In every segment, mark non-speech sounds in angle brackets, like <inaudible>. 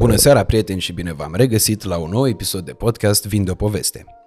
Bună seara, prieteni, și bine v-am regăsit la un nou episod de podcast Vin de o poveste.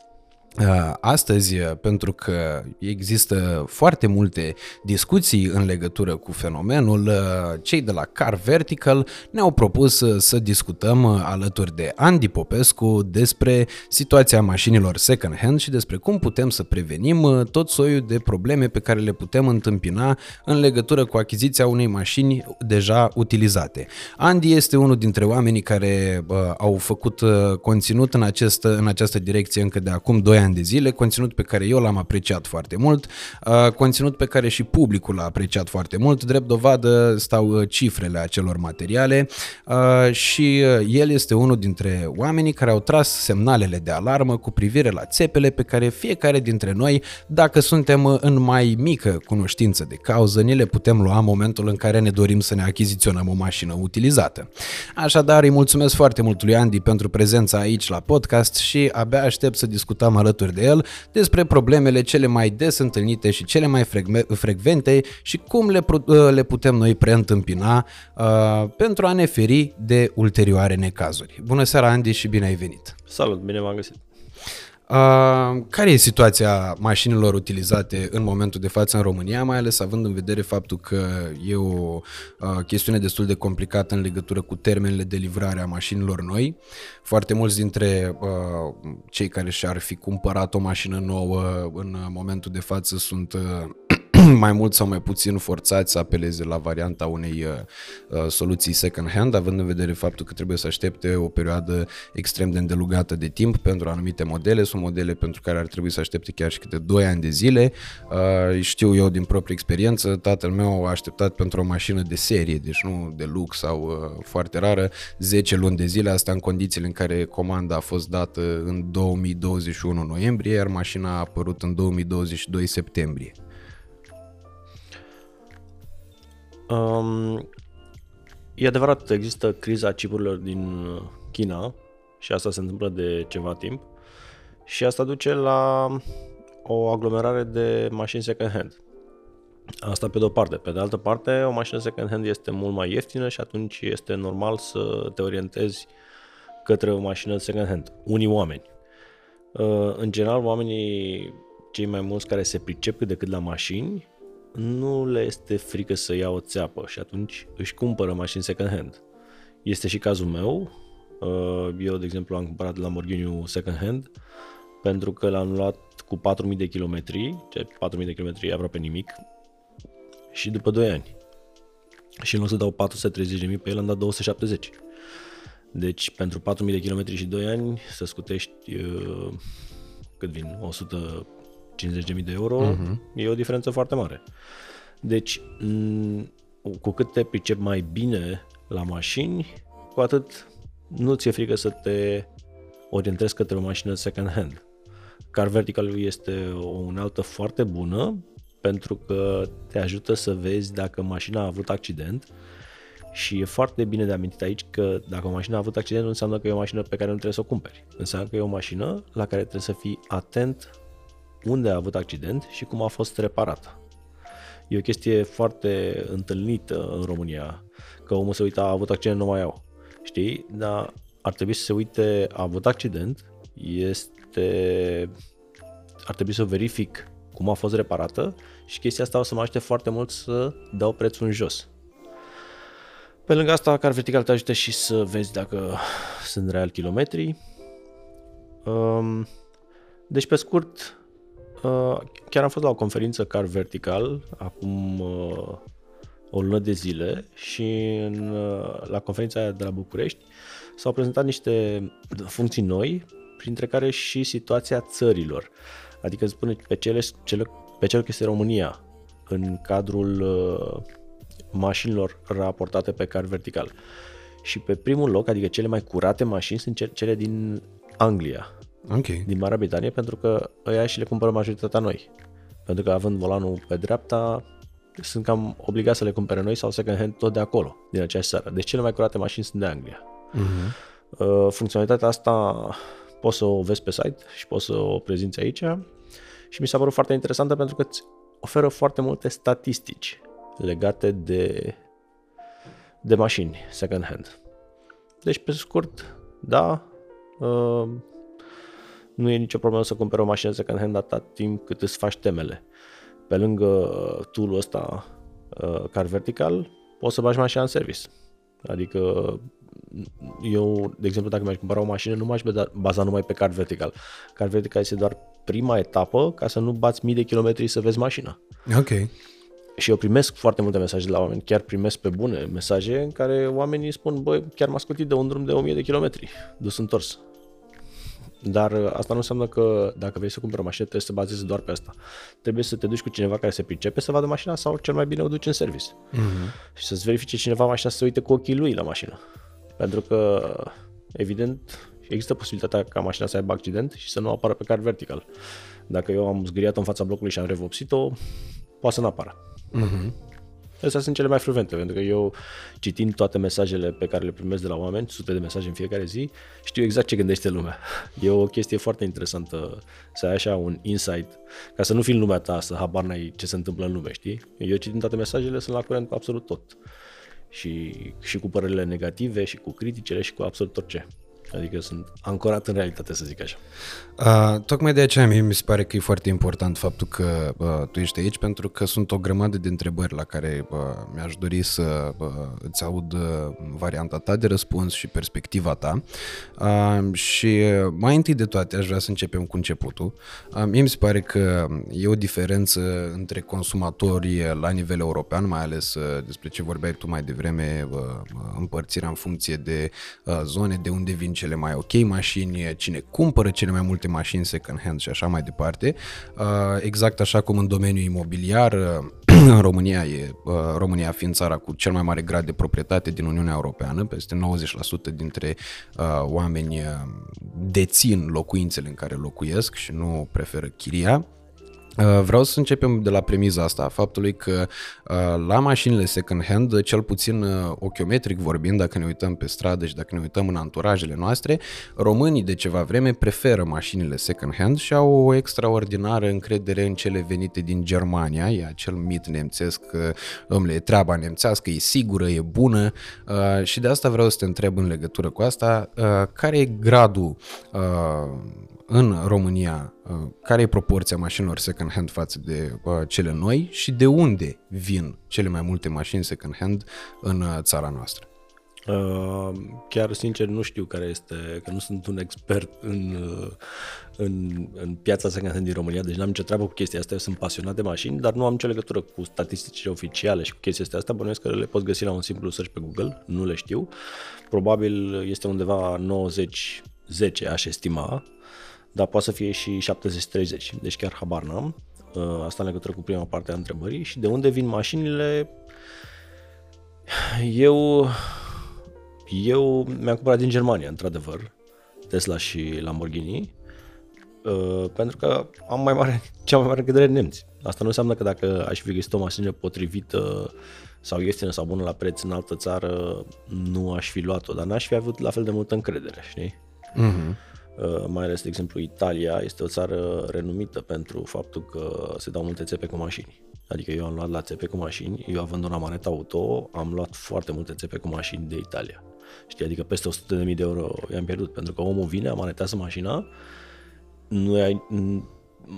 Uh, astăzi, uh, pentru că există foarte multe discuții în legătură cu fenomenul, uh, cei de la Car Vertical ne-au propus să discutăm alături de Andy Popescu despre situația mașinilor second hand și despre cum putem să prevenim tot soiul de probleme pe care le putem întâmpina în legătură cu achiziția unei mașini deja utilizate. Andy este unul dintre oamenii care au făcut conținut în, acest, în această direcție încă de acum 2 ani de zile, conținut pe care eu l-am apreciat foarte mult, uh, conținut pe care și publicul l-a apreciat foarte mult, drept dovadă stau uh, cifrele acelor materiale uh, și el este unul dintre oamenii care au tras semnalele de alarmă cu privire la țepele pe care fiecare dintre noi, dacă suntem în mai mică cunoștință de cauză, ni le putem lua în momentul în care ne dorim să ne achiziționăm o mașină utilizată. Așadar, îi mulțumesc foarte mult lui Andy pentru prezența aici la podcast și abia aștept să discutăm alături de el despre problemele cele mai des întâlnite și cele mai frecvente și cum le, uh, le putem noi preîntâmpina uh, pentru a ne feri de ulterioare necazuri. Bună seara, Andy, și bine ai venit! Salut, bine m-am găsit! Uh, care e situația mașinilor utilizate în momentul de față în România, mai ales având în vedere faptul că e o uh, chestiune destul de complicată în legătură cu termenele de livrare a mașinilor noi. Foarte mulți dintre uh, cei care și-ar fi cumpărat o mașină nouă în momentul de față sunt uh, mai mult sau mai puțin forțați să apeleze la varianta unei uh, uh, soluții second hand, având în vedere faptul că trebuie să aștepte o perioadă extrem de îndelugată de timp pentru anumite modele. Sunt modele pentru care ar trebui să aștepte chiar și câte 2 ani de zile. Uh, știu eu din proprie experiență, tatăl meu a așteptat pentru o mașină de serie, deci nu de lux sau uh, foarte rară, 10 luni de zile, asta în condițiile în care comanda a fost dată în 2021 noiembrie, iar mașina a apărut în 2022 septembrie. Um, e adevărat, există criza chipurilor din China și asta se întâmplă de ceva timp și asta duce la o aglomerare de mașini second hand. Asta pe de o parte. Pe de altă parte, o mașină second hand este mult mai ieftină și atunci este normal să te orientezi către o mașină second hand. Unii oameni. Uh, în general, oamenii cei mai mulți care se pricep cât de cât la mașini nu le este frică să ia o țeapă și atunci își cumpără mașini second hand. Este și cazul meu. Uh, eu, de exemplu, am cumpărat Lamborghini second hand pentru că l-am luat cu 4000 de kilometri, 4000 de kilometri e aproape nimic, și după 2 ani. Și în loc să dau 430.000 pe el, am dat 270. Deci, pentru 4000 de kilometri și 2 ani, să scutești uh, cât vin, 100 50.000 de euro, uh-huh. e o diferență foarte mare. Deci, cu cât te pricep mai bine la mașini, cu atât nu ți-e frică să te orientezi către o mașină second hand. Car Vertical este o unealtă foarte bună pentru că te ajută să vezi dacă mașina a avut accident și e foarte bine de amintit aici că dacă o mașină a avut accident nu înseamnă că e o mașină pe care nu trebuie să o cumperi. Înseamnă că e o mașină la care trebuie să fii atent unde a avut accident și cum a fost reparată. E o chestie foarte întâlnită în România, că omul se uită, a avut accident, nu mai au. Știi? Dar ar trebui să se uite, a avut accident, este... ar trebui să verific cum a fost reparată și chestia asta o să mă ajute foarte mult să dau prețul în jos. Pe lângă asta, car vertical te ajută și să vezi dacă sunt real kilometri. Um, deci, pe scurt, Uh, chiar am fost la o conferință Car Vertical acum uh, o lună de zile și în, uh, la conferința aia de la București s-au prezentat niște funcții noi, printre care și situația țărilor. Adică spune pe cele, cele, pe cel că este România în cadrul uh, mașinilor raportate pe car vertical. Și pe primul loc, adică cele mai curate mașini sunt cele din Anglia okay. din Marea Britanie, pentru că ăia și le cumpără majoritatea noi. Pentru că având volanul pe dreapta, sunt cam obligați să le cumpere noi sau second hand tot de acolo, din aceeași seară. Deci cele mai curate mașini sunt de Anglia. Uh-huh. Funcționalitatea asta poți să o vezi pe site și poți să o prezinți aici și mi s-a părut foarte interesantă pentru că îți oferă foarte multe statistici legate de, de mașini second hand. Deci, pe scurt, da, uh, nu e nicio problemă să cumperi o mașină second hand atât timp cât îți faci temele. Pe lângă uh, tool-ul ăsta, uh, car vertical, poți să bagi mașina în service. Adică eu, de exemplu, dacă mi-aș cumpăra o mașină, nu m-aș baza numai pe car vertical. Car vertical este doar prima etapă ca să nu bați mii de kilometri să vezi mașina. Ok. Și eu primesc foarte multe mesaje de la oameni, chiar primesc pe bune mesaje în care oamenii spun, băi, chiar m-a scutit de un drum de 1000 de kilometri, dus întors. Dar uh, asta nu înseamnă că dacă vrei să cumperi o mașină trebuie să bazezi doar pe asta. Trebuie să te duci cu cineva care se pricepe să vadă mașina sau cel mai bine o duci în service. Uh-huh. Și să-ți verifice cineva mașina să se uite cu ochii lui la mașină. Pentru că, evident, există posibilitatea ca mașina să aibă accident și să nu apară pe car vertical. Dacă eu am zgâriat în fața blocului și am revopsit-o, poate să nu apară. Uh-huh. Astea sunt cele mai frecvente, pentru că eu, citind toate mesajele pe care le primesc de la oameni, sute de mesaje în fiecare zi, știu exact ce gândește lumea. <laughs> E o chestie foarte interesantă să ai așa un insight, ca să nu fii în lumea ta, să habar n-ai ce se întâmplă în lume, știi? Eu citind toate mesajele sunt la curent cu absolut tot. Și, și cu părerile negative, și cu criticele, și cu absolut orice. Adică sunt ancorat în realitate, să zic așa. Uh, tocmai de aceea mie mi se pare că e foarte important faptul că uh, tu ești aici, pentru că sunt o grămadă de întrebări la care uh, mi-aș dori să uh, îți aud uh, varianta ta de răspuns și perspectiva ta. Uh, și mai întâi de toate aș vrea să începem cu începutul. Uh, mie mi se pare că e o diferență între consumatori la nivel european, mai ales uh, despre ce vorbeai tu mai devreme, uh, împărțirea în funcție de uh, zone de unde vin cele mai ok mașini, cine cumpără cele mai multe mașini second hand și așa mai departe. Uh, exact așa cum în domeniul imobiliar, uh, în <clears throat> România e uh, România fiind țara cu cel mai mare grad de proprietate din Uniunea Europeană, peste 90% dintre oameni dețin locuințele în care locuiesc și nu preferă chiria. Uh, vreau să începem de la premiza asta, faptului că uh, la mașinile second-hand, cel puțin uh, ochiometric vorbind, dacă ne uităm pe stradă și dacă ne uităm în anturajele noastre, românii de ceva vreme preferă mașinile second-hand și au o extraordinară încredere în cele venite din Germania, e acel mit nemțesc că, domnule, e treaba nemțească, e sigură, e bună. Și de asta vreau să te întreb în legătură cu asta, care e gradul în România, uh, care e proporția mașinilor second-hand față de uh, cele noi și de unde vin cele mai multe mașini second-hand în uh, țara noastră? Uh, chiar sincer nu știu care este, că nu sunt un expert în, în, în piața second-hand din România, deci n-am nicio treabă cu chestia asta, eu sunt pasionat de mașini, dar nu am nicio legătură cu statisticile oficiale și cu chestia asta, bănuiesc că le poți găsi la un simplu search pe Google, nu le știu. Probabil este undeva 90-10, aș estima, dar poate să fie și 70-30, deci chiar habar n-am. Uh, asta în legătură cu prima parte a întrebării și de unde vin mașinile. Eu, eu mi-am cumpărat din Germania, într-adevăr, Tesla și Lamborghini, uh, pentru că am mai mare, <laughs> cea mai mare încredere în nemți. Asta nu înseamnă că dacă aș fi găsit o mașină potrivită sau ieftină sau bună la preț în altă țară, nu aș fi luat-o, dar n-aș fi avut la fel de multă încredere, știi? Uh-huh. Uh, mai ales, de exemplu, Italia este o țară renumită pentru faptul că se dau multe țepe cu mașini. Adică eu am luat la țepe cu mașini, eu având un amanet auto, am luat foarte multe țepe cu mașini de Italia. Știi, adică peste 100.000 de euro i-am pierdut, pentru că omul vine, amanetează mașina, nu ai,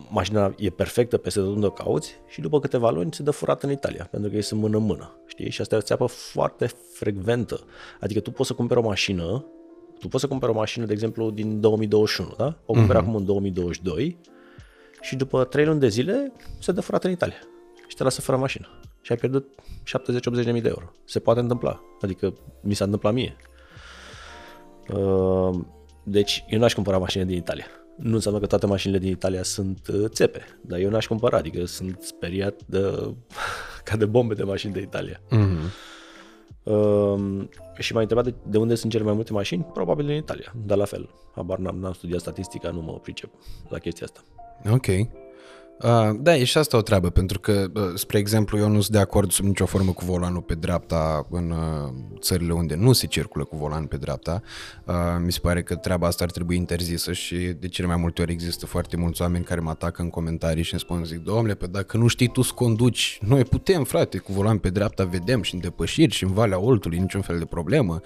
mașina e perfectă peste tot unde o cauți și după câteva luni se dă furat în Italia, pentru că ei sunt mână-mână, știi? Și asta e o țeapă foarte frecventă. Adică tu poți să cumperi o mașină tu poți să cumperi o mașină, de exemplu, din 2021, da? O cumperi uh-huh. acum în 2022 și după 3 luni de zile se dă furat în Italia și te lasă fără mașină. Și ai pierdut 70-80 de mii de euro. Se poate întâmpla. Adică mi s-a întâmplat mie. Uh, deci eu n-aș cumpăra mașină din Italia. Nu înseamnă că toate mașinile din Italia sunt uh, țepe, dar eu n-aș cumpăra, adică sunt speriat de, <laughs> ca de bombe de mașini de Italia. Uh-huh. Uh, și m-a întrebat de, de unde sunt cele mai multe mașini, probabil din Italia, dar la fel. Habar n-am, n-am studiat statistica, nu mă pricep la chestia asta. Ok. Uh, da, e și asta o treabă, pentru că, uh, spre exemplu, eu nu sunt de acord sub nicio formă cu volanul pe dreapta în uh, țările unde nu se circulă cu volan pe dreapta. Uh, mi se pare că treaba asta ar trebui interzisă și de cele mai multe ori există foarte mulți oameni care mă atacă în comentarii și îmi spun, zic, domnule, pe dacă nu știi tu să conduci, noi putem, frate, cu volan pe dreapta vedem și în depășiri și în Valea Oltului, niciun fel de problemă.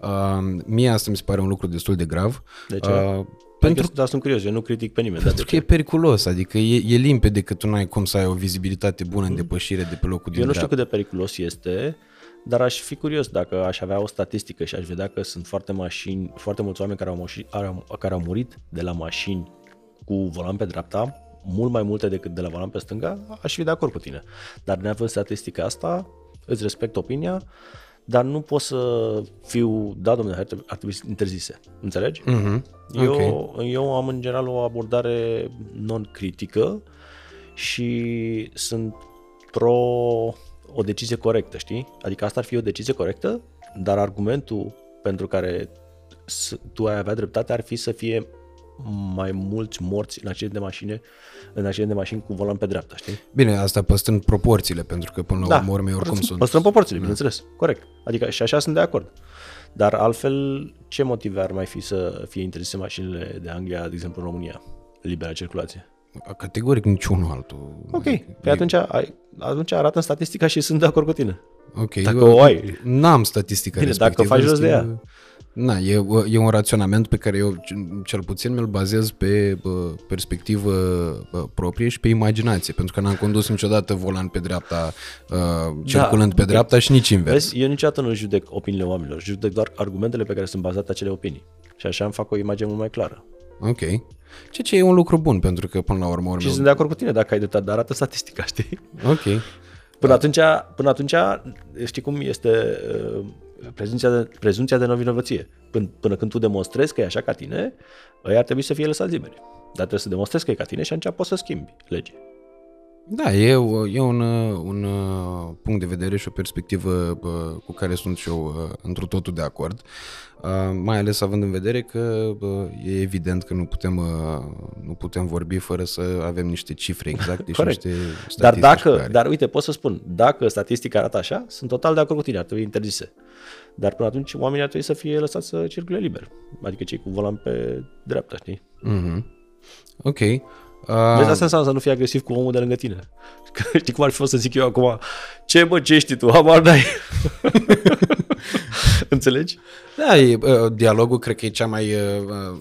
Uh, mie asta mi se pare un lucru destul de grav. De ce? Uh, pentru că sunt curios, eu nu critic pe nimeni. Pentru că e periculos, adică e, e limpede că tu n-ai cum să ai o vizibilitate bună în depășire de pe locul din Eu nu știu cât de periculos este, dar aș fi curios dacă aș avea o statistică și aș vedea că sunt foarte mașini, foarte mulți oameni care au, moși, care au murit de la mașini cu volan pe dreapta, mult mai multe decât de la volan pe stânga, aș fi de acord cu tine. Dar neavând statistica asta, îți respect opinia, dar nu pot să fiu, da, domnule, ar trebui, ar trebui interzise. Înțelegi? Mm-hmm. Eu, okay. eu am în general o abordare non-critică și sunt pro o decizie corectă, știi? Adică asta ar fi o decizie corectă, dar argumentul pentru care tu ai avea dreptate ar fi să fie mai mulți morți în accident de mașini, în accident de mașini cu volan pe dreapta, știi? Bine, asta păstrând proporțiile, pentru că până la da, urmă oricum sunt... Păstrând proporțiile, da. bineînțeles, corect. Adică și așa sunt de acord. Dar altfel, ce motive ar mai fi să fie interzise mașinile de Anglia, de exemplu, în România? Libera circulație. Categoric niciunul altul. Ok, pe păi atunci, ai, atunci arată în statistica și sunt de acord cu tine. Ok, dacă eu, o ai. N-am statistica Bine, respectivă. dacă faci jos de ea. Na, e, e un raționament pe care eu cel puțin mi-l bazez pe bă, perspectivă bă, proprie și pe imaginație, pentru că n-am condus niciodată volan pe dreapta, uh, circulând da, pe dreapta și nici invers. Vezi, eu niciodată nu judec opiniile oamenilor, judec doar argumentele pe care sunt bazate acele opinii. Și așa îmi fac o imagine mult mai clară. Ok. Ceea ce e un lucru bun, pentru că până la urmă... urmă... Și sunt de acord cu tine dacă ai dreptate, dar arată statistica, știi? Ok. Până atunci, până atunci știi cum este uh, prezumția de, prezumția de nevinovăție. Până, până când tu demonstrezi că e așa ca tine, ei ar trebui să fie lăsați liberi. Dar trebuie să demonstrezi că e ca tine și atunci poți să schimbi legea. Da, e, e un, un uh, punct de vedere și o perspectivă cu care sunt și eu uh, într totul de acord, uh, mai ales având în vedere că e evident că nu putem, nu putem vorbi fără să avem niște cifre exacte și <laughs> niște Dar dacă, dar uite, pot să spun, dacă statistica arată așa, sunt total de acord cu tine, ar trebui interzise. Dar până atunci oamenii ar trebui să fie lăsați să circule liber, adică cei cu volan pe dreapta, știi? Mm-hmm. Ok. Uh... Vezi, asta înseamnă să nu fii agresiv cu omul de lângă tine. <laughs> Că știi cum ar fi fost să zic eu acum, ce bă, ce ești tu, habar n-ai. <laughs> Înțelegi? Da, e, uh, dialogul cred că e cea mai, uh,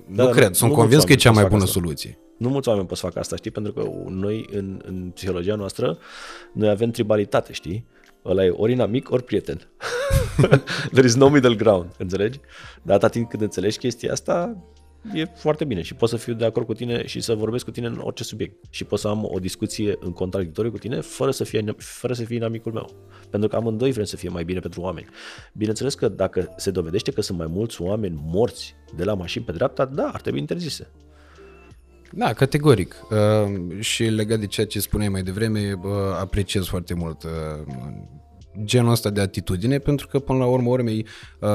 da, nu cred, sunt nu convins că e cea mai bună asta. soluție. Nu mulți oameni pot să facă asta, știi? Pentru că noi, în, în psihologia noastră, noi avem tribalitate, știi? Ăla e ori inamic, ori prieten. <laughs> There is no middle ground, înțelegi? Dar atât timp când înțelegi chestia asta, e foarte bine și pot să fiu de acord cu tine și să vorbesc cu tine în orice subiect și pot să am o discuție în contradictoriu cu tine fără să fie, fără să fie inamicul meu. Pentru că amândoi vrem să fie mai bine pentru oameni. Bineînțeles că dacă se dovedește că sunt mai mulți oameni morți de la mașini pe dreapta, da, ar trebui interzise. Da, categoric. Uh, și legat de ceea ce spuneai mai devreme, uh, apreciez foarte mult uh, genul ăsta de atitudine, pentru că până la urmă urmei uh,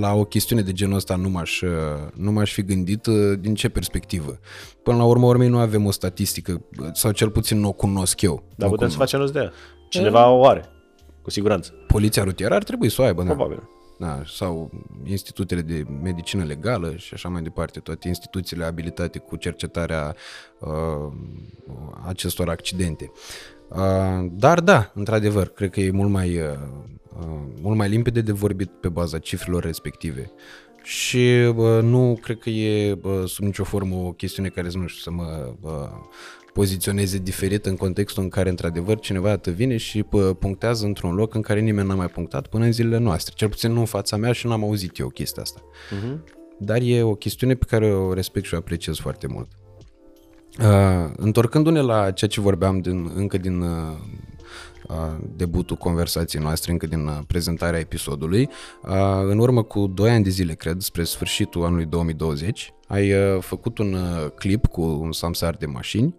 la o chestiune de genul ăsta nu m-aș, uh, nu m-aș fi gândit uh, din ce perspectivă. Până la urmă urmei nu avem o statistică, sau cel puțin nu o cunosc eu. Dar putem să facem rost de ea. Cineva o are, cu siguranță. Poliția rutieră ar trebui să o aibă, da. Probabil. Da, sau institutele de medicină legală și așa mai departe, toate instituțiile abilitate cu cercetarea uh, acestor accidente. Uh, dar da, într-adevăr, cred că e mult mai, uh, uh, mult mai limpede de vorbit pe baza cifrelor respective. Și uh, nu cred că e uh, sub nicio formă o chestiune care nu știu, să mă uh, poziționeze diferit în contextul în care, într-adevăr, cineva te vine și punctează într-un loc în care nimeni n-a mai punctat până în zilele noastre. Cel puțin nu în fața mea și n-am auzit eu chestia asta. Uh-huh. Dar e o chestiune pe care o respect și o apreciez foarte mult. Uh, întorcându-ne la ceea ce vorbeam din, încă din uh, uh, debutul conversației noastre, încă din uh, prezentarea episodului, uh, în urmă cu 2 ani de zile, cred, spre sfârșitul anului 2020, Ai uh, făcut un uh, clip cu un samsar de mașini,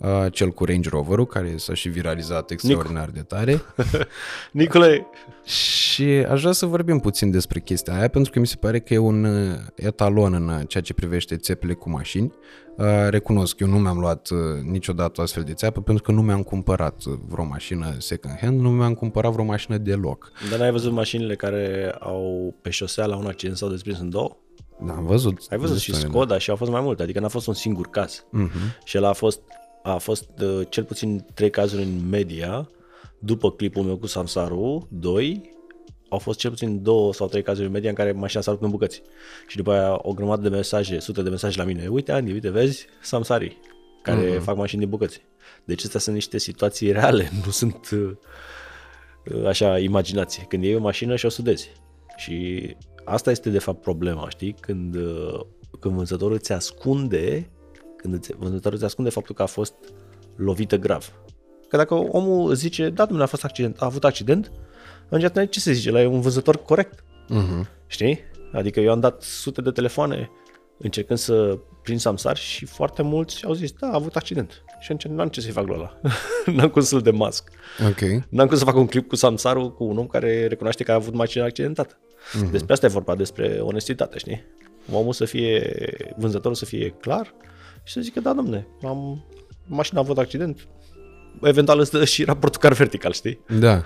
uh, cel cu Range Rover-ul, care s-a și viralizat extraordinar de tare. <laughs> Nicole, Și aș vrea să vorbim puțin despre chestia aia, pentru că mi se pare că e un uh, etalon în uh, ceea ce privește țepele cu mașini. Uh, Recunosc, eu nu mi-am luat uh, niciodată o astfel de țeapă, pentru că nu mi-am cumpărat uh, vreo mașină second hand, nu mi-am cumpărat vreo mașină deloc. dar n-ai văzut mașinile care au pe șosea la un accident s-au desprins în două? Da, am văzut. Ai văzut și destule de- Skoda și au fost mai multe, adică n-a fost un singur caz. Mhm. Și el a fost, a fost uh, cel puțin trei cazuri în media, după clipul meu cu Samsaru, doi, au fost cel puțin două sau trei cazuri în media în care mașina s-a rupt în bucăți. Și după aia o grămadă de mesaje, sute de mesaje la mine. Uite, Andy, uite, vezi, Samsari, care fac mașini din bucăți. Deci astea sunt niște situații reale, <laughs> nu sunt uh, uh, așa imaginație. Când iei o mașină și o sudezi. Și asta este de fapt problema, știi? Când, uh, când vânzătorul îți ascunde când îți, vânzătorul îți ascunde faptul că a fost lovită grav. Că dacă omul îți zice, da, domnule, a fost accident, a avut accident, atunci ce se zice? La e un vânzător corect. Mhm. Știi? Adică eu am dat sute de telefoane încercând să prind Samsar și foarte mulți au zis, da, a avut accident. Și atunci n-am ce să-i fac lui ăla. <laughs> n-am cum să-l de masc. Ok. N-am cum să fac un clip cu Samsarul cu un om care recunoaște că a avut mașina accidentată. Mm-hmm. Despre asta e vorba, despre onestitate, știi? Omul să fie, vânzătorul să fie clar și să zică, da, domne, am, mașina a avut accident. Eventual îți dă și raportul car vertical, știi? Da.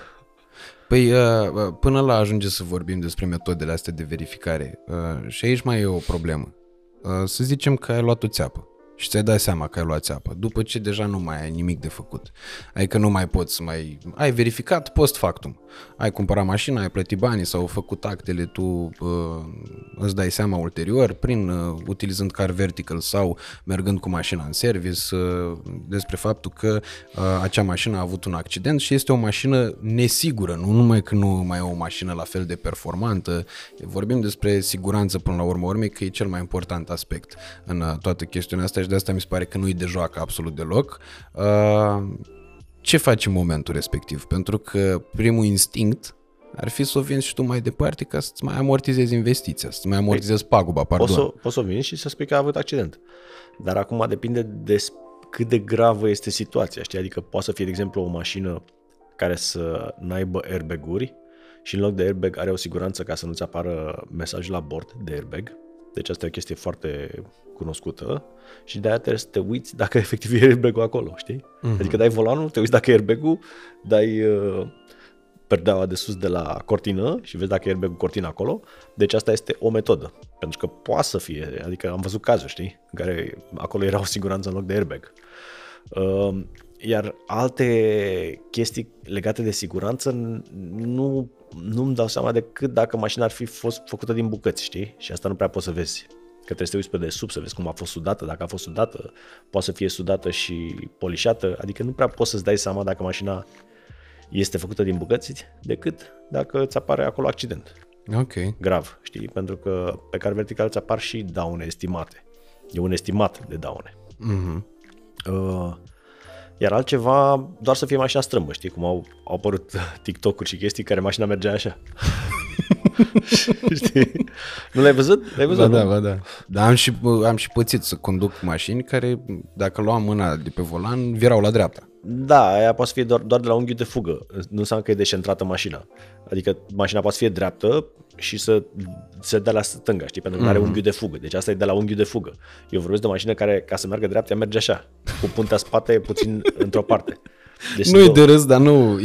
Păi, uh, uh, până la ajunge să vorbim despre metodele astea de verificare, uh, și aici mai e o problemă. Uh, Să zicem că ai luat o țeapă și ți-ai dat seama că ai luat țeapă, după ce deja nu mai ai nimic de făcut. Adică nu mai poți să mai... Ai verificat post factum. Ai cumpărat mașina, ai plătit banii sau făcut actele, tu uh, îți dai seama ulterior, prin uh, utilizând car vertical sau mergând cu mașina în service, uh, despre faptul că uh, acea mașină a avut un accident și este o mașină nesigură, nu numai că nu mai e o mașină la fel de performantă, vorbim despre siguranță până la urmă urmei, că e cel mai important aspect în uh, toată chestiunea asta și de asta mi se pare că nu e de joacă absolut deloc. Uh, ce faci în momentul respectiv? Pentru că primul instinct ar fi să o vinzi și tu mai departe ca să-ți mai amortizezi investiția, să-ți mai amortizezi paguba, pardon. Poți să, poți să vin și să spui că a avut accident. Dar acum depinde de s- cât de gravă este situația, știi? Adică poate să fie, de exemplu, o mașină care să n-aibă airbag-uri și în loc de airbag are o siguranță ca să nu-ți apară mesaj la bord de airbag. Deci asta e o chestie foarte cunoscută și de aia trebuie să te uiți dacă <laughs> efectiv e airbag-ul acolo, știi? Uh-huh. Adică dai volanul, te uiți dacă e airbag-ul, dai uh, perdeaua de sus de la cortină și vezi dacă e airbag-ul cortină acolo. Deci asta este o metodă. Pentru că poate să fie, adică am văzut cazuri, știi, în care acolo era o siguranță în loc de airbag. Uh, iar alte chestii legate de siguranță nu, nu-mi dau seama decât dacă mașina ar fi fost făcută din bucăți, știi? Și asta nu prea poți să vezi. Că trebuie să te uiți pe de sub să vezi cum a fost sudată, dacă a fost sudată, poate să fie sudată și polișată, adică nu prea poți să-ți dai seama dacă mașina este făcută din bucăți decât dacă îți apare acolo accident Ok. grav, știi? Pentru că pe car vertical îți apar și daune estimate. E un estimat de daune. Mhm. Uh, iar altceva, doar să fie mașina strâmbă, știi? Cum au, au apărut TikTok-uri și chestii care mașina mergea așa. <laughs> știi? Nu l-ai văzut? L-ai văzut? Ba nu? da, ba da. Dar am și, am și pățit să conduc mașini care, dacă luam mâna de pe volan, virau la dreapta. Da, aia poate să fie doar, doar de la unghiul de fugă. Nu înseamnă că e decentrată mașina. Adică mașina poate să fie dreaptă și să se dea la stânga, știi? Pentru că mm-hmm. are unghiul de fugă. Deci asta e de la unghiul de fugă. Eu vorbesc de o mașină care, ca să meargă dreapta, merge așa, cu puntea spate puțin <laughs> într-o parte. Deci Nu e două- de râs, dar nu...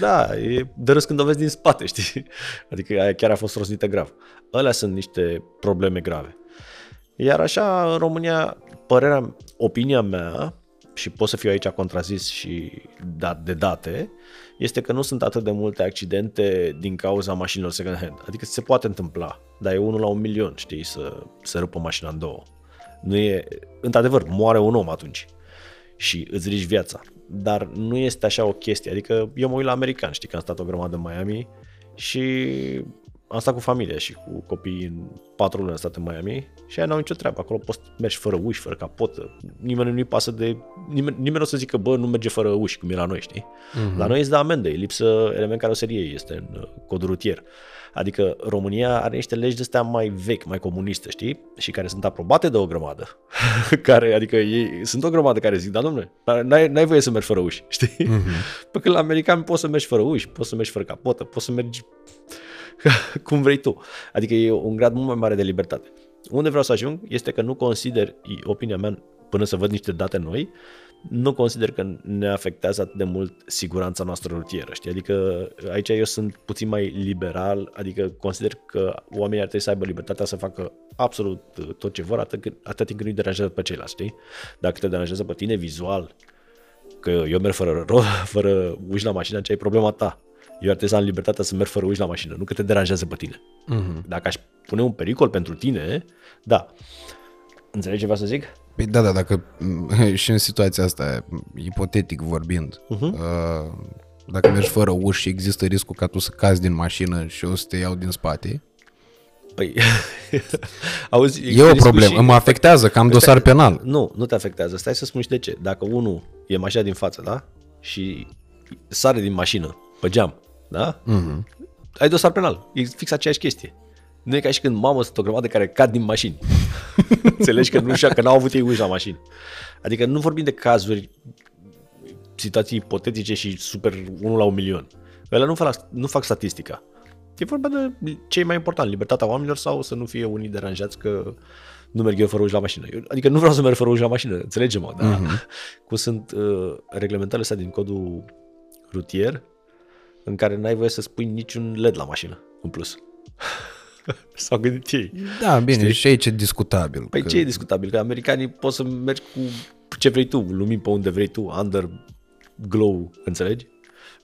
Da, e de râs când o vezi din spate, știi? Adică aia chiar a fost rosnită grav. Alea sunt niște probleme grave. Iar așa, în România, părerea, opinia mea, și pot să fiu aici contrazis și dat de date, este că nu sunt atât de multe accidente din cauza mașinilor second hand. Adică se poate întâmpla, dar e unul la un milion, știi, să se rupă mașina în două. Nu e, într-adevăr, moare un om atunci și îți riști viața. Dar nu este așa o chestie. Adică eu mă uit la americani, știi că am stat o grămadă în Miami și am stat cu familia și cu copiii în patru luni am stat în Miami și aia n-au nicio treabă. Acolo poți să mergi fără uși, fără capotă. Nimeni nu-i pasă de... Nimeni, nimeni nu o să zică, bă, nu merge fără uși, cum e la noi, știi? Mm-hmm. La noi îți dă amendă, e lipsă element caroserie, este în uh, codul rutier. Adică România are niște legi de astea mai vechi, mai comuniste, știi? Și care sunt aprobate de o grămadă. <laughs> care, adică ei, sunt o grămadă care zic, da, domnule, n-ai, n-ai voie să mergi fără uși, <laughs> știi? Mm-hmm. Pe când la american poți să mergi fără uși, poți să mergi fără capotă, poți să mergi <laughs> cum vrei tu. Adică e un grad mult mai mare de libertate. Unde vreau să ajung este că nu consider, opinia mea, până să văd niște date noi, nu consider că ne afectează atât de mult siguranța noastră rutieră, știi? Adică aici eu sunt puțin mai liberal, adică consider că oamenii ar trebui să aibă libertatea să facă absolut tot ce vor, atât, atât timp cât nu-i deranjează pe ceilalți, știi? Dacă te deranjează pe tine vizual, că eu merg fără, <laughs> fără uși la mașină, ce ai problema ta. Eu ar trebui să am libertatea să merg fără uși la mașină, nu că te deranjează pe tine. Uh-huh. Dacă aș pune un pericol pentru tine, da. Înțelegi ce vreau să zic? Păi da, da, dacă <laughs> și în situația asta, ipotetic vorbind, uh-huh. dacă mergi fără uși și există riscul ca tu să cazi din mașină și o să te iau din spate, Păi, <laughs> auzi, e o problemă, și... mă afectează, că am dosar penal. Nu, nu te afectează, stai să spun și de ce. Dacă unul e mașina din față, da? Și sare din mașină pe geam, da? Uh-huh. Ai dosar penal, e fix aceeași chestie. Nu e ca și când mamă sunt o grămadă care cad din mașini. <laughs> Înțelegi că nu știu că n-au avut ei uși la mașini. Adică nu vorbim de cazuri, situații ipotetice și super 1 la un milion. Ele nu fac, nu fac statistica. E vorba de ce e mai important, libertatea oamenilor sau să nu fie unii deranjați că nu merg eu fără uși la mașină. Eu, adică nu vreau să merg fără uși la mașină, înțelegem-mă, dar uh-huh. cum sunt uh, reglementările astea din codul rutier, în care n-ai voie să spui niciun LED la mașină, în plus. <laughs> S-au gândit ei. Da, bine, Știi? și aici e discutabil. Păi că... ce e discutabil? Că americanii pot să mergi cu ce vrei tu, lumini pe unde vrei tu, under glow, înțelegi?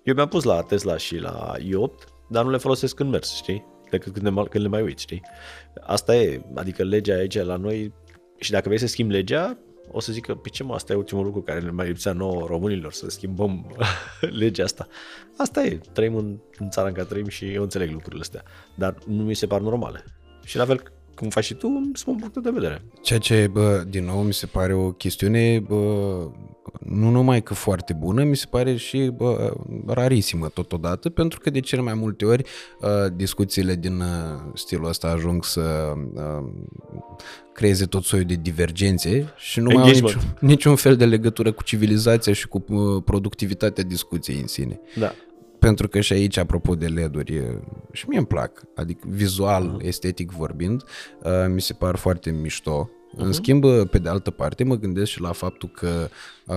Eu mi-am pus la Tesla și la i8, dar nu le folosesc când mers, știi? Decât când, le, când le mai uiți, știi? Asta e, adică legea aici la noi și dacă vrei să schimbi legea, o să zic că, pe ce mă, asta e ultimul lucru care ne mai lipsea nouă românilor, să schimbăm <laughs> legea asta. Asta e, trăim în, în țara în care trăim și eu înțeleg lucrurile astea, dar nu mi se par normale. Și la fel cum faci și tu, îmi spun punctul de vedere. Ceea ce, bă, din nou, mi se pare o chestiune bă, nu numai că foarte bună, mi se pare și bă, rarisimă totodată, pentru că de cele mai multe ori discuțiile din stilul ăsta ajung să creeze tot soiul de divergențe și nu mai au niciun, niciun fel de legătură cu civilizația și cu productivitatea discuției în sine. Da. Pentru că și aici, apropo de LED-uri, și mie îmi plac, adică vizual, uh-huh. estetic vorbind, mi se par foarte mișto în uh-huh. schimb, pe de altă parte, mă gândesc și la faptul că uh,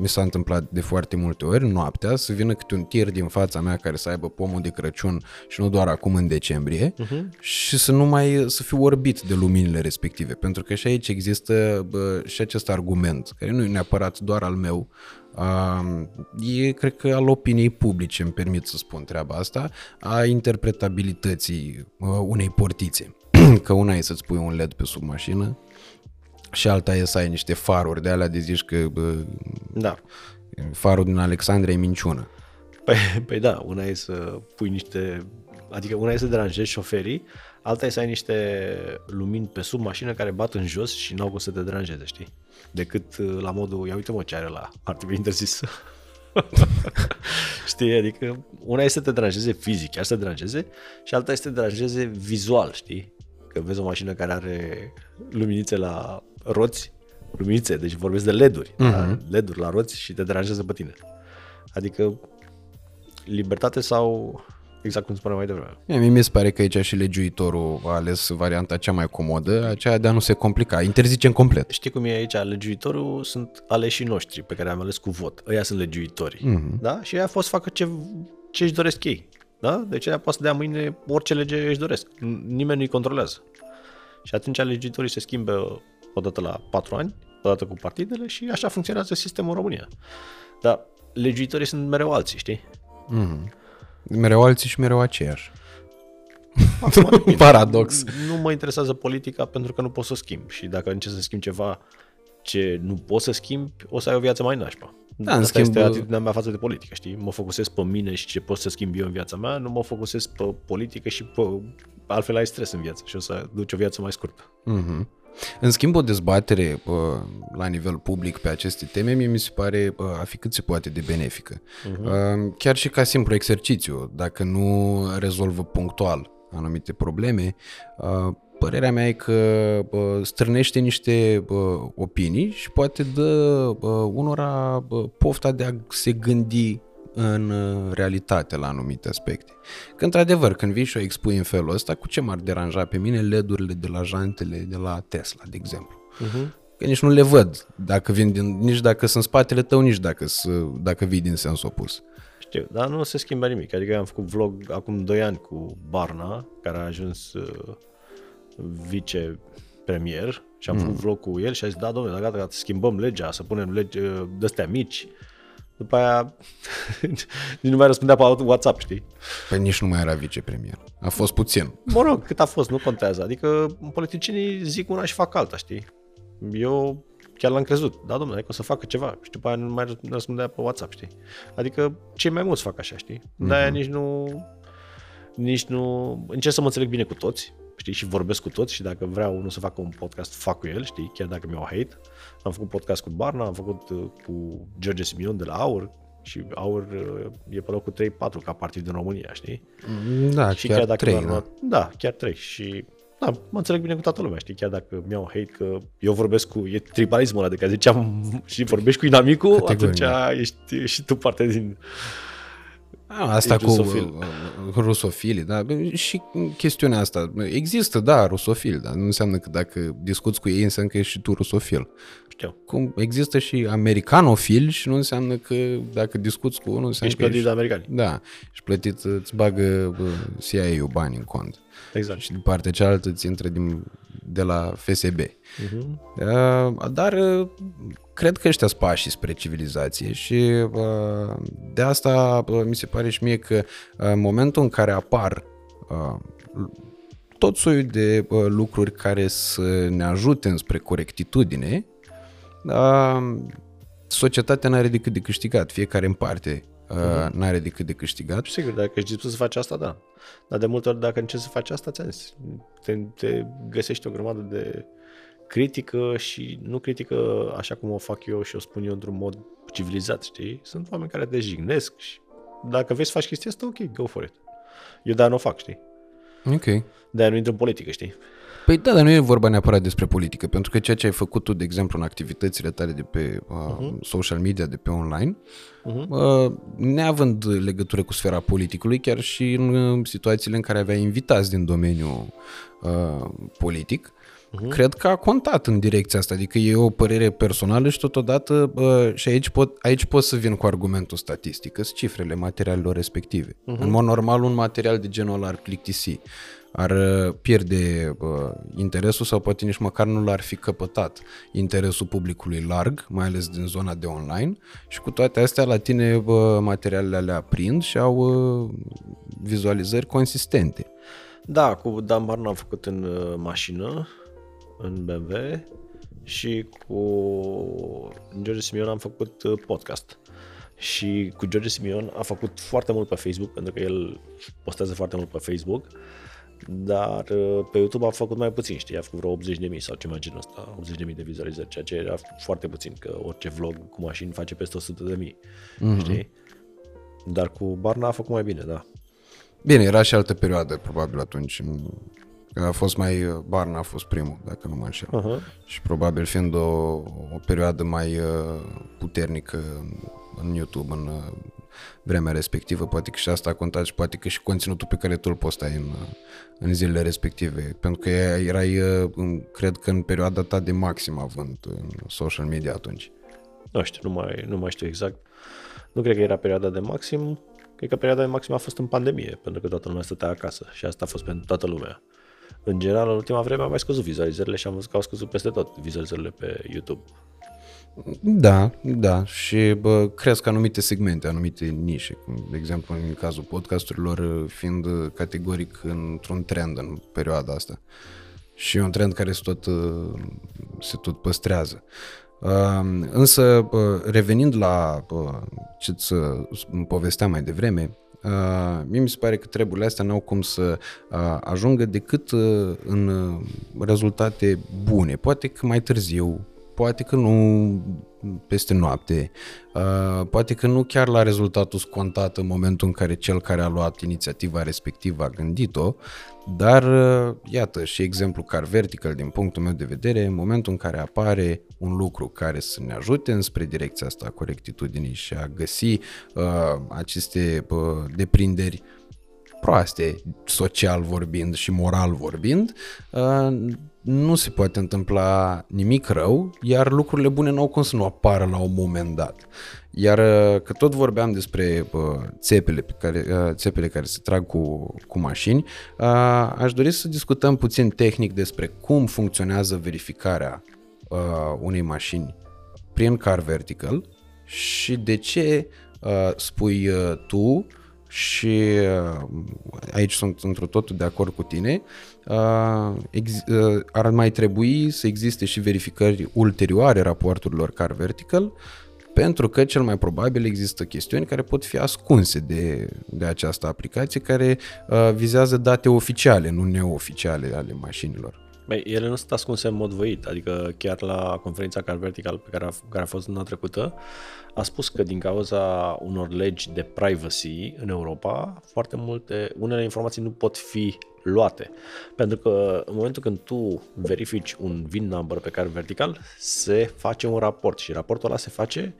mi s-a întâmplat de foarte multe ori noaptea să vină câte un tir din fața mea care să aibă pomul de Crăciun și nu doar acum în decembrie uh-huh. și să nu mai să fiu orbit de luminile respective. Pentru că și aici există bă, și acest argument, care nu e neapărat doar al meu, Uh, e, cred că, al opiniei publice, îmi permit să spun treaba asta, a interpretabilității uh, unei portițe. <clears throat> că una e să-ți pui un LED pe sub mașină, și alta e să ai niște faruri de alea de zici că bă, da. farul din Alexandria e minciună. Păi, <laughs> păi da, una e să pui niște, adică una e să deranjezi șoferii, alta e să ai niște lumini pe sub mașină care bat în jos și n-au cum să te deranjeze, știi? Decât uh, la modul, ia uite mă ce are la, <laughs> ar trebui interzis. <laughs> știi, adică una este să te deranjeze fizic, chiar să te deranjeze și alta este să te deranjeze vizual, știi? Că vezi o mașină care are luminițe la roți, luminițe, deci vorbesc de LED-uri, uh-huh. da? LED-uri la roți și te deranjează pe tine. Adică libertate sau exact cum spuneam mai devreme. Mie mi se pare că aici și legiuitorul a ales varianta cea mai comodă, aceea de a nu se complica. Interzicem complet. Știi cum e aici? Legiuitorul sunt aleșii noștri pe care am ales cu vot. Ăia sunt legiuitorii. Uh-huh. Da? Și ea a fost să facă ce, ce își doresc ei. Da? Deci ea poate să dea mâine orice lege își doresc. Nimeni nu-i controlează. Și atunci legiuitorii se schimbă odată la patru ani, odată cu partidele și așa funcționează sistemul în România. Dar legiuitorii sunt mereu alții, știi? Mm-hmm. Mereu alții și mereu aceiași. <laughs> Paradox. Nu mă interesează politica pentru că nu pot să o schimb și dacă încerc să schimb ceva ce nu poți să schimbi, o să ai o viață mai nașpa. Da, Asta în schimb... este atitudinea mea față de politică, știi? Mă focusez pe mine și ce pot să schimb eu în viața mea, nu mă focusez pe politică și pe... altfel ai stres în viață și o să duci o viață mai scurtă. Mm-hmm. În schimb, o dezbatere la nivel public pe aceste teme, mie mi se pare a fi cât se poate de benefică. Uh-huh. Chiar și ca simplu exercițiu, dacă nu rezolvă punctual anumite probleme, uh, părerea mea e că uh, strânește niște uh, opinii și poate dă uh, unora uh, pofta de a se gândi în uh, realitate la anumite aspecte. Că într-adevăr, când vii și o expui în felul ăsta, cu ce m-ar deranja pe mine LED-urile de la jantele de la Tesla, de exemplu? Uh-huh. Că nici nu le văd dacă vin din, nici dacă sunt spatele tău, nici dacă, dacă vii din sens opus. Știu, dar nu se schimbă nimic. Adică eu am făcut vlog acum 2 ani cu Barna, care a ajuns uh, vice-premier și am mm. făcut vlog cu el și a zis, da, domnule, gata, gata, schimbăm legea, să punem legi uh, de-astea mici. După aia <laughs> nici nu mai răspundea pe WhatsApp, știi? Păi nici nu mai era vicepremier. A fost puțin. Mă rog, cât a fost, nu contează. Adică politicienii zic una și fac alta, știi? Eu chiar l-am crezut. Da, domnule, că o să facă ceva. Și după aia nu mai răspundea pe WhatsApp, știi? Adică cei mai mulți fac așa, știi? Mm-hmm. De-aia nici nu... Nici nu... Încerc să mă înțeleg bine cu toți, știi? Și vorbesc cu toți și dacă vreau unul să facă un podcast, fac cu el, știi? Chiar dacă mi-au hate. Am făcut podcast cu Barna, am făcut uh, cu George Simion de la Aur, și Aur uh, e pe locul 3-4 ca partid în România, știi? Da, și chiar, chiar dacă 3, da. da, chiar 3 și da, mă înțeleg bine cu toată lumea, știi, chiar dacă mi-au hate că eu vorbesc cu, e tribalismul ăla de care ziceam <laughs> și vorbești cu inamicul, atunci ești și tu parte din... A, asta cu rusofil. rusofili, da, și chestiunea asta, există, da, rusofili, dar nu înseamnă că dacă discuți cu ei, înseamnă că ești și tu rusofil. Știu. Cum există și americanofili și nu înseamnă că dacă discuți cu unul, înseamnă ești plătit ești, de americani. Da, ești plătit, îți bagă CIA-ul bani în cont. Exact. Și de partea cealaltă ți intră din, de la FSB. Uh-huh. Uh, dar uh, cred că ăștia sunt pașii spre civilizație și uh, de asta uh, mi se pare și mie că uh, în momentul în care apar uh, tot soiul de uh, lucruri care să ne ajute înspre corectitudine, uh, societatea n-are decât de câștigat, fiecare în parte uh-huh. n-are decât de câștigat. Sigur, dacă ești dispus să faci asta, da. Dar de multe ori, dacă încerci să faci asta, ți te, te găsești o grămadă de critică și nu critică așa cum o fac eu și o spun eu într-un mod civilizat, știi? Sunt oameni care te jignesc și dacă vei să faci chestia asta, ok, go for it. Eu de nu o fac, știi? Ok. De-aia nu intru în politică, știi? Păi da, dar nu e vorba neapărat despre politică, pentru că ceea ce ai făcut tu, de exemplu, în activitățile tale de pe uh, uh-huh. social media, de pe online, uh-huh. uh, neavând legătură cu sfera politicului, chiar și în uh, situațiile în care aveai invitați din domeniul uh, politic, uh-huh. cred că a contat în direcția asta, adică e o părere personală și totodată, uh, și aici pot, aici pot să vin cu argumentul statistic, sunt cifrele materialelor respective. Uh-huh. În mod normal, un material de genul ăla ar plictisi ar uh, pierde uh, interesul sau poate nici măcar nu l-ar fi căpătat interesul publicului larg, mai ales din zona de online și cu toate astea la tine uh, materialele alea prind și au uh, vizualizări consistente. Da, cu Dan Barna am făcut în uh, mașină, în BMW și cu George Simion am făcut uh, podcast. Și cu George Simion a făcut foarte mult pe Facebook, pentru că el postează foarte mult pe Facebook dar uh, pe YouTube a făcut mai puțin, știi, a făcut vreo 80 de mii sau ceva genul ăsta, 80 de mii de vizualizări, ceea ce era foarte puțin, că orice vlog cu mașini face peste 100 de mii, mm-hmm. știi? Dar cu Barna a făcut mai bine, da. Bine, era și altă perioadă, probabil atunci. A fost mai, Barna a fost primul, dacă nu mă înșel. Uh-huh. Și probabil fiind o, o perioadă mai uh, puternică în YouTube, în vremea respectivă, poate că și asta a contat și poate că și conținutul pe care tu îl postai în, în zilele respective, pentru că erai, cred că în perioada ta de maxim având în social media atunci. Nu știu, nu mai, nu mai știu exact. Nu cred că era perioada de maxim, cred că perioada de maxim a fost în pandemie, pentru că toată lumea stătea acasă și asta a fost pentru toată lumea. În general, în ultima vreme am mai scăzut vizualizările și am văzut că au scăzut peste tot vizualizările pe YouTube. Da, da, și bă, cresc anumite segmente, anumite nișe, de exemplu în cazul podcasturilor fiind categoric într-un trend în perioada asta. Și e un trend care se tot, se tot păstrează. Însă, revenind la ce ți povesteam mai devreme, mie mi se pare că treburile astea n-au cum să ajungă decât în rezultate bune. Poate că mai târziu, poate că nu peste noapte, uh, poate că nu chiar la rezultatul scontat în momentul în care cel care a luat inițiativa respectivă a gândit-o, dar uh, iată și exemplu car vertical din punctul meu de vedere, în momentul în care apare un lucru care să ne ajute înspre direcția asta a corectitudinii și a găsi uh, aceste uh, deprinderi proaste, social vorbind și moral vorbind, uh, nu se poate întâmpla nimic rău, iar lucrurile bune nu au cum să nu apară la un moment dat. Iar uh, că tot vorbeam despre uh, țepele, pe care, țepele care se trag cu, cu mașini, aș dori să discutăm puțin tehnic despre cum funcționează verificarea unei mașini prin car vertical și de ce spui tu și uh, aici sunt într totul de acord cu tine, uh, uh, ar mai trebui să existe și verificări ulterioare raporturilor car vertical, pentru că cel mai probabil există chestiuni care pot fi ascunse de, de această aplicație, care vizează date oficiale, nu neoficiale ale mașinilor. Băi, ele nu sunt ascunse în mod voit, adică chiar la conferința Car Vertical pe care a, care a fost luna trecută, a spus că din cauza unor legi de privacy în Europa, foarte multe, unele informații nu pot fi luate. Pentru că în momentul când tu verifici un VIN number pe Car Vertical, se face un raport și raportul ăla se face,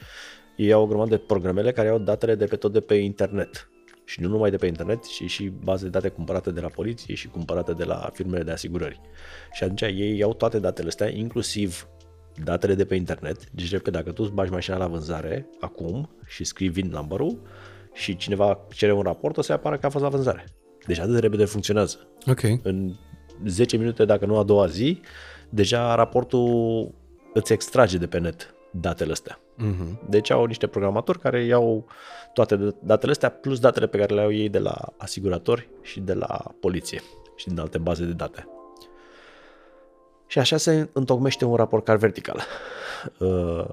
ei au o grămadă de programele care au datele de pe tot de pe internet și nu numai de pe internet, ci și baze de date cumpărate de la poliție și cumpărate de la firmele de asigurări. Și atunci ei iau toate datele astea, inclusiv datele de pe internet. Deci, că dacă tu îți bagi mașina la vânzare acum și scrii VIN number și cineva cere un raport, o să apară că a fost la vânzare. Deci atât de repede funcționează. Ok. În 10 minute, dacă nu a doua zi, deja raportul îți extrage de pe net datele astea. Uh-huh. Deci au niște programatori care iau toate datele astea plus datele pe care le au ei de la asiguratori și de la poliție și din alte baze de date. Și așa se întocmește un raport car vertical. Uh,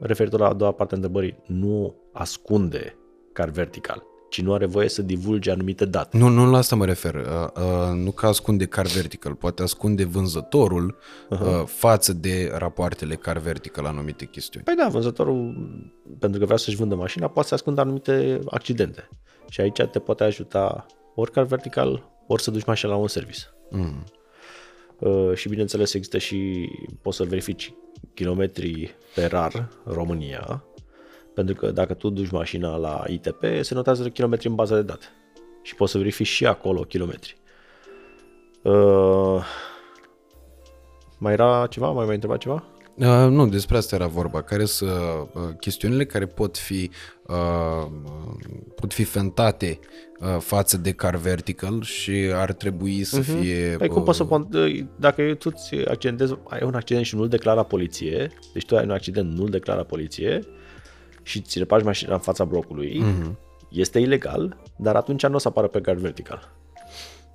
referitor la a doua parte a întrebării, nu ascunde car vertical ci nu are voie să divulge anumite date. Nu, nu la asta mă refer. Uh, uh, nu că ascunde car vertical, poate ascunde vânzătorul uh-huh. uh, față de rapoartele car vertical anumite chestiuni. Păi da, vânzătorul, pentru că vrea să-și vândă mașina, poate să ascundă anumite accidente. Și aici te poate ajuta ori car vertical, ori să duci mașina la un service. Mm. Uh, și bineînțeles există și, poți să verifici kilometri pe rar România, pentru că dacă tu duci mașina la ITP, se notează kilometri în baza de date. Și poți să verifici și acolo kilometri. Uh, mai era ceva? Mai mai întreba ceva? Uh, nu, despre asta era vorba. Care sunt uh, chestiunile care pot fi uh, pot fi fentate uh, față de car vertical și ar trebui să uh-huh. fie... Păi cum poți să uh, dacă tu ți accidentezi, ai un accident și nu-l declara poliție, deci tu ai un accident, nu-l declara poliție, și ți repași mașina în fața blocului, mm-hmm. este ilegal, dar atunci nu o să apară pe gard vertical.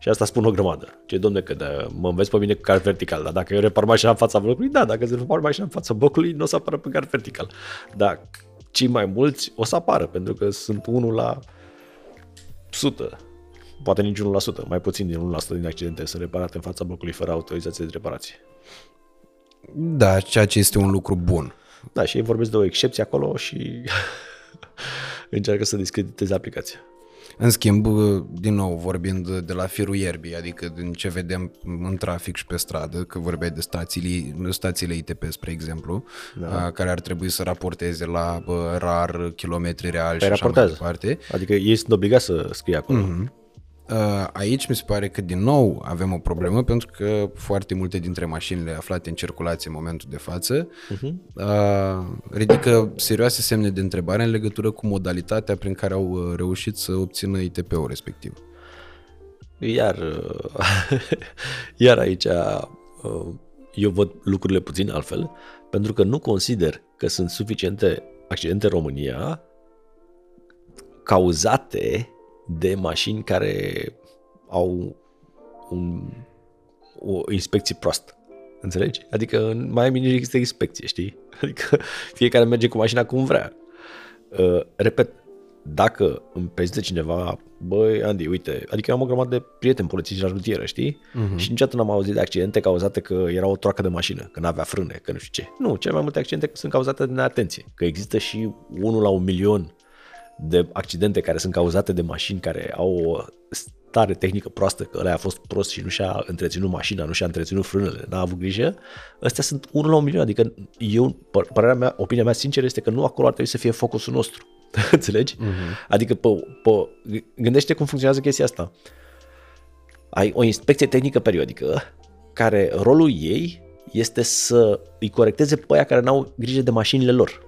Și asta spun o grămadă. Ce domne, că de, mă înveți pe mine cu gard vertical, dar dacă eu repar mașina în fața blocului, da, dacă îți repar mașina în fața blocului, nu o să apară pe gard vertical. Dar cei mai mulți o să apară, pentru că sunt unul la 100, poate nici 1%, mai puțin din 1% din accidente sunt reparate în fața blocului fără autorizație de reparație. Da, ceea ce este un lucru bun. Da, și ei vorbesc de o excepție acolo și <laughs> încearcă să discrediteze aplicația. În schimb, din nou, vorbind de la firul ierbii, adică din ce vedem în trafic și pe stradă, că vorbeai de stațiile, stațiile ITP, spre exemplu, da. care ar trebui să raporteze la rar kilometri reali păi și așa mai departe. Adică ei sunt obligați să scrie acolo. Mm-hmm. Uh, aici mi se pare că din nou avem o problemă pentru că foarte multe dintre mașinile aflate în circulație în momentul de față uh-huh. ridică serioase semne de întrebare în legătură cu modalitatea prin care au uh, reușit să obțină ITP-ul respectiv. Iar, <laughs> iar aici eu văd lucrurile puțin altfel, pentru că nu consider că sunt suficiente accidente în România cauzate de mașini care au un, o inspecție proastă. Înțelegi? Adică în Miami nu există inspecție, știi? <laughs> Adică fiecare merge cu mașina cum vrea. Uh, repet, dacă îmi prezintă cineva, băi, Andy, uite, adică eu am o grămadă de prieteni polițiști la rutieră, știi? Uh-huh. Și niciodată n-am auzit de accidente cauzate că era o troacă de mașină, că n-avea frâne, că nu știu ce. Nu, cele mai multe accidente sunt cauzate de neatenție, că există și unul la un milion de accidente care sunt cauzate de mașini care au o stare tehnică proastă, că ăla a fost prost și nu și-a întreținut mașina, nu și-a întreținut frânele, n-a avut grijă, astea sunt unul la un milion, adică eu, părerea mea, opinia mea sinceră este că nu acolo ar trebui să fie focusul nostru. <laughs> Înțelegi? Uh-huh. Adică, pe, pe, gândește cum funcționează chestia asta. Ai o inspecție tehnică periodică care rolul ei este să îi corecteze pe aia care n-au grijă de mașinile lor.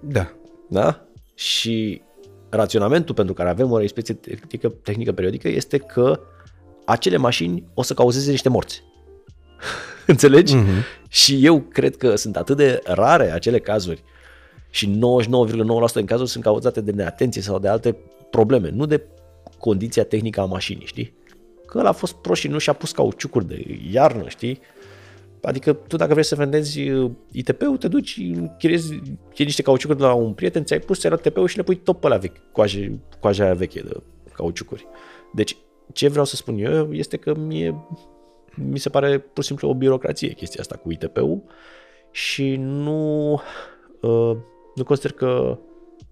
Da. Da? Și raționamentul pentru care avem o inspecție tehnică, tehnică periodică este că acele mașini o să cauzeze niște morți. <laughs> Înțelegi? Uh-huh. Și eu cred că sunt atât de rare acele cazuri și 99,9% din cazuri sunt cauzate de neatenție sau de alte probleme, nu de condiția tehnică a mașinii, știi? Că ăla a fost prost și nu și-a pus cauciucuri de iarnă, știi? Adică tu dacă vrei să vendezi uh, ITP-ul, te duci, chiriezi, chiriezi niște cauciucuri de la un prieten, ți-ai pus ți ITP-ul și le pui tot pe la vechi, coaje, coaja aia veche de cauciucuri. Deci, ce vreau să spun eu este că mie, mi se pare pur și simplu o birocrație chestia asta cu ITP-ul și nu, uh, nu consider că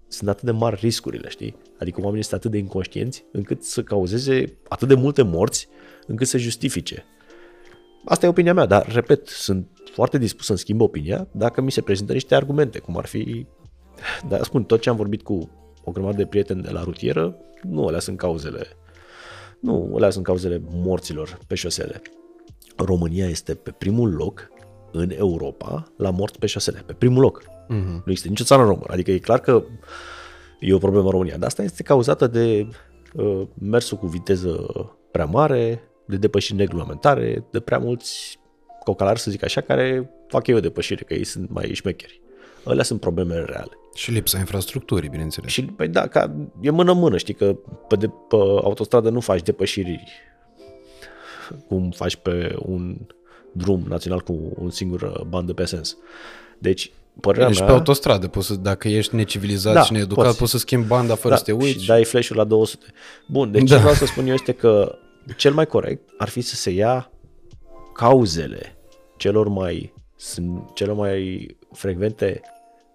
sunt atât de mari riscurile, știi? Adică oamenii sunt atât de inconștienți încât să cauzeze atât de multe morți încât să justifice Asta e opinia mea, dar, repet, sunt foarte dispus să-mi schimb opinia dacă mi se prezintă niște argumente, cum ar fi... Dar spun, tot ce am vorbit cu o grămadă de prieteni de la rutieră, nu alea sunt cauzele. Nu, alea sunt cauzele morților pe șosele. România este pe primul loc în Europa la morți pe șosele. Pe primul loc. Uh-huh. Nu există nicio țară în România. Adică e clar că e o problemă în România. Dar asta este cauzată de uh, mersul cu viteză prea mare, de depășiri regulamentare, de prea mulți cocalari, să zic așa, care fac eu o depășire, că ei sunt mai șmecheri. Alea sunt problemele reale. Și lipsa infrastructurii, bineînțeles. Și, păi da, ca, e mână-mână, știi, că pe, de, pe autostradă nu faci depășiri cum faci pe un drum național cu un singur bandă pe sens. Deci, părerea deci mea... pe autostradă, poți să, dacă ești necivilizat da, și needucat, poți. poți să schimbi banda fără da, să te uiți. Și dai flash-ul la 200. Bun, deci da. ce vreau să spun eu este că cel mai corect ar fi să se ia cauzele celor mai, sunt celor mai frecvente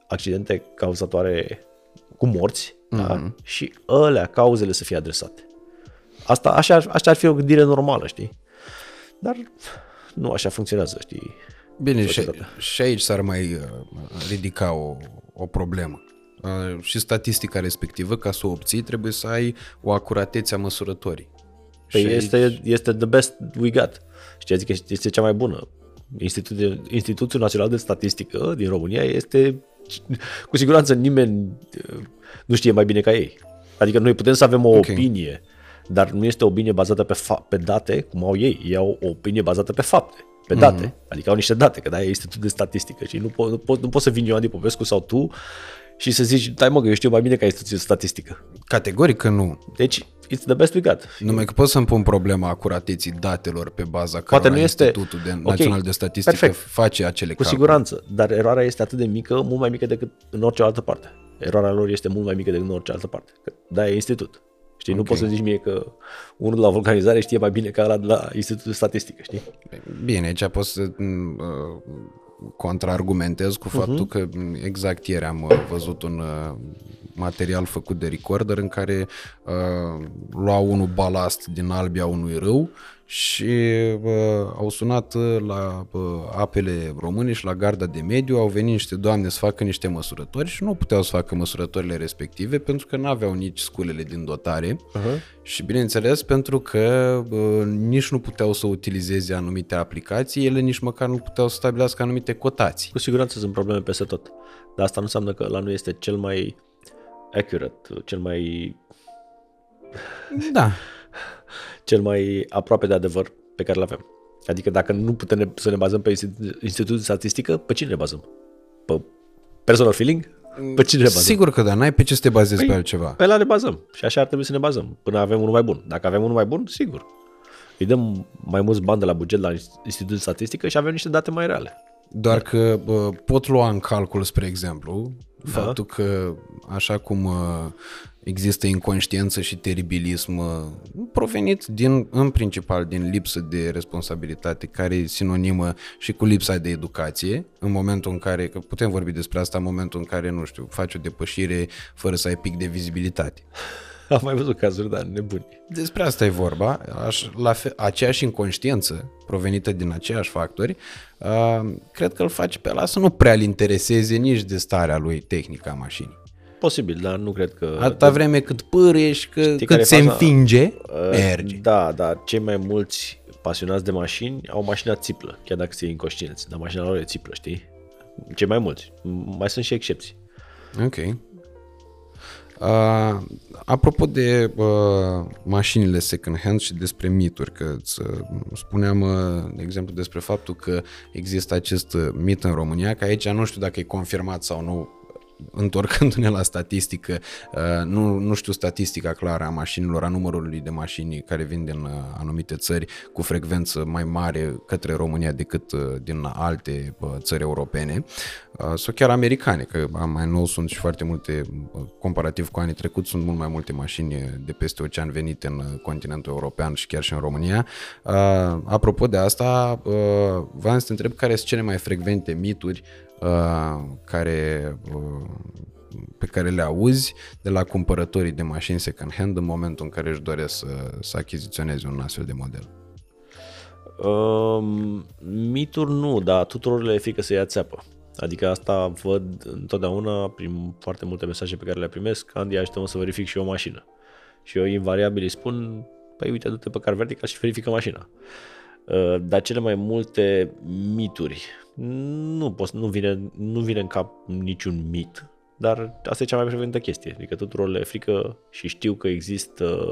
accidente cauzatoare cu morți mm-hmm. da? Mhm. și alea cauzele să fie adresate. Asta, așa, așa ar fi o gândire normală, știi? Dar nu așa funcționează, știi? Bine, și, și aici s-ar mai uh, ridica o, o problemă. Uh, și statistica respectivă, ca să o obții, trebuie să ai o acuratețe a măsurătorii. Păi și este, este the best we got. Știi, adică este cea mai bună. Institutul, Institutul Național de Statistică din România este, cu siguranță nimeni uh, nu știe mai bine ca ei. Adică noi putem să avem o okay. opinie, dar nu este o opinie bazată pe, fa- pe date, cum au ei. Ei au o opinie bazată pe fapte, pe date. Mm-hmm. Adică au niște date, că da, e Institutul de Statistică și nu, po- nu, po- nu poți să vin eu, Andy Popescu sau tu și să zici, dai mă, că eu știu mai bine ca instituție de statistică. Categoric că nu. Deci, it's the best we got. Numai că pot să-mi pun problema acurateții datelor pe baza Poate nu este... Institutul de, okay. Național de Statistică Perfect. face acele Cu calcule. siguranță, dar eroarea este atât de mică, mult mai mică decât în orice altă parte. Eroarea lor este mult mai mică decât în orice altă parte. Da, e institut. Știi, okay. nu poți să zici mie că unul de la vulcanizare știe mai bine ca ăla de la Institutul de Statistică, știi? Bine, aici poți să uh, contraargumentez cu faptul uh-huh. că exact ieri am uh, văzut un uh, material făcut de recorder în care uh, lua unul balast din albia unui râu și uh, au sunat uh, la uh, apele române și la garda de mediu, au venit niște doamne să facă niște măsurători și nu puteau să facă măsurătorile respective pentru că nu aveau nici sculele din dotare uh-huh. și bineînțeles pentru că uh, nici nu puteau să utilizeze anumite aplicații, ele nici măcar nu puteau să stabilească anumite cotații. Cu siguranță sunt probleme peste tot, dar asta nu înseamnă că la nu este cel mai accurate, cel mai... Da. <laughs> cel mai aproape de adevăr pe care îl avem. Adică dacă nu putem să ne bazăm pe Institutul de Statistică, pe cine ne bazăm? Pe personal feeling? Pe cine ne bazăm? Sigur că da, n-ai pe ce să te bazezi păi, pe altceva. Pe la ne bazăm și așa ar trebui să ne bazăm până avem unul mai bun. Dacă avem unul mai bun, sigur. Îi dăm mai mulți bani de la buget la Institutul de Statistică și avem niște date mai reale. Doar că bă, pot lua în calcul, spre exemplu, da. faptul că așa cum uh, există inconștiență și teribilism uh, provenit din, în principal din lipsă de responsabilitate, care e sinonimă și cu lipsa de educație, în momentul în care, că putem vorbi despre asta, în momentul în care, nu știu, faci o depășire fără să ai pic de vizibilitate. Am mai văzut cazuri, dar nebuni. Despre asta e vorba. Aș, la fe, aceeași inconștiență provenită din aceiași factori, uh, cred că îl face pe ăla să nu prea-l intereseze nici de starea lui tehnică a mașinii. Posibil, dar nu cred că... Atâta vreme cât pârie și că, cât se faza? înfinge, uh, merge. Da, dar cei mai mulți pasionați de mașini au mașina țiplă, chiar dacă se inconștienți, dar mașina lor e țiplă, știi? Cei mai mulți. Mai sunt și excepții. Ok. Uh, apropo de uh, mașinile second-hand și despre mituri, că îți spuneam, uh, de exemplu, despre faptul că există acest mit în România, că aici nu știu dacă e confirmat sau nu întorcându-ne la statistică, uh, nu, nu știu statistica clară a mașinilor, a numărului de mașini care vin din uh, anumite țări cu frecvență mai mare către România decât uh, din alte țări europene sau chiar americane, că mai nou sunt și foarte multe, comparativ cu anii trecuți, sunt mult mai multe mașini de peste ocean venite în continentul european și chiar și în România. Apropo de asta, vreau să te întreb care sunt cele mai frecvente mituri Uh, care, uh, pe care le auzi de la cumpărătorii de mașini second-hand în momentul în care își doresc să, să achiziționeze un astfel de model? Um, mituri nu, dar tuturor le e frică să ia țeapă. Adică asta văd întotdeauna prin foarte multe mesaje pe care le primesc. Andy, ajută să verific și o mașină. Și eu invariabil îi spun, păi uite, du-te pe car vertical și verifică mașina. Uh, dar cele mai multe mituri nu, pot, nu, vine, nu vine în cap niciun mit, dar asta e cea mai frecventă chestie. Adică tuturor le frică și știu că există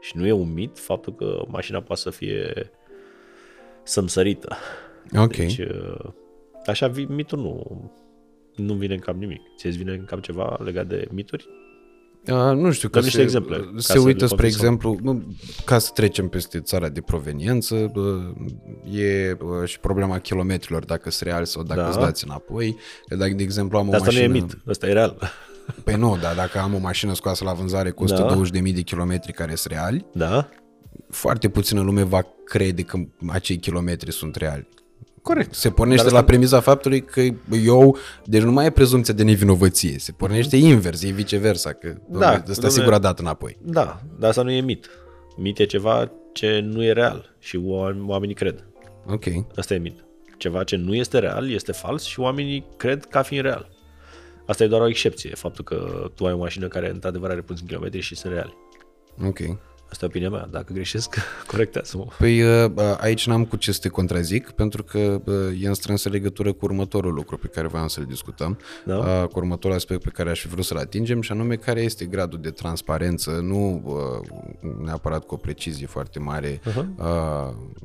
și nu e un mit faptul că mașina poate să fie sămsărită. Ok. Deci, uh, așa, mitul nu, nu vine în cap nimic. Ți-ți vine în cap ceva legat de mituri? Uh, nu știu, că se, niște exemple, se uită, spre exemplu, nu, ca să trecem peste țara de proveniență, e și problema kilometrilor, dacă sunt real sau dacă da. îți dați înapoi. Că dacă, de exemplu, am o asta mașină... nu e mit, asta e real. Păi nu, dar dacă am o mașină scoasă la vânzare cu 120.000 da. de kilometri care sunt reali, da. foarte puțină lume va crede că acei kilometri sunt reali. Corect. Se pornește Dar la premiza faptului că eu, deci nu mai e prezumția de nevinovăție, se pornește mm-hmm. invers, e viceversa, că da, ăsta sigur a dat înapoi. Da, dar asta nu e mit. Mit e ceva ce nu e real și oamenii cred. Ok. Asta e mit. Ceva ce nu este real este fals și oamenii cred ca fiind real. Asta e doar o excepție, faptul că tu ai o mașină care într-adevăr are puțin kilometri și sunt reali. Ok. Asta e opinia mea. Dacă greșesc, <laughs> corectează-mă. Păi uh, aici n-am cu ce să te contrazic, pentru că e în strânsă legătură cu următorul lucru pe care voiam să-l discutăm, da? cu următorul aspect pe care aș fi vrut să-l atingem, și anume care este gradul de transparență, nu neapărat cu o precizie foarte mare, uh-huh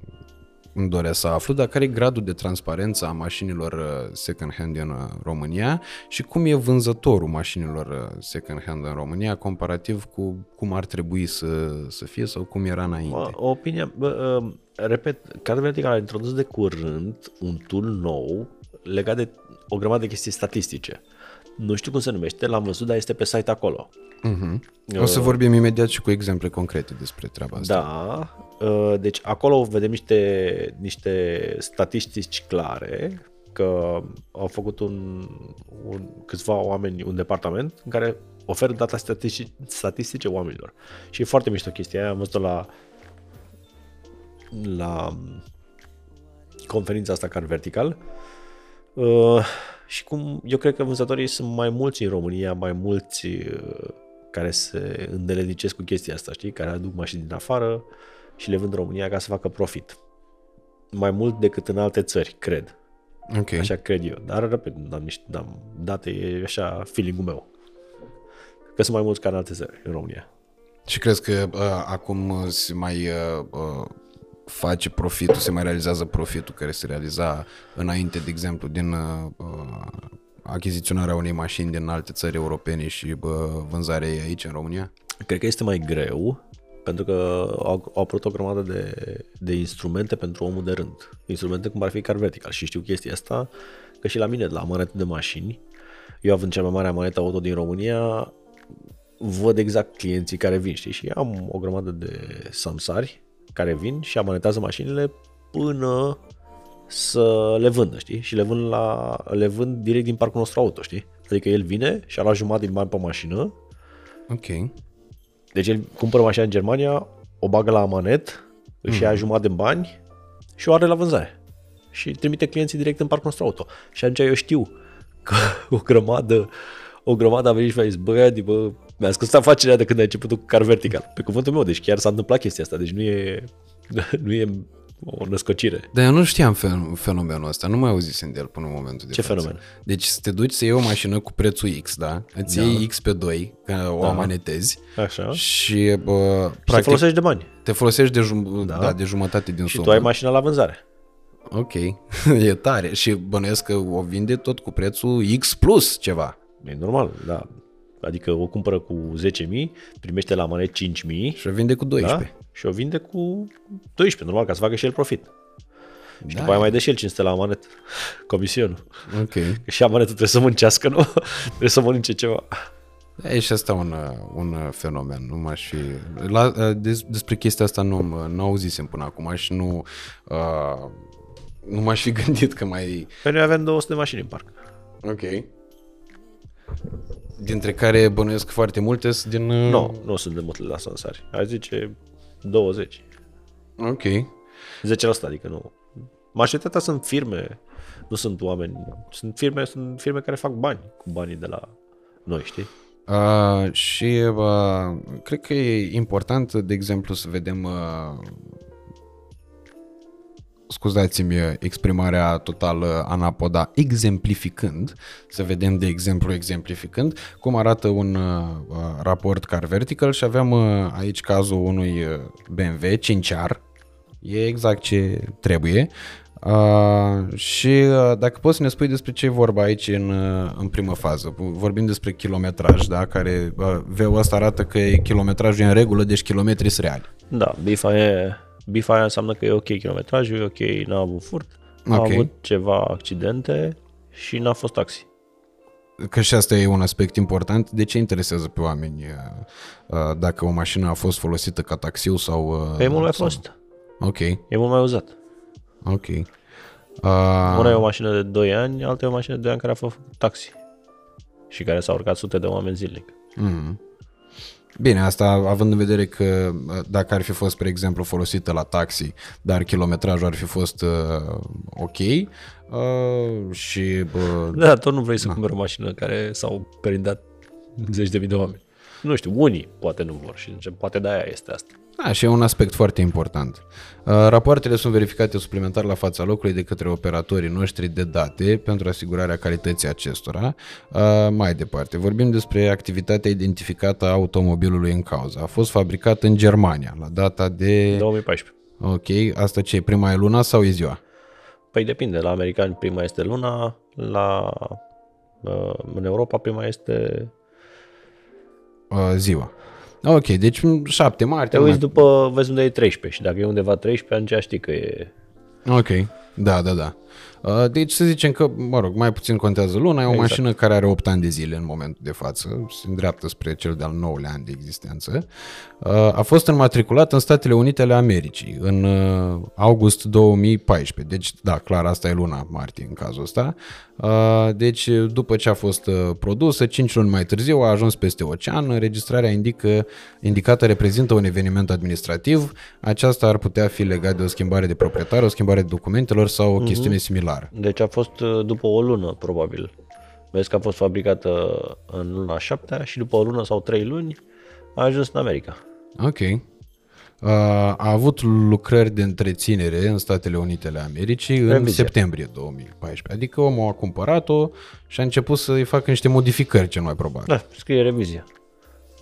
îmi doresc să aflu, dar care e gradul de transparență a mașinilor uh, second-hand în uh, România și cum e vânzătorul mașinilor uh, second-hand în România comparativ cu cum ar trebui să, să fie sau cum era înainte. O, opinia, bă, uh, repet, Card Vertical a introdus de curând un tool nou legat de o grămadă de chestii statistice. Nu știu cum se numește, l-am văzut, dar este pe site acolo. Uh-huh. O să vorbim imediat și cu exemple concrete despre treaba asta. Da, Uh, deci acolo vedem niște, niște statistici clare că au făcut un, un, câțiva oameni un departament în care oferă data statistice, statistice oamenilor. Și e foarte mișto chestia aia, am văzut la la conferința asta car vertical. Uh, și cum eu cred că vânzătorii sunt mai mulți în România, mai mulți uh, care se îndelednicesc cu chestia asta, știi, care aduc mașini din afară, și le vând în România ca să facă profit. Mai mult decât în alte țări, cred. Okay. Așa cred eu. Dar, repet, nu am niște am date, e așa feeling-ul meu. Că sunt mai mulți ca în alte țări, în România. Și crezi că uh, acum se mai uh, uh, face profitul, se mai realizează profitul care se realiza înainte, de exemplu, din uh, uh achiziționarea unei mașini din alte țări europene și uh, vânzarea ei aici în România? Cred că este mai greu pentru că au, au apărut o grămadă de, de instrumente pentru omul de rând. Instrumente cum ar fi car vertical și știu chestia asta că și la mine, la manete de mașini, eu având cea mai mare manetă auto din România, văd exact clienții care vin, știi? Și am o grămadă de samsari care vin și amanetează mașinile până să le vândă, știi? Și le vând, la, le vând direct din parcul nostru auto, știi? Adică el vine și a luat jumătate din bani pe mașină. Ok. Deci el cumpără mașina în Germania, o bagă la amanet, își ia jumătate din bani și o are la vânzare. Și trimite clienții direct în parcul nostru auto. Și atunci eu știu că <laughs> o grămadă, o grămadă a venit și mi-a zis, bă, Adi, bă, mi-a scos afacerea de când ai început cu car vertical. Pe cuvântul meu, deci chiar s-a întâmplat chestia asta, deci nu e, <laughs> nu e o născocire. Dar eu nu știam fen- fenomenul ăsta, nu mai auzisem de el până în momentul de Ce față. fenomen? Deci să te duci să iei o mașină cu prețul X, da? Îți Da. iei X pe 2, că o Da. amanetezi Așa. Și și bă, te practic folosești de bani. te folosești de, jum- da. Da. Da, de jumătate din Și sumă. tu ai mașina la vânzare. Ok, <laughs> e tare. Și bănuiesc că o vinde tot cu prețul X plus ceva. E normal, da. Adică o cumpără cu 10.000, primește la manet 5.000 Și o vinde cu 12. da? și o vinde cu 12, normal, ca să facă și el profit. Și Da. după aia mai dă și el 500 la manet, comisionul. Ok. Că și amanetul trebuie să muncească, nu? trebuie să mănânce ceva. Da, e și asta un, uh, un uh, fenomen. Nu m-aș fi... La, uh, des, despre chestia asta nu, am- nu auzisem până acum și nu... Uh, nu m-aș fi <laughs> gândit că mai... Pe noi avem 200 de mașini în parc. Ok. Dintre care bănuiesc foarte multe sunt din... uh, Nu, nu sunt de multe la Sansari. Aș zice 20. Ok. 10%, adică nu. Majoritatea sunt firme, nu sunt oameni. Sunt firme, sunt firme care fac bani cu banii de la noi, știi? Uh, și uh, cred că e important, de exemplu, să vedem uh, scuzați-mi exprimarea total anapoda, exemplificând, să vedem de exemplu exemplificând, cum arată un uh, raport car vertical și aveam uh, aici cazul unui uh, BMW 5R, e exact ce trebuie. Uh, și uh, dacă poți să ne spui despre ce e vorba aici în, uh, în primă fază. Vorbim despre kilometraj, da? care uh, V-ul ăsta arată că e kilometrajul e în regulă, deci kilometrii sunt reali. Da, bifa e... Bifa aia înseamnă că e ok kilometrajul, e ok, n-a avut furt, a Ok. avut ceva accidente și n-a fost taxi. Că și asta e un aspect important. De ce interesează pe oameni uh, uh, dacă o mașină a fost folosită ca taxiu sau... uh, Că e mult mai sau- fost. Ok, E mult mai uzat. ok. Uh, Una e o mașină de 2 ani, alta e o mașină de 2 ani care a făcut taxi. Și care s-au urcat sute de oameni zilnic. mm. Bine, asta având în vedere că uh, dacă ar fi fost, spre exemplu, folosită la taxi, dar kilometrajul ar fi fost uh, ok uh, și... Uh, Da, tot nu vrei să cumperi o mașină care s-au perindat zeci de mii de oameni. Nu știu, unii poate nu vor și zice, poate de-aia este asta. Da, și e un aspect foarte important. Uh, Rapoartele sunt verificate suplimentar la fața locului de către operatorii noștri de date pentru asigurarea calității acestora. Uh, Mai departe, vorbim despre activitatea identificată a automobilului în cauză. A fost fabricat în Germania la data de... 2014. Ok, asta ce, e, prima e luna sau e ziua? Păi depinde, la americani prima este luna, la uh, în Europa prima este... Uh, Ziua. Ok, deci 7 martie. Te uiți mai- după, vezi unde e 13 și dacă e undeva 13, atunci știi că e... Ok, da, da, da. Uh, Deci să zicem că, mă rog, mai puțin contează luna, e o Exact. mașină care are 8 ani de zile în momentul de față, se îndreaptă spre cel de-al 9-lea an de existență. Uh, A fost înmatriculat în Statele Unite ale Americii în uh, august 2014, deci da, clar, asta e luna martie în cazul ăsta. Uh, Deci după ce a fost uh, produsă, 5 luni mai târziu a ajuns peste ocean, înregistrarea indică, indicată reprezintă un eveniment administrativ, aceasta ar putea fi legat de o schimbare de proprietar, o schimbare de documentelor sau o chestiune similară. Deci a fost uh, după o lună, probabil. Vezi că a fost fabricată în luna 7 și după o lună sau 3 luni a ajuns în America. Ok. Uh, A avut lucrări de întreținere în Statele Unite ale Americii în Revizie. septembrie 2014. Adică omul a cumpărat-o și a început să-i facă niște modificări, cel mai probabil. Da, scrie revizie.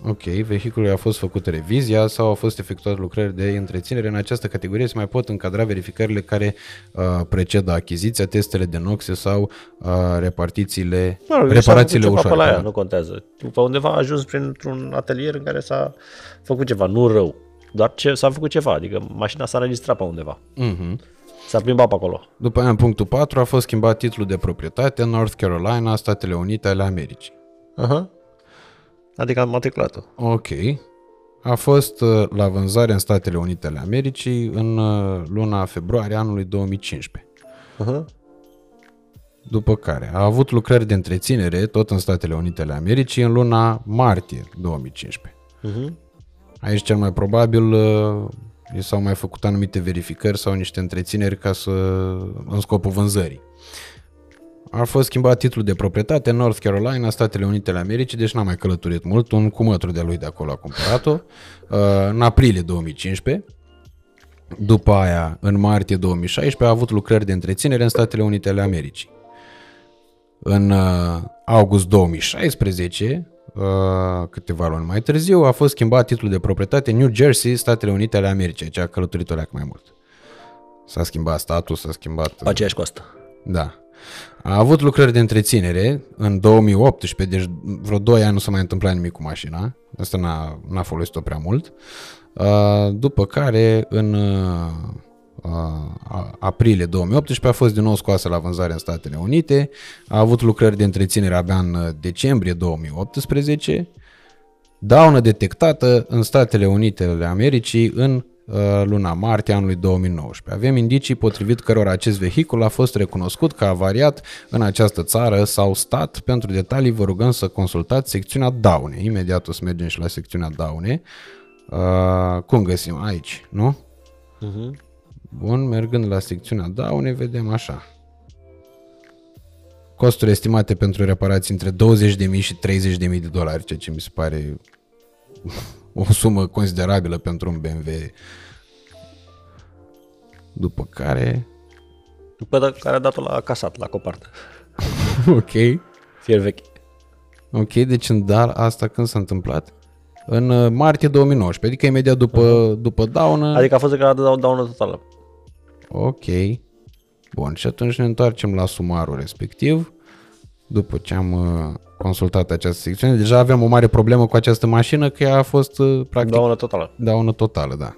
Ok, vehiculului a fost făcută revizia sau au fost efectuate lucrări de întreținere. În această categorie se mai pot încadra verificările care uh, precedă achiziția, testele de noxe sau uh, repartițiile, Mă rog, reparațiile s-a făcut ceva ușoare. Pe la ea, pardon. nu contează. După undeva a ajuns printr-un atelier în care s-a făcut ceva, nu rău. Doar ce s-a făcut ceva, adică mașina s-a înregistrat pe undeva. Mhm. S-a plimbat pe acolo. După aia, în punctul 4, a fost schimbat titlul de proprietate în North Carolina, Statele Unite ale Americii. Aha. Adică am matriculatul. Ok. A fost uh, la vânzare în Statele Unite ale Americii în uh, luna februarie anului 2015. Aha. După care a avut lucrări de întreținere tot în Statele Unite ale Americii în luna martie 2015. Mhm. Aici cel mai probabil uh, i s-au mai făcut anumite verificări sau niște întrețineri ca să, în scopul vânzării. A fost schimbat titlul de proprietate în North Carolina, Statele Unite ale Americii, deci n-a mai călătorit mult, un cumătru de lui de acolo a cumpărat-o, uh, în aprilie 2015. După aia, în martie 2016, a avut lucrări de întreținere în Statele Unite ale Americii. În uh, august 2016, uh, câteva luni mai târziu, a fost schimbat titlul de proprietate New Jersey, Statele Unite ale Americii, ce a călătorit o leacă mai mult. S-a schimbat status, s-a schimbat... Pe aceeași costă. Da. A avut lucrări de întreținere în 2018, deci vreo 2 ani nu s-a mai întâmplat nimic cu mașina. Asta n-a, n-a folosit-o prea mult. Uh, După care, în uh, uh, aprilie 2018, a fost din nou scoasă la vânzare în Statele Unite. A avut lucrări de întreținere abia în uh, decembrie 2018. Daună detectată în Statele Unite ale Americii în uh, luna martie anului 2019. Avem indicii potrivit cărora acest vehicul a fost recunoscut ca avariat în această țară sau stat. Pentru detalii vă rugăm să consultați secțiunea daune. Imediat o să mergem și la secțiunea daune. Uh, cum găsim aici, nu? Mhm. Bun, mergând la secțiunea daune, vedem așa. Costuri estimate pentru reparații între 20.000 și 30.000 de dolari, ceea ce mi se pare o sumă considerabilă pentru un BMW. După care, Pe da- care a dat-o la casat, la copartă. <laughs> ok, Fier vechi. ok, deci în dar asta când s-a întâmplat? În uh, martie 2019, adică imediat după, după daună. Adică a fost declarată da- daună totală. Ok. Bun, și atunci ne întoarcem la sumarul respectiv. După ce am uh, consultat această secțiune, deja aveam o mare problemă cu această mașină, că ea a fost uh, practic Daună totală. daună totală, da.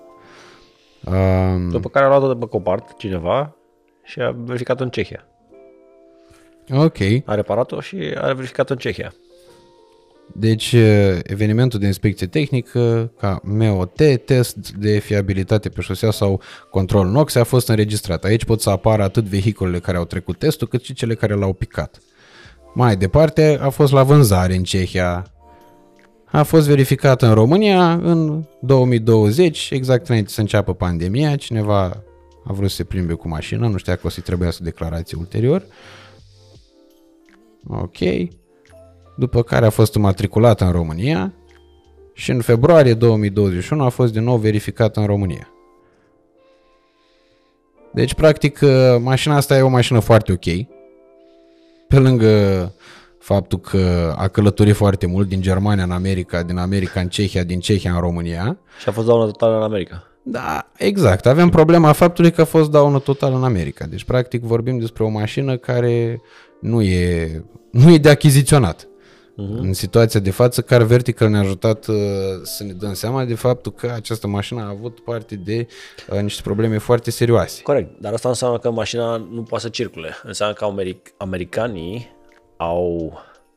Um, După care a luat-o de pe copart cineva și a verificat în Cehia. ok, A reparat-o și a verificat în Cehia. deci uh, evenimentul de inspecție tehnică ca MOT, test de fiabilitate pe șosea sau control NOx a fost înregistrat. Aici pot să apară atât vehiculele care au trecut testul, cât și cele care l-au picat. Mai departe, a fost la vânzare în Cehia. A fost verificată în România în 2020, exact înainte să înceapă pandemia. Cineva a vrut să se plimbe cu mașina, nu știa că o să-i trebuiască declarație ulterior. Ok. După care a fost matriculată în România și în februarie 2021 a fost din nou verificată în România. Deci, practic, mașina asta e o mașină foarte ok. Pe lângă faptul că a călătorit foarte mult din Germania în America, din America în Cehia, din Cehia în România. Și a fost daună totală în America. Da, exact. Avem problema faptului că a fost daună totală în America. Deci, practic, vorbim despre o mașină care nu e, nu e de achiziționat. Uh-huh. În situația de față, Car Vertical ne-a ajutat uh, să ne dăm seama de faptul că această mașină a avut parte de uh, niște probleme foarte serioase. Corect, dar asta înseamnă că mașina nu poate să circule. Înseamnă că americ- americanii au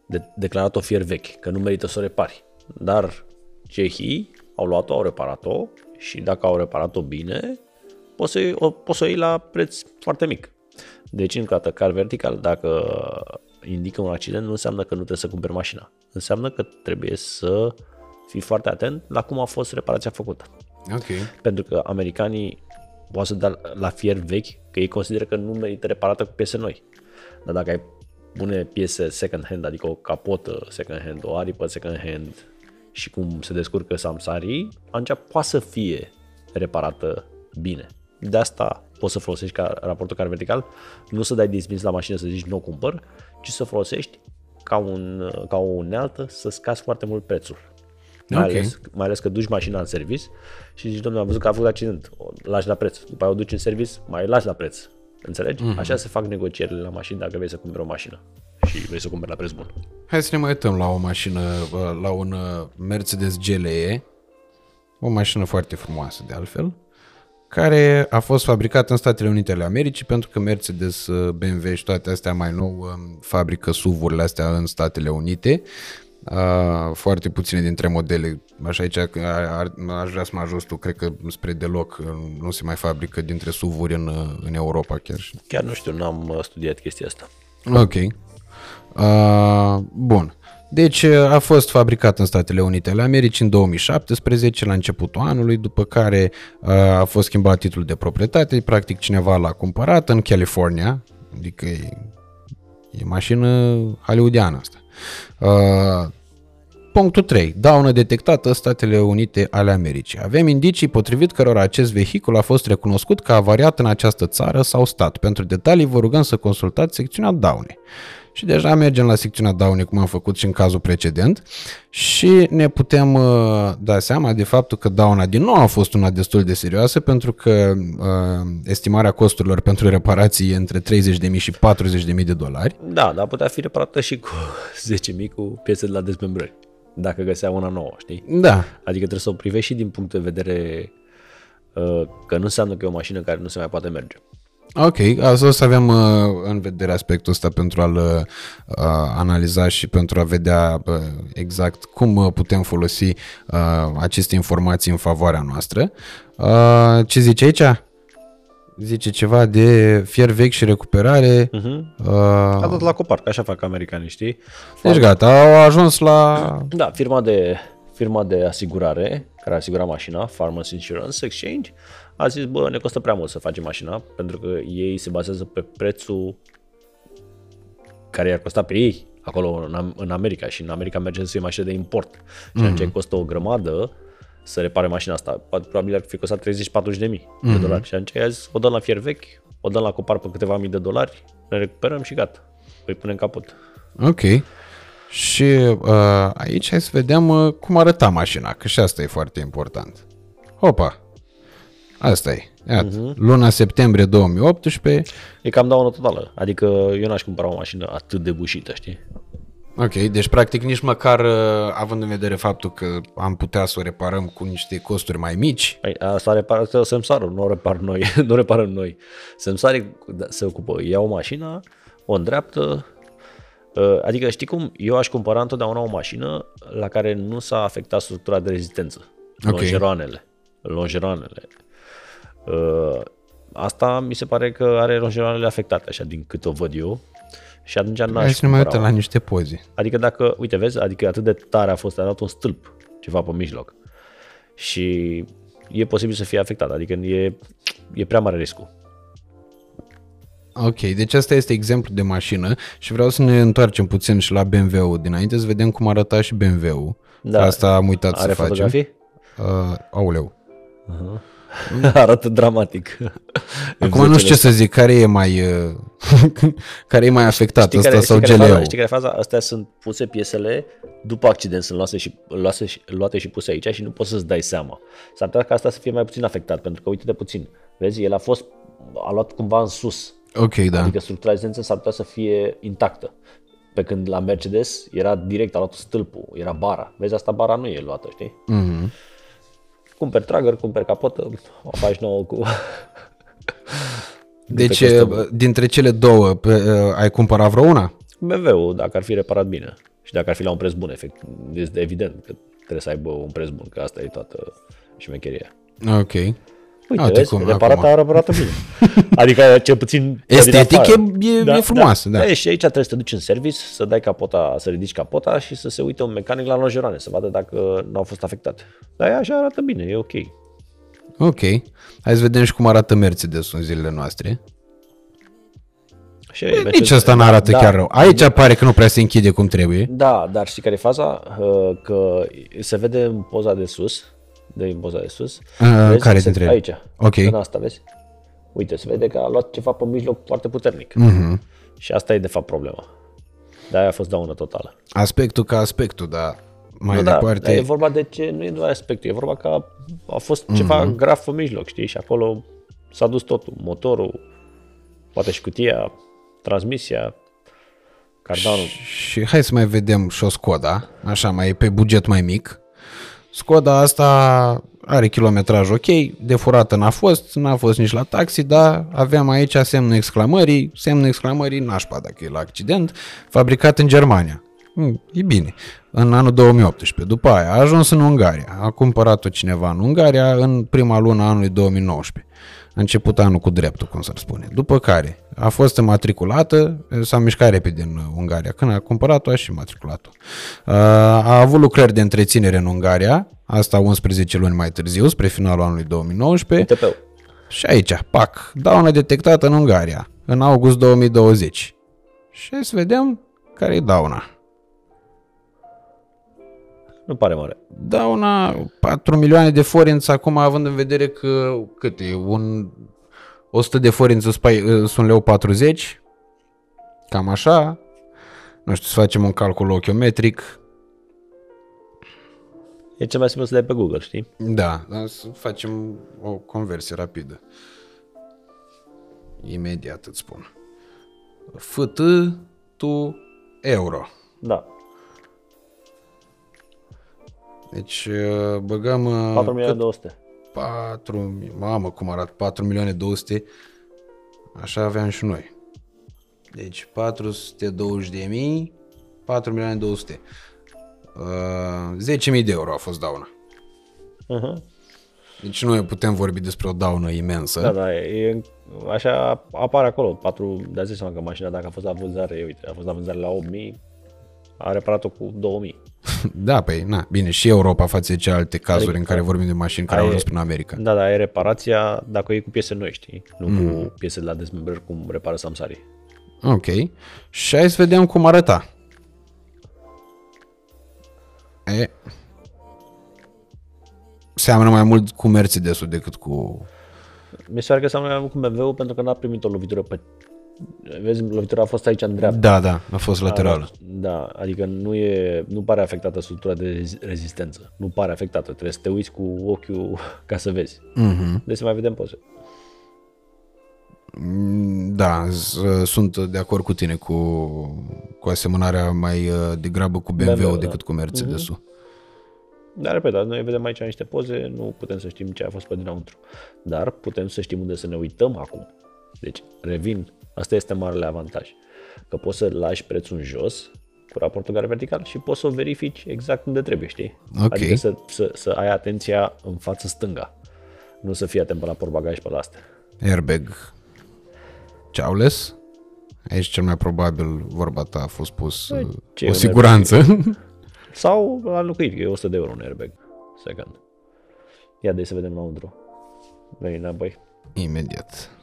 de- declarat-o fier vechi, că nu merită să o repari. Dar cehii au luat-o, au reparat-o și dacă au reparat-o bine, poți să, iei- o, poți să o iei la preț foarte mic. Deci, încă o dată, car vertical, dacă indică un accident, nu înseamnă că nu trebuie să cumperi mașina. Înseamnă că trebuie să fii foarte atent la cum a fost reparația făcută. Ok. Pentru că americanii poate să dea la fier vechi, că ei consideră că nu merită reparată cu piese noi. Dar dacă ai pune piese second hand, adică o capotă second hand, o aripă second hand și cum se descurcă samsarii, atunci poate să fie reparată bine. De asta poți să folosești ca raportul car vertical, nu să dai dismiss la mașină să zici nu o cumpăr, ci să folosești ca, un, ca o unealtă să scazi foarte mult prețul. Mai, Ok. ales, mai ales că duci mașina în service și zici, domnule, am văzut că a făcut accident, o lași la preț. După aia o duci în service, mai lași la preț. Înțelegi? Mhm. Mm-hmm. Așa se fac negocierile la mașini dacă vrei să cumperi o mașină și vrei să o cumperi la preț bun. Hai să ne mai uităm la o mașină, uh, la un uh, Mercedes GLE. o mașină foarte frumoasă de altfel, care a fost fabricată în Statele Unite ale Americii pentru că Mercedes, uh, BMW și toate astea mai nou um, fabrică SUV-urile astea în Statele Unite. Uh, foarte puține dintre modele, așa aici ar, aș vrea să mă ajut tu, cred că spre deloc uh, nu se mai fabrică dintre SUV-uri în, în Europa chiar. Chiar nu știu, n-am studiat chestia asta. Ok. Uh, bun. Deci a fost fabricat în Statele Unite ale Americii în 2017, la începutul anului, după care a fost schimbat titlul de proprietate, practic cineva l-a cumpărat în California, adică e, e mașină hollywoodiană asta. Punctul 3. Daună detectată în Statele Unite ale Americii. Avem indicii potrivit cărora acest vehicul a fost recunoscut ca avariat în această țară sau stat. Pentru detalii vă rugăm să consultați secțiunea daune. Și deja mergem la secțiunea daune, cum am făcut și în cazul precedent, și ne putem uh, da seama de faptul că dauna din nou a fost una destul de serioasă, pentru că uh, estimarea costurilor pentru reparații e între 30.000 și 40.000 de dolari. Da, dar putea fi reparată și cu <laughs> 10.000 cu piese de la dezmembrări, dacă găsea una nouă, știi? Da. Adică trebuie să o privești și din punct de vedere uh, că nu înseamnă că e o mașină care nu se mai poate merge. Ok, asta o să avem uh, în vedere aspectul ăsta pentru a-l uh, analiza și pentru a vedea uh, exact cum uh, putem folosi uh, aceste informații în favoarea noastră. Uh, ce zice aici? Zice ceva de fier vechi și recuperare. Uh-huh. Uh, A dat la copar, așa fac americanii, știi? Deci gata, au ajuns la... Da, firma de, firma de asigurare care asigura mașina, Farmers Insurance Exchange, a zis, bă, ne costă prea mult să facem mașina, pentru că ei se bazează pe prețul care i-ar costa pe ei acolo în, în America și în America merge să fie mașină de import și mm-hmm. ce costă o grămadă să repare mașina asta. Probabil ar fi costat 30-40 de mii mm-hmm. de mhm. dolari și atunci a zis, o dăm la fier vechi, o dăm la copar pe câteva mii de dolari, ne recuperăm și gata. Îi punem capot. Ok. Și uh, aici hai să vedem uh, cum arăta mașina, că și asta e foarte important. Opa, Asta e. Iată, uh-huh. luna septembrie 2018. E cam daună totală. Adică eu n-aș cumpăra o mașină atât de bușită, știi? Ok, deci practic nici măcar uh, având în vedere faptul că am putea să o reparăm cu niște costuri mai mici. Păi, asta repară semsarul, nu o repar noi, <laughs> nu reparăm noi. Semsarii se ocupă, ia o mașină, o îndreaptă, uh, adică știi cum, eu aș cumpăra întotdeauna o mașină la care nu s-a afectat structura de rezistență, okay. longeroanele, longeroanele, Uh, asta mi se pare că are longeroanele afectate, așa, din cât o văd eu. Și atunci n-aș Hai să ne mai uităm la niște poze. Adică dacă, uite, vezi, adică atât de tare a fost, a dat un stâlp, ceva pe mijloc. Și e posibil să fie afectat, adică e, e prea mare riscul. Ok, deci asta este exemplu de mașină și vreau să ne întoarcem puțin și la BMW-ul dinainte să vedem cum arăta și BMW-ul. Da. Asta am uitat Are să facem. Are Uh, auleu. Uh-huh. <laughs> Arată dramatic. Acum nu știu ce să zic, care e mai, uh, <laughs> care e mai afectat, știi ăsta care, sau știi GLO? Care știi care faza? Astea sunt puse piesele după accident, sunt luate și, luate, și, luate și puse aici și nu poți să-ți dai seama. S-ar putea ca asta să fie mai puțin afectat, pentru că uite de puțin. Vezi, el a fost, a luat cumva în sus. Ok, da. Adică structura rezistenței s-ar putea să fie intactă. Pe când la Mercedes era direct, a luat stâlpul, era bara. Vezi, asta bara nu e luată, știi? Mm-hmm cumperi tragger, cumperi capotă, o faci nouă cu... <laughs> deci, dintre cele două, ai cumpărat vreo una? BMW-ul, dacă ar fi reparat bine și dacă ar fi la un preț bun, efect, este evident că trebuie să aibă un preț bun, că asta e toată șmecheria. Ok. Uite, Uite vezi, cum, reparată a reparat bine. <laughs> adică cel puțin... Estetic e, e, da, e frumoasă, da. da. Și aici trebuie să te duci în service, să dai capota, să ridici capota și să se uite un mecanic la longeroane, să vadă dacă nu au fost afectate. Dar ea așa arată bine, e ok. Ok. Hai să vedem și cum arată Mercedes în zilele noastre. Și Mercedes, Nici asta nu arată da, chiar rău. Aici da, pare că nu prea se închide cum trebuie. Da, dar știi care e faza? Că se vede în poza de sus, de poza de sus. Uh, vezi, care dintre ele? Aici, ok. în asta, vezi? Uite, se vede că a luat ceva pe mijloc foarte puternic. Uh-huh. Și asta e de fapt problema. De aia a fost daună totală. Aspectul ca aspectul, da. Mai nu, departe... Da, e vorba de ce, nu e doar aspectul, e vorba că a, a fost uh-huh. ceva graf în mijloc, știi? Și acolo s-a dus totul. Motorul, poate și cutia, transmisia, cardanul. Și hai să mai vedem și o Skoda, așa mai pe buget mai mic. Skoda asta are kilometraj ok, de furată n-a fost, n-a fost nici la taxi, dar aveam aici semnul exclamării, semnul exclamării nașpa dacă e la accident, fabricat în Germania. Mm, E bine. În anul 2018. După aia a ajuns în Ungaria. A cumpărat-o cineva în Ungaria în prima lună a anului 2019. A început anul cu dreptul, cum s-ar spune. După care a fost înmatriculată, s-a mișcat repede în Ungaria. Când a cumpărat-o, a și matriculat-o. A avut lucrări de întreținere în Ungaria, asta 11 luni mai târziu, spre finalul anului 2019. TP-ul. Și aici, pac, daună detectată în Ungaria, în august 2020. Și hai să vedem care e dauna. Nu pare mare. Dauna 4 milioane de forinți acum având în vedere că cât e, un 100 de forinți îți pai- sunt leu 40, cam așa. Nu știu, să facem un calcul ochiometric. E cel mai simplu să dai pe Google, știi? Da, dar să facem o conversie rapidă. Imediat îți spun. FT tu euro. Da. Deci uh, băgăm... uh, 4 milioane 200. 4, mamă cum arată, 4 milioane 200, așa aveam și noi. Deci 420 de mii, 4 milioane 200. Uh, 10.000 de euro a fost dauna. Uh-huh. Deci noi putem vorbi despre o daună imensă. Da, da, e, așa apare acolo. 4, dați seama că mașina dacă a fost la vânzare, uite, a fost la vânzare la 8000, a reparat-o cu 2000. <laughs> Da, păi, na, bine, și Europa față de celelalte cazuri Adică în care vorbim de mașini care ai- au ajuns prin America. Da, da, e reparația dacă o iei cu piese noi, știi? Nu Mm. cu piese de la dezmembrări cum repară Samsari. Ok. Și hai să vedem cum arăta. E... Seamănă mai mult cu Mercedes-ul decât cu... Mi se pare că seamănă mai mult cu BMW pentru că n-a primit o lovitură pe... Vezi, lovitura a fost aici în dreapta. Da, da, a fost laterală. Da, adică nu, e, nu pare afectată structura de rezi- rezistență. Nu pare afectată. Trebuie să te uiți cu ochiul <laughs> ca să vezi. Mhm. Deci să mai vedem poze. Mm, Da, z- sunt de acord cu tine cu, cu asemănarea mai uh, degrabă cu BMW-ul BMW, decât da. cu Mercedes-ul. Dar, repet, dar noi vedem aici niște poze, nu putem să știm ce a fost pe dinăuntru. Dar putem să știm unde să ne uităm acum. Deci, revin, asta este marele avantaj. Că poți să lași prețul în jos cu raportul care vertical și poți să o verifici exact unde trebuie, știi? Ok. Adică să, să, să ai atenția în față stânga. Nu să fii atent pe la portbagaj pe la astea. Airbag Chowless. Aici cel mai probabil vorba ta a fost pus uh, Păi, ce e o un siguranță. <laughs> Sau la înlocuit, că e 100 de euro un airbag. Second. Ia de să vedem înăuntru. Veni înapoi. Imediat.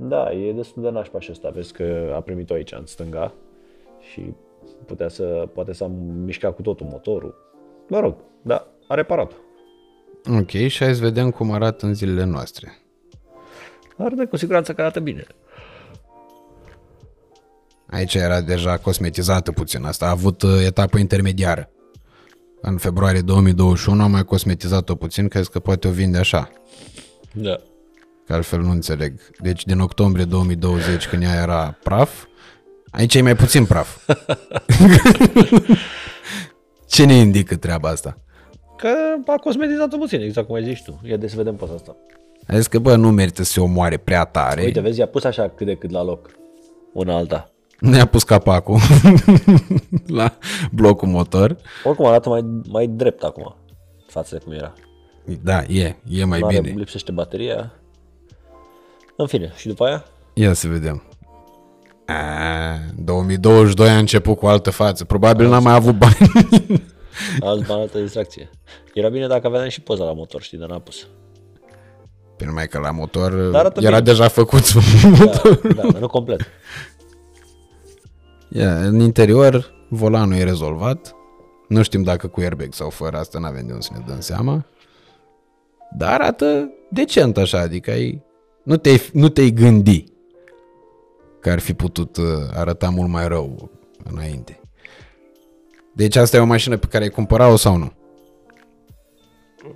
Da, e destul de nașpa și ăsta. Vezi că a primit-o aici, în stânga. Și putea să, poate să mișca cu totul motorul. Mă rog, da, a reparat Ok, și hai să vedem cum arată în zilele noastre. Arată cu siguranță că arată bine. Aici era deja cosmetizată puțin. Asta a avut uh, etapă intermediară. În februarie 2021 am mai cosmetizat-o puțin, crezi că poate o vinde așa. Da. Că altfel nu înțeleg. Deci din octombrie 2020, când ea era praf, aici e mai puțin praf. <laughs> Ce ne indică treaba asta? Că a cosmetizat-o puțin, exact cum ai zis tu. Ia de să vedem poza asta. A zis că, bă, nu merită să se omoare prea tare. Uite, vezi, i-a pus așa cât de cât la loc. Una alta. Ne-a pus capacul <laughs> la blocul motor. Oricum arată mai, mai drept acum. Față de cum era. Da, e, e mai N-are- bine. Lipsește bateria. În fine, și după aia? Ia să vedem. A, 2022 a început cu altă față. Probabil n-am mai avut bani. <laughs> Alt bani, altă distracție. Era bine dacă aveam și poza la motor, știi, dar n-a pus. Pe numai că la motor Dar arată era bine. deja făcut. Da, da, dar nu complet. Ia, în interior, volanul e rezolvat. Nu știm dacă cu airbag sau fără asta, n-avem de unde să ne dăm seama. Dar arată decent așa, adică ai, nu, te-ai, nu te-ai gândi că ar fi putut uh, arăta mult mai rău înainte. Deci asta e o mașină pe care ai cumpărat-o sau nu?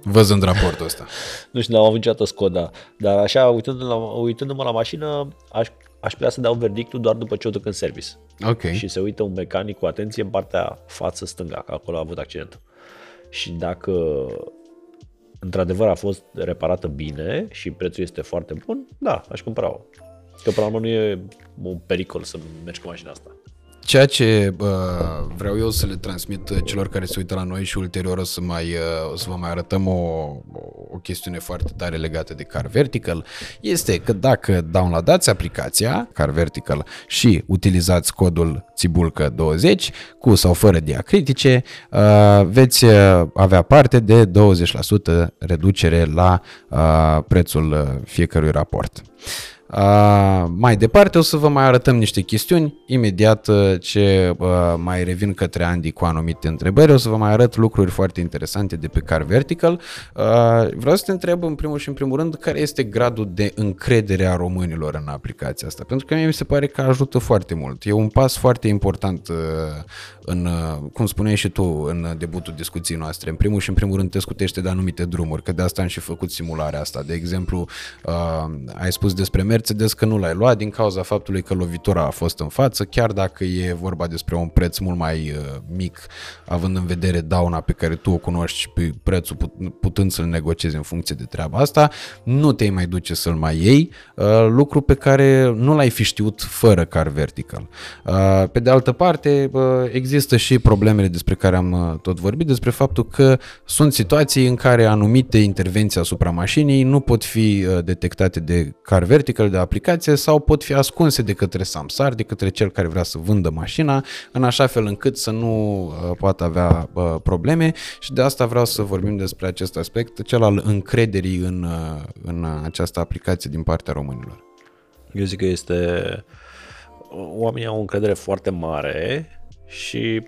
Văzând raportul ăsta. <laughs> Nu știu, n-am avut niciodată Skoda, dar așa, uitându-mă la, uitându-mă la mașină, aș, aș putea să dau verdictul doar după ce o duc în service. Ok. și se uită un mecanic cu atenție în partea față stânga, că acolo a avut accidentul. Și dacă într-adevăr a fost reparată bine și prețul este foarte bun, da, aș cumpăra-o. Că până la urmă nu e un pericol să mergi cu mașina asta. Ceea ce uh, vreau eu să le transmit uh, celor care se uită la noi și ulterior o să, mai, uh, o să vă mai arătăm o, o chestiune foarte tare legată de Car Vertical, este că dacă downloadați aplicația Car Vertical și utilizați codul Țibulcă20 cu sau fără diacritice, uh, veți uh, avea parte de 20% reducere la uh, prețul uh, fiecărui raport. Uh, mai departe o să vă mai arătăm niște chestiuni, imediat uh, ce uh, mai revin către Andy cu anumite întrebări, o să vă mai arăt lucruri foarte interesante de pe Car Vertical. Uh, vreau să te întreb în primul și în primul rând care este gradul de încredere a românilor în aplicația asta, pentru că mie mi se pare că ajută foarte mult. E un pas foarte important uh, în, uh, cum spuneai și tu în debutul discuției noastre, în primul și în primul rând te scutește de anumite drumuri, că de asta am și făcut simularea asta. De exemplu, uh, ai spus despre Mercedes că nu l-ai luat din cauza faptului că lovitura a fost în față, chiar dacă e vorba despre un preț mult mai uh, mic, având în vedere dauna pe care tu o cunoști și pe prețul put- putând să-l negociezi în funcție de treaba asta, nu te mai duce să-l mai iei, uh, lucru pe care nu l-ai fi știut fără car vertical. Uh, pe de altă parte, uh, există și problemele despre care am uh, tot vorbit, despre faptul că sunt situații în care anumite intervenții asupra mașinii nu pot fi uh, detectate de car vertical, de aplicație, sau pot fi ascunse de către Samsar, de către cel care vrea să vândă mașina, în așa fel încât să nu uh, poată avea uh, probleme și de asta vreau să vorbim despre acest aspect, cel al încrederii în, uh, în această aplicație din partea românilor. Eu zic că este... Oamenii au o încredere foarte mare și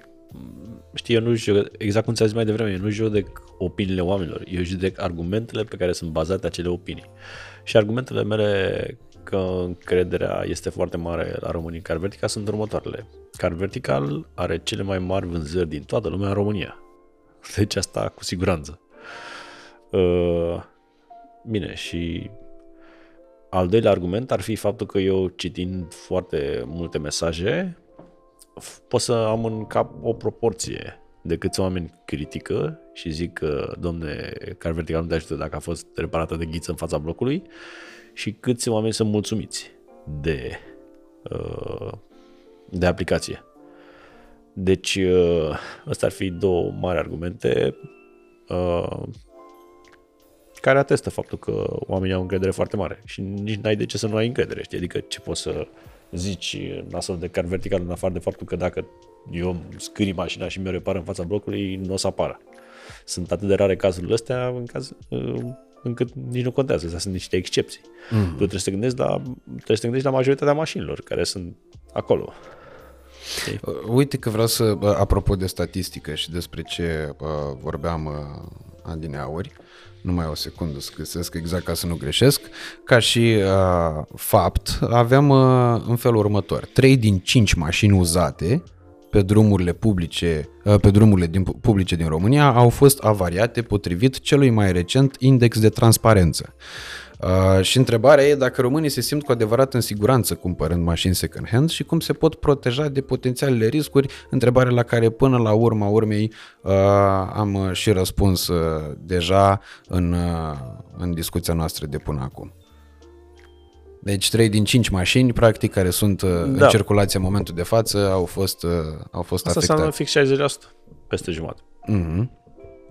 știi, eu nu judec, exact cum ți-am zis mai devreme, eu nu judec opiniile oamenilor, eu judec argumentele pe care sunt bazate acele opinii. Și argumentele mele că încrederea este foarte mare la România în Car Vertical sunt următoarele. Car Vertical are cele mai mari vânzări din toată lumea în România. Deci asta cu siguranță. Uh, bine, și al doilea argument ar fi faptul că eu citind foarte multe mesaje f- pot să am în cap o proporție de câți oameni critică și zic că, domne, car vertical nu te ajută dacă a fost reparată de ghiță în fața blocului și câți oameni sunt mulțumiți de, uh, de aplicație. Deci, uh, ăsta ar fi două mari argumente uh, care atestă faptul că oamenii au încredere foarte mare și nici n-ai de ce să nu ai încredere, știi? Adică ce poți să zici în astfel de car vertical în afară de faptul că dacă eu scrii mașina și mi-o repar în fața blocului, nu o să apară. Sunt atât de rare cazurile astea în caz, încât nici nu contează, astea sunt niște excepții. Mm. Tu trebuie să te gândești la, trebuie să te gândești la majoritatea mașinilor care sunt acolo. Uh, Uite că vreau să, uh, apropo de statistică și despre ce uh, vorbeam uh, adineauri, numai o secundă să găsesc exact ca să nu greșesc, ca și uh, fapt, aveam uh, în felul următor, 3 din 5 mașini uzate pe drumurile publice, uh, pe drumurile din, publice din România au fost avariate potrivit celui mai recent index de transparență. Uh, și întrebarea e dacă românii se simt cu adevărat în siguranță cumpărând mașini second hand și cum se pot proteja de potențialele riscuri, întrebare la care până la urma urmei uh, am uh, și răspuns uh, deja în, uh, în discuția noastră de până acum. Deci 3 din 5 mașini, practic, care sunt uh, în Da. circulație în momentul de față, au fost, uh, au fost Asta înseamnă afectate. fix 60%, peste jumătate. Mm-hmm.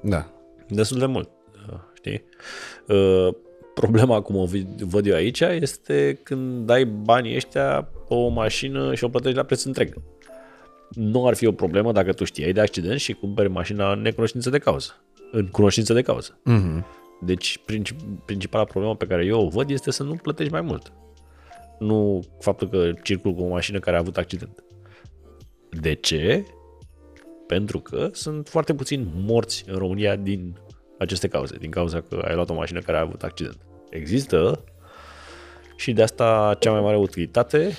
Da. Destul de mult, uh, știi? Uh, Problema, cum o vid- văd eu aici, este când dai banii ăștia pe o mașină și o plătești la preț întreg. Nu ar fi o problemă dacă tu știai de accident și cumperi mașina în necunoștință de cauză. În cunoștință de cauză. Mm-hmm. Deci, princip- principala problemă pe care eu o văd este să nu plătești mai mult. Nu faptul că circul cu o mașină care a avut accident. De ce? Pentru că sunt foarte puțini morți în România din aceste cauze, din cauza că ai luat o mașină care a avut accident. Există și de asta cea mai mare utilitate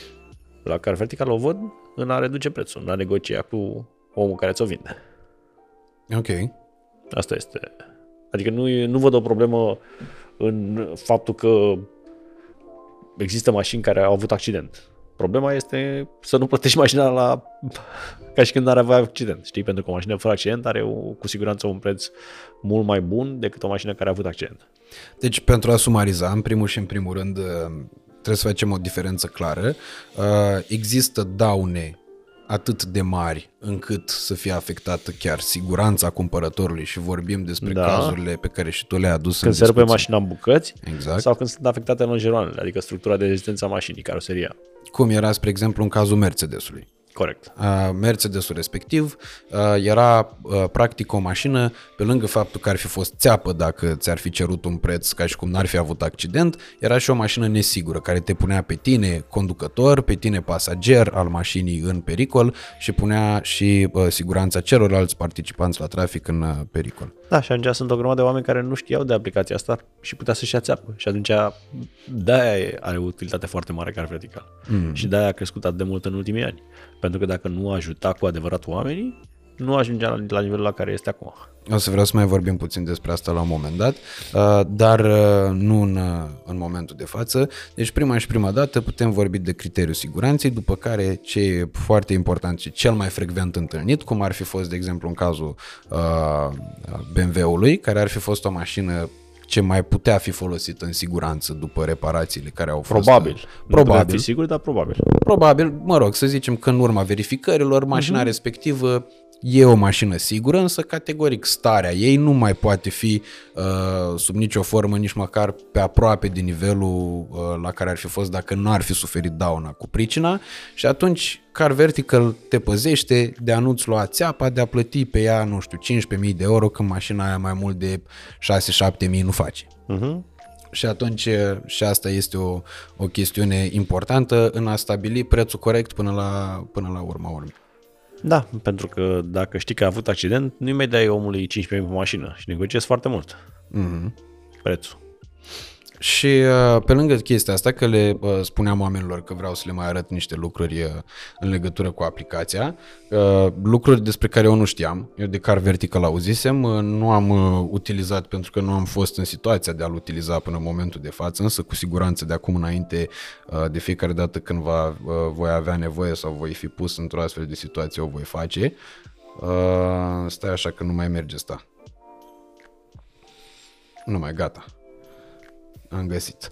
la Car Vertical o văd în a reduce prețul, în a negocia cu omul care ți-o vinde. Ok. Asta este. Adică nu, e- nu văd o problemă în faptul că există mașini care au avut accident. problema este să nu plătești mașina la ca și când ar avea accident, știi? Pentru că o mașină fără accident are o, cu siguranță un preț mult mai bun decât o mașină care a avut accident. Deci, pentru a sumariza, în primul și în primul rând, trebuie să facem o diferență clară. Există daune atât de mari încât să fie afectată chiar siguranța cumpărătorului și vorbim despre da. cazurile pe care și tu le-ai adus când în se rupe mașina în bucăți exact. sau când sunt afectate longeroanele, adică structura de rezistență a mașinii, caroseria. Cum era, spre exemplu, în cazul Mercedesului. Corect. Mercedesul respectiv era practic o mașină, pe lângă faptul că ar fi fost țeapă dacă ți-ar fi cerut un preț ca și cum n-ar fi avut accident, era și o mașină nesigură care te punea pe tine conducător, pe tine pasager al mașinii în pericol și punea și siguranța celorlalți participanți la trafic în pericol. Da, și atunci sunt o grămadă de oameni care nu știau de aplicația asta și putea să-și ia țeapă. Și atunci de-aia are o utilitate foarte mare car vertical. Mm. Și de-aia a crescut atât de mult în ultimii ani. Pentru că dacă nu ajuta cu adevărat oamenii, nu ajungea la, la nivelul la care este acum. O să vreau să mai vorbim puțin despre asta la un moment dat, uh, dar uh, nu în, uh, în momentul de față. Deci prima și prima dată putem vorbi de criteriul siguranței, după care ce e foarte important și cel mai frecvent întâlnit, cum ar fi fost, de exemplu, în cazul BMW-ului, care ar fi fost o mașină ce mai putea fi folosit în siguranță după reparațiile care au fost. Probabil. Probabil. Nu fi sigur, dar probabil. Probabil, mă rog, să zicem că în urma verificărilor, mașina uh-huh. respectivă e o mașină sigură, însă categoric starea ei nu mai poate fi uh, sub nicio formă, nici măcar pe aproape de nivelul uh, la care ar fi fost dacă nu ar fi suferit dauna cu pricina și atunci Car Vertical te păzește de a nu-ți lua țeapa, de a plăti pe ea, nu știu, 15.000 de euro când mașina aia mai mult de 6-7.000 nu face. Uh-huh. Și atunci și asta este o, o chestiune importantă în a stabili prețul corect până la, până la urma urmei. Da, pentru că dacă știi că a avut accident, nu-i mai dai omului 15.000 pe mașină și negociezi foarte mult mm-hmm. prețul. Și uh, pe lângă chestia asta, că le uh, spuneam oamenilor că vreau să le mai arăt niște lucruri uh, în legătură cu aplicația, lucruri despre care eu nu știam, eu de car vertical auzisem, nu am utilizat pentru că nu am fost în situația de a-l utiliza până în momentul de față, însă cu siguranță de acum înainte, de fiecare dată când va, voi avea nevoie sau voi fi pus într-o astfel de situație, o voi face. Stai așa că nu mai merge asta. Nu mai gata am găsit.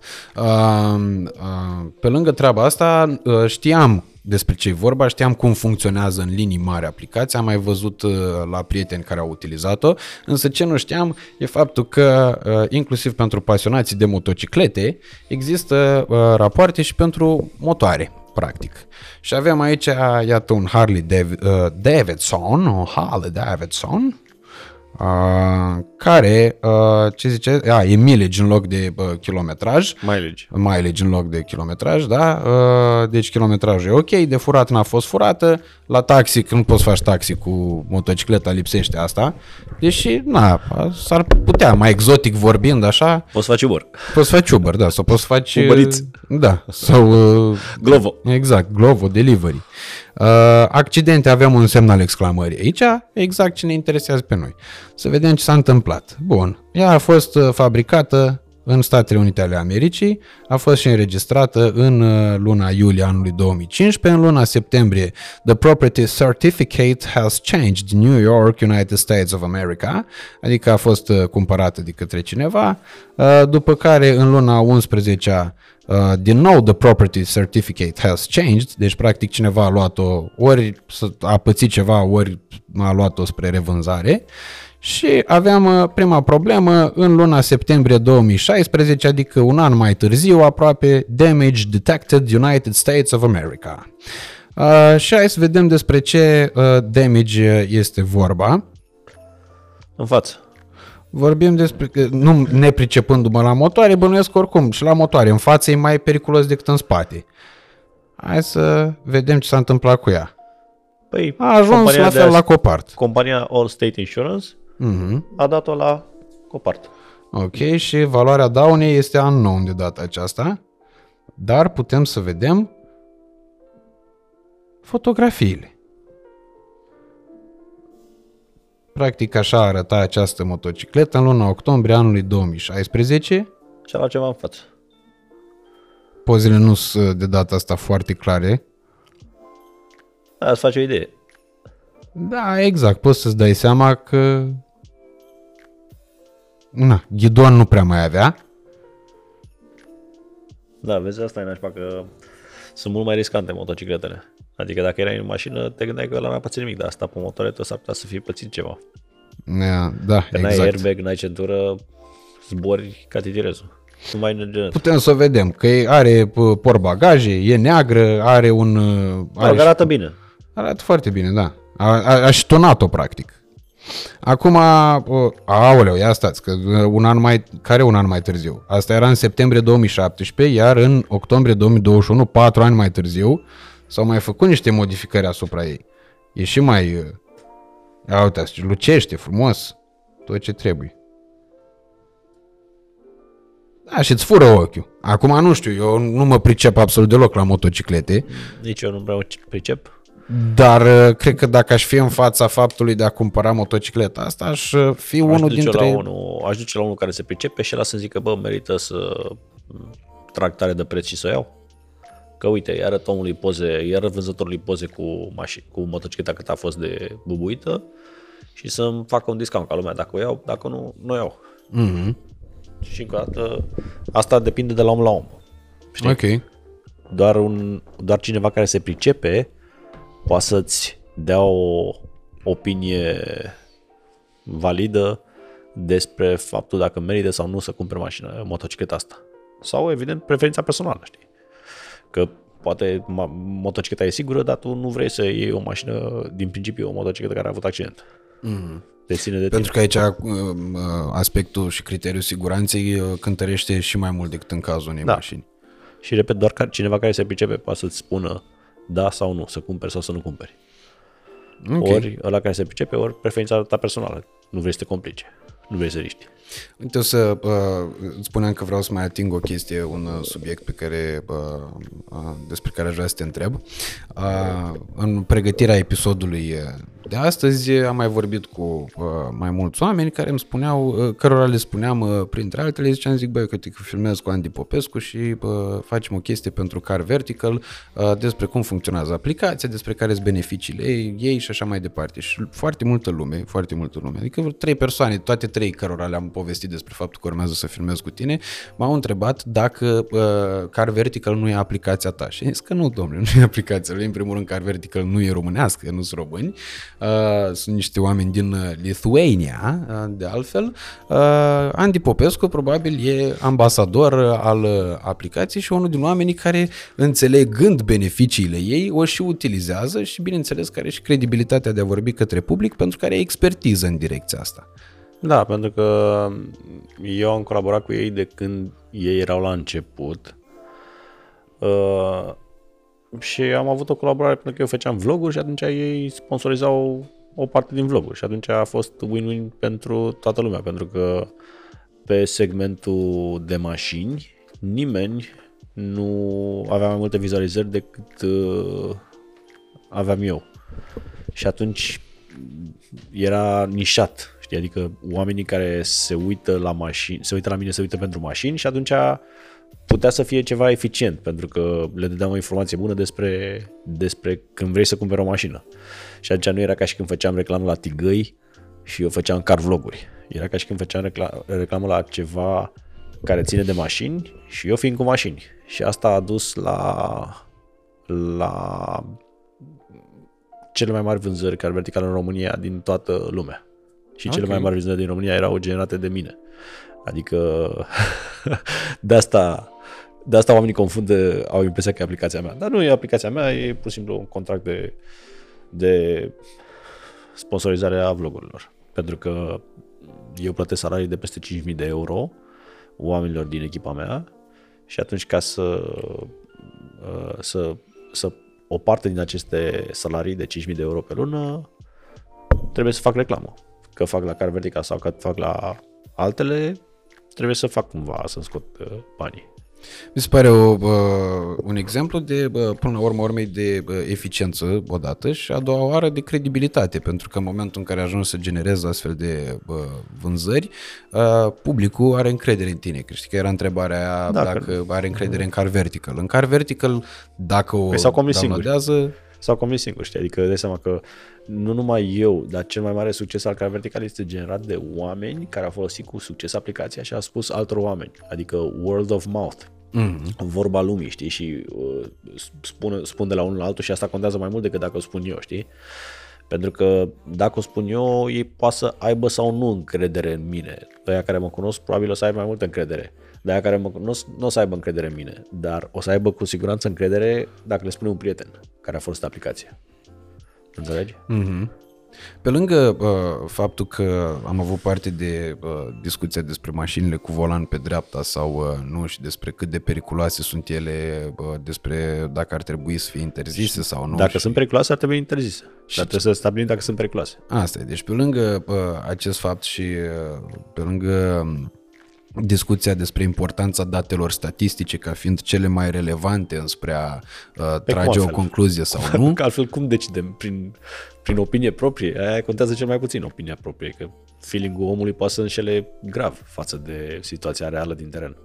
Pe lângă treaba asta, știam despre ce e vorba, știam cum funcționează în linii mari aplicația, am mai văzut la prieteni care au utilizat-o, însă ce nu știam e faptul că inclusiv pentru pasionații de motociclete există rapoarte și pentru motoare practic. Și avem aici, iată, un Harley Davidson, un Harley Davidson, care, uh, ce zice, a, e mileage în loc de uh, kilometraj. Mileage. Mileage în loc de kilometraj, da. Uh, deci kilometrajul e ok, de furat n-a fost furată, la taxi, când poți face taxi cu motocicleta, lipsește asta. Deși, na, s-ar putea, mai exotic vorbind așa. Poți face Uber. Poți face Uber, da, sau poți face... Uberiți. Da, sau... Uh, Glovo. Exact, Glovo, Delivery. Uh, accidente, avem un semn al exclamării aici, exact ce ne interesează pe noi. Să vedem ce s-a întâmplat. Bun, ea a fost uh, fabricată în Statele Unite ale Americii, a fost și înregistrată în uh, luna iulie anului 2015, în luna septembrie The Property Certificate has changed New York, United States of America, adică a fost uh, cumpărată de către cineva, după care în luna 11 Uh, din nou, the property certificate has changed, deci practic cineva a luat-o, ori a pățit ceva, ori a luat-o spre revânzare. Și aveam uh, prima problemă în luna septembrie 2016, adică un an mai târziu, aproape Damage Detected United States of America. Uh, și hai să vedem despre ce uh, damage este vorba. În față. Vorbim despre, nu nepricepându-mă la motoare, bănuiesc oricum și la motoare. În față e mai periculos decât în spate. Hai să vedem ce s-a întâmplat cu ea. Păi, a ajuns la fel la Copart. Compania All State Insurance uh-huh. a dat-o la Copart. Ok, și valoarea daunei este unknown de data aceasta, dar putem să vedem fotografiile. Practic așa arăta această motocicletă în luna octombrie anului 2016. Și la ceva în față. pozele nu sunt de data asta foarte clare. Da, îți face o idee. Da, exact. Poți să-ți dai seama că... Na, ghidon nu prea mai avea. Da, vezi, asta e nașpa că sunt mult mai riscante motocicletele. Adică dacă erai în mașină, te gândeai că ăla n-a pățit nimic, dar asta pe motoretă s-ar putea să fie pățit ceva. Da, da Că exact. n-ai airbag, n-ai centură, zbori ca titirezul. Nu mai ne Putem să o vedem că e- are p- portbagaje, e neagră, are un... uh, Are Are arată bine. Arată foarte bine, da. A, a, a și ștonat-o, practic. Acum, o, aoleu, ia stați, că uh, un an mai, care un an mai târziu? Asta era în septembrie 2017, iar în octombrie 2021, patru ani mai târziu, s-au mai făcut niște modificări asupra ei. E și mai... uh, Ia uitați, lucește frumos, tot ce trebuie. Da, și îți fură ochiul. Acum nu știu, eu nu mă pricep absolut deloc la motociclete, Nici eu nu vreau pricep. Dar uh, cred că dacă aș fi în fața faptului de a cumpăra motocicleta asta, aș uh, fi Aș unul duce, dintre... la unul, aș duce la unul care se pricepe și ăla să zică, bă, merită să trag tare de preț și să o iau. Că uite, îi arăt omului poze, îi arăt vânzătorului poze cu, mașini, cu motocicleta cât a fost de bubuită și să-mi facă un discount ca lumea dacă o iau, dacă nu, nu o iau. Mm-hmm. Și încă o dată, asta depinde de la om la om. Știi? Ok. Doar, un, doar cineva care se pricepe poate să-ți dea o opinie validă despre faptul dacă merită sau nu să cumperi mașină, motocicleta asta. Sau, evident, preferința personală, știi? Că poate ma- motocicleta e sigură, dar tu nu vrei să iei o mașină, din principiu, o motocicletă care a avut accident. Mm. Te ține de Pentru că aici uh, uh, aspectul și criteriul siguranței uh, cântărește și mai mult decât în cazul unei Da. mașini. Și repet, doar ca cineva care se pricepe poate să-ți spună da sau nu, să cumperi sau să nu cumperi. Ok. Okay. Ori ăla care se pricepe, ori preferința ta personală. Nu vrei să te complice. Nu vrei să riști. Uite, o să uh, îți spuneam că vreau să mai ating o chestie, un uh, subiect pe care, uh, uh, despre care aș vrea să te întreb. Uh, în pregătirea episodului uh, de astăzi uh, am mai vorbit cu uh, mai mulți oameni care îmi spuneau, uh, cărora le spuneam, uh, printre altele, ziceam, zic, băi, că te filmez cu Andy Popescu și uh, facem o chestie pentru Car Vertical uh, despre cum funcționează aplicația, despre care sunt beneficiile ei, ei și așa mai departe. Și foarte multă lume, foarte multă lume, adică vreo trei persoane, toate trei cărora le-am povestit despre faptul că urmează să filmez cu tine, m-au întrebat dacă uh, Car Vertical nu e aplicația ta. Și am zis că nu, domnule, <laughs> nu e aplicația lui. În primul rând, Car Vertical nu e românească, nu sunt români. Uh, sunt niște oameni din uh, Lithuania, uh, de altfel. Uh, Andy Popescu probabil e ambasador uh, al uh, aplicației și unul din oamenii care, înțelegând beneficiile ei, o și utilizează și, bineînțeles, care are și credibilitatea de a vorbi către public pentru că are expertiză în direcția asta. Da, pentru că eu am colaborat cu ei de când ei erau la început. Uh, și am avut o colaborare pentru că eu făceam vloguri și atunci ei sponsorizau o parte din vloguri și atunci a fost win-win pentru toată lumea, pentru că pe segmentul de mașini nimeni nu avea mai multe vizualizări decât uh, aveam eu. Și atunci era nișat, știi, adică oamenii care se uită la mașini, se uită la mine, se uită pentru mașini și atunci putea să fie ceva eficient, pentru că le dădeam o informație bună despre, despre când vrei să cumperi o mașină. Și atunci nu era ca și când făceam reclamă la Tigăi și eu făceam car vloguri. Era ca și când făceam recla- reclamă la ceva care ține de mașini și eu fiind cu mașini. Și asta a dus la, la cele mai mari vânzări car vertical în România din toată lumea. Și cele Ok. mai mari vânzări din România erau generate de mine. Adică <laughs> de asta de asta oamenii confundă, au impresia că e aplicația mea. Dar nu e aplicația mea, e pur și simplu un contract de, de sponsorizare a vlogurilor. Pentru că eu plătesc salarii de peste 5.000 de euro oamenilor din echipa mea și atunci ca să, uh, să, să o parte din aceste salarii de 5.000 de euro pe lună trebuie să fac reclamă. Că fac la Car Vertical sau că fac la altele, trebuie să fac cumva să-mi scot uh, banii. Mi se pare o, uh, un exemplu de, uh, până la urmă, urmei de uh, eficiență odată și a doua oară de credibilitate, pentru că în momentul în care ajungi să generezi astfel de uh, vânzări, uh, publicul are încredere în tine. Că știi că era întrebarea aia dacă, dacă are încredere în car vertical. În car vertical, dacă o păi downloadează... S-au convins singur, știi? Adică dai seama că nu numai eu, dar cel mai mare succes al car vertical este generat de oameni care au folosit cu succes aplicația și au spus altor oameni. Adică word of mouth mm-hmm. vorba lumii, știi, și uh, spun, spun de la unul la altul și asta contează mai mult decât dacă o spun eu, știi? Pentru că dacă o spun eu, ei poate să aibă sau nu încredere în mine. Aia care mă cunosc probabil o să aibă mai multă încredere. De aia care mă cunosc nu o să aibă încredere în mine, dar o să aibă cu siguranță încredere dacă le spune un prieten care a folosit aplicația. Înțelegi? Mm-hmm. Pe lângă uh, faptul că am avut parte de uh, discuția despre mașinile cu volan pe dreapta sau uh, nu și despre cât de periculoase sunt ele, uh, despre dacă ar trebui să fie interzise și sau nu. Dacă și... sunt periculoase, ar trebui interzise. Și dar trebuie să stabilim dacă sunt periculoase. Asta e. Deci pe lângă uh, acest fapt și uh, pe lângă discuția despre importanța datelor statistice ca fiind cele mai relevante înspre a uh, trage o concluzie sau nu. <laughs> Că altfel cum decidem? Prin, prin opinie proprie? Aia contează cel mai puțin opinia proprie, că feeling-ul omului poate să înșele grav față de situația reală din teren.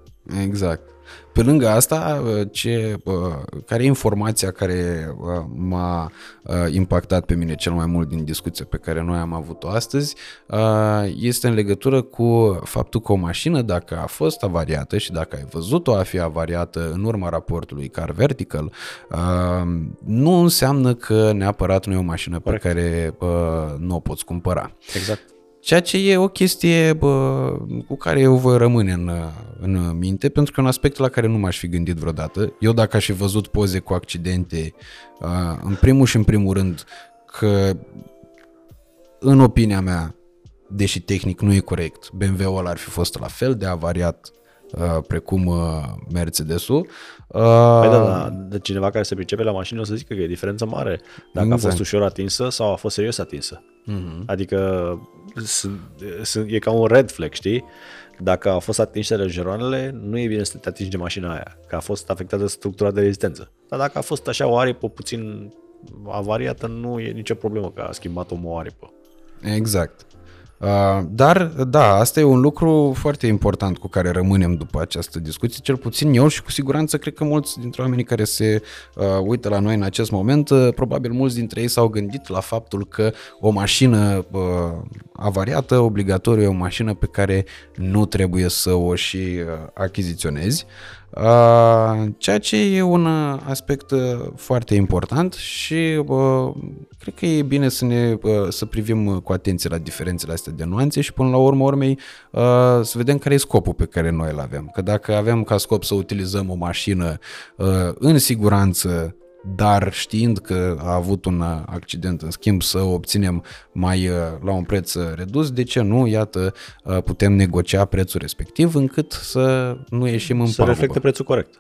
Exact. Pe lângă asta, ce, care e informația care m-a impactat pe mine cel mai mult din discuția pe care noi am avut-o astăzi, este în legătură cu faptul că o mașină, dacă a fost avariată și dacă ai văzut-o a fi avariată în urma raportului Car Vertical, nu înseamnă că neapărat nu e o mașină pe care nu o poți cumpăra. Exact. Ceea ce e o chestie bă, cu care eu voi rămâne în, în minte, pentru că e un aspect la care nu m-aș fi gândit vreodată. Eu dacă aș fi văzut poze cu accidente, în primul și în primul rând, că în opinia mea, deși tehnic nu e corect, BMW-ul ăla ar fi fost la fel de avariat Uh, precum uh, Mercedes-ul. Uh, păi da, da, de cineva care se pricepe la mașină o să zică că e diferență mare dacă exact. a fost ușor atinsă sau a fost serios atinsă. Uh-huh. Adică e ca un red flag, știi? Dacă a fost atinse lejeroanele, nu e bine să te atingi de mașina aia, că a fost afectată structura de rezistență. Dar dacă a fost așa o aripă puțin avariată, nu e nicio problemă că a schimbat omul o aripă. Exact. Uh, dar, da, asta e un lucru foarte important cu care rămânem după această discuție, cel puțin eu și cu siguranță cred că mulți dintre oamenii care se uh, uită la noi în acest moment, uh, probabil mulți dintre ei s-au gândit la faptul că o mașină uh, avariată, obligatoriu, e o mașină pe care nu trebuie să o și uh, achiziționezi. Ceea ce e un aspect foarte important și cred că e bine să ne să privim cu atenție la diferențele astea de nuanțe și până la urmă urmei să vedem care e scopul pe care noi îl avem. Că dacă avem ca scop să utilizăm o mașină în siguranță dar știind că a avut un accident, în schimb să o obținem mai uh, la un preț redus, de ce nu? Iată, uh, putem negocia prețul respectiv încât să nu ieșim în Să pagubă. reflecte prețul corect.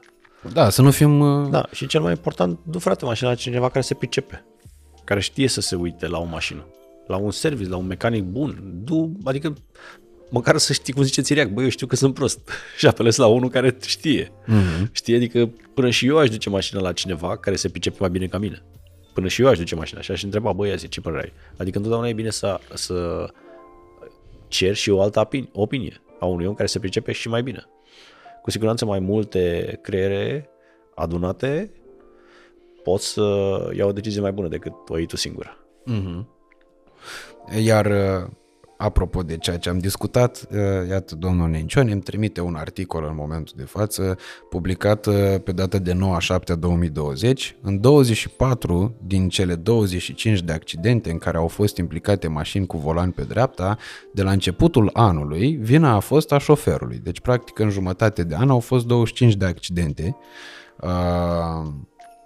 Da, să nu fim... Uh, da, și cel mai important, du frate mașina la cineva care se pricepe, care știe să se uite la o mașină, la un service, la un mecanic bun. Du, adică măcar să știi cum zice Țiriac, băi, eu știu că sunt prost <laughs> și apelez la unul care știe. Mm-hmm. Știi, adică până și eu aș duce mașina la cineva care se pricepe mai bine ca mine. Până și eu aș duce mașina și aș întreba, băi, azi, ce părere ai? Adică întotdeauna e bine să, să cer și o altă opinie a unui om care se pricepe și mai bine. Cu siguranță mai multe creiere adunate pot să iau o decizie mai bună decât o iei tu singură. Mm-hmm. Iar Apropo de ceea ce am discutat, uh, iată, domnul Nencioni îmi trimite un articol în momentul de față, publicat uh, pe data de 9 7 2020. În 24 din cele 25 de accidente în care au fost implicate mașini cu volan pe dreapta, de la începutul anului, vina a fost a șoferului. Deci, practic, în jumătate de an au fost 25 de accidente. Uh,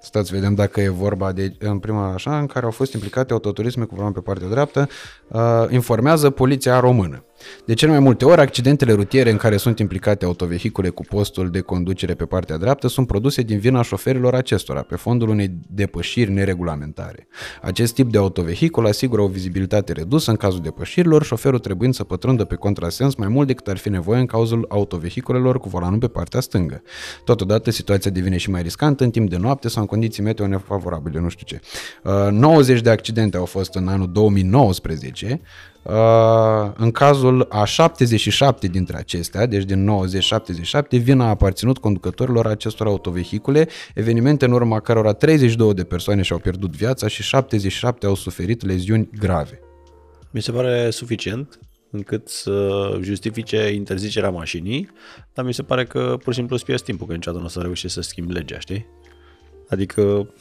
Stați, vedem dacă e vorba de, în prima așa, în care au fost implicate autoturisme cu volan pe partea dreaptă, uh, informează poliția română. De cel mai multe ori, accidentele rutiere în care sunt implicate autovehicule cu postul de conducere pe partea dreaptă sunt produse din vina șoferilor acestora, pe fondul unei depășiri neregulamentare. Acest tip de autovehicul asigură o vizibilitate redusă în cazul depășirilor, șoferul trebuind să pătrundă pe contrasens mai mult decât ar fi nevoie în cazul autovehiculelor cu volanul pe partea stângă. Totodată, situația devine și mai riscantă în timp de noapte sau în condiții meteo nefavorabile, nu știu ce. 90 uh, de accidente au fost în anul 2019, Uh, în cazul a 77 dintre acestea, deci din 90-77, vina a aparținut conducătorilor acestor autovehicule, evenimente în urma cărora 32 de persoane și-au pierdut viața și 77 au suferit leziuni grave. Mi se pare suficient încât să justifice interzicerea mașinii, dar mi se pare că pur și simplu îți pierzi timpul, că niciodată nu o să reușești să schimbi legea, știi? Adică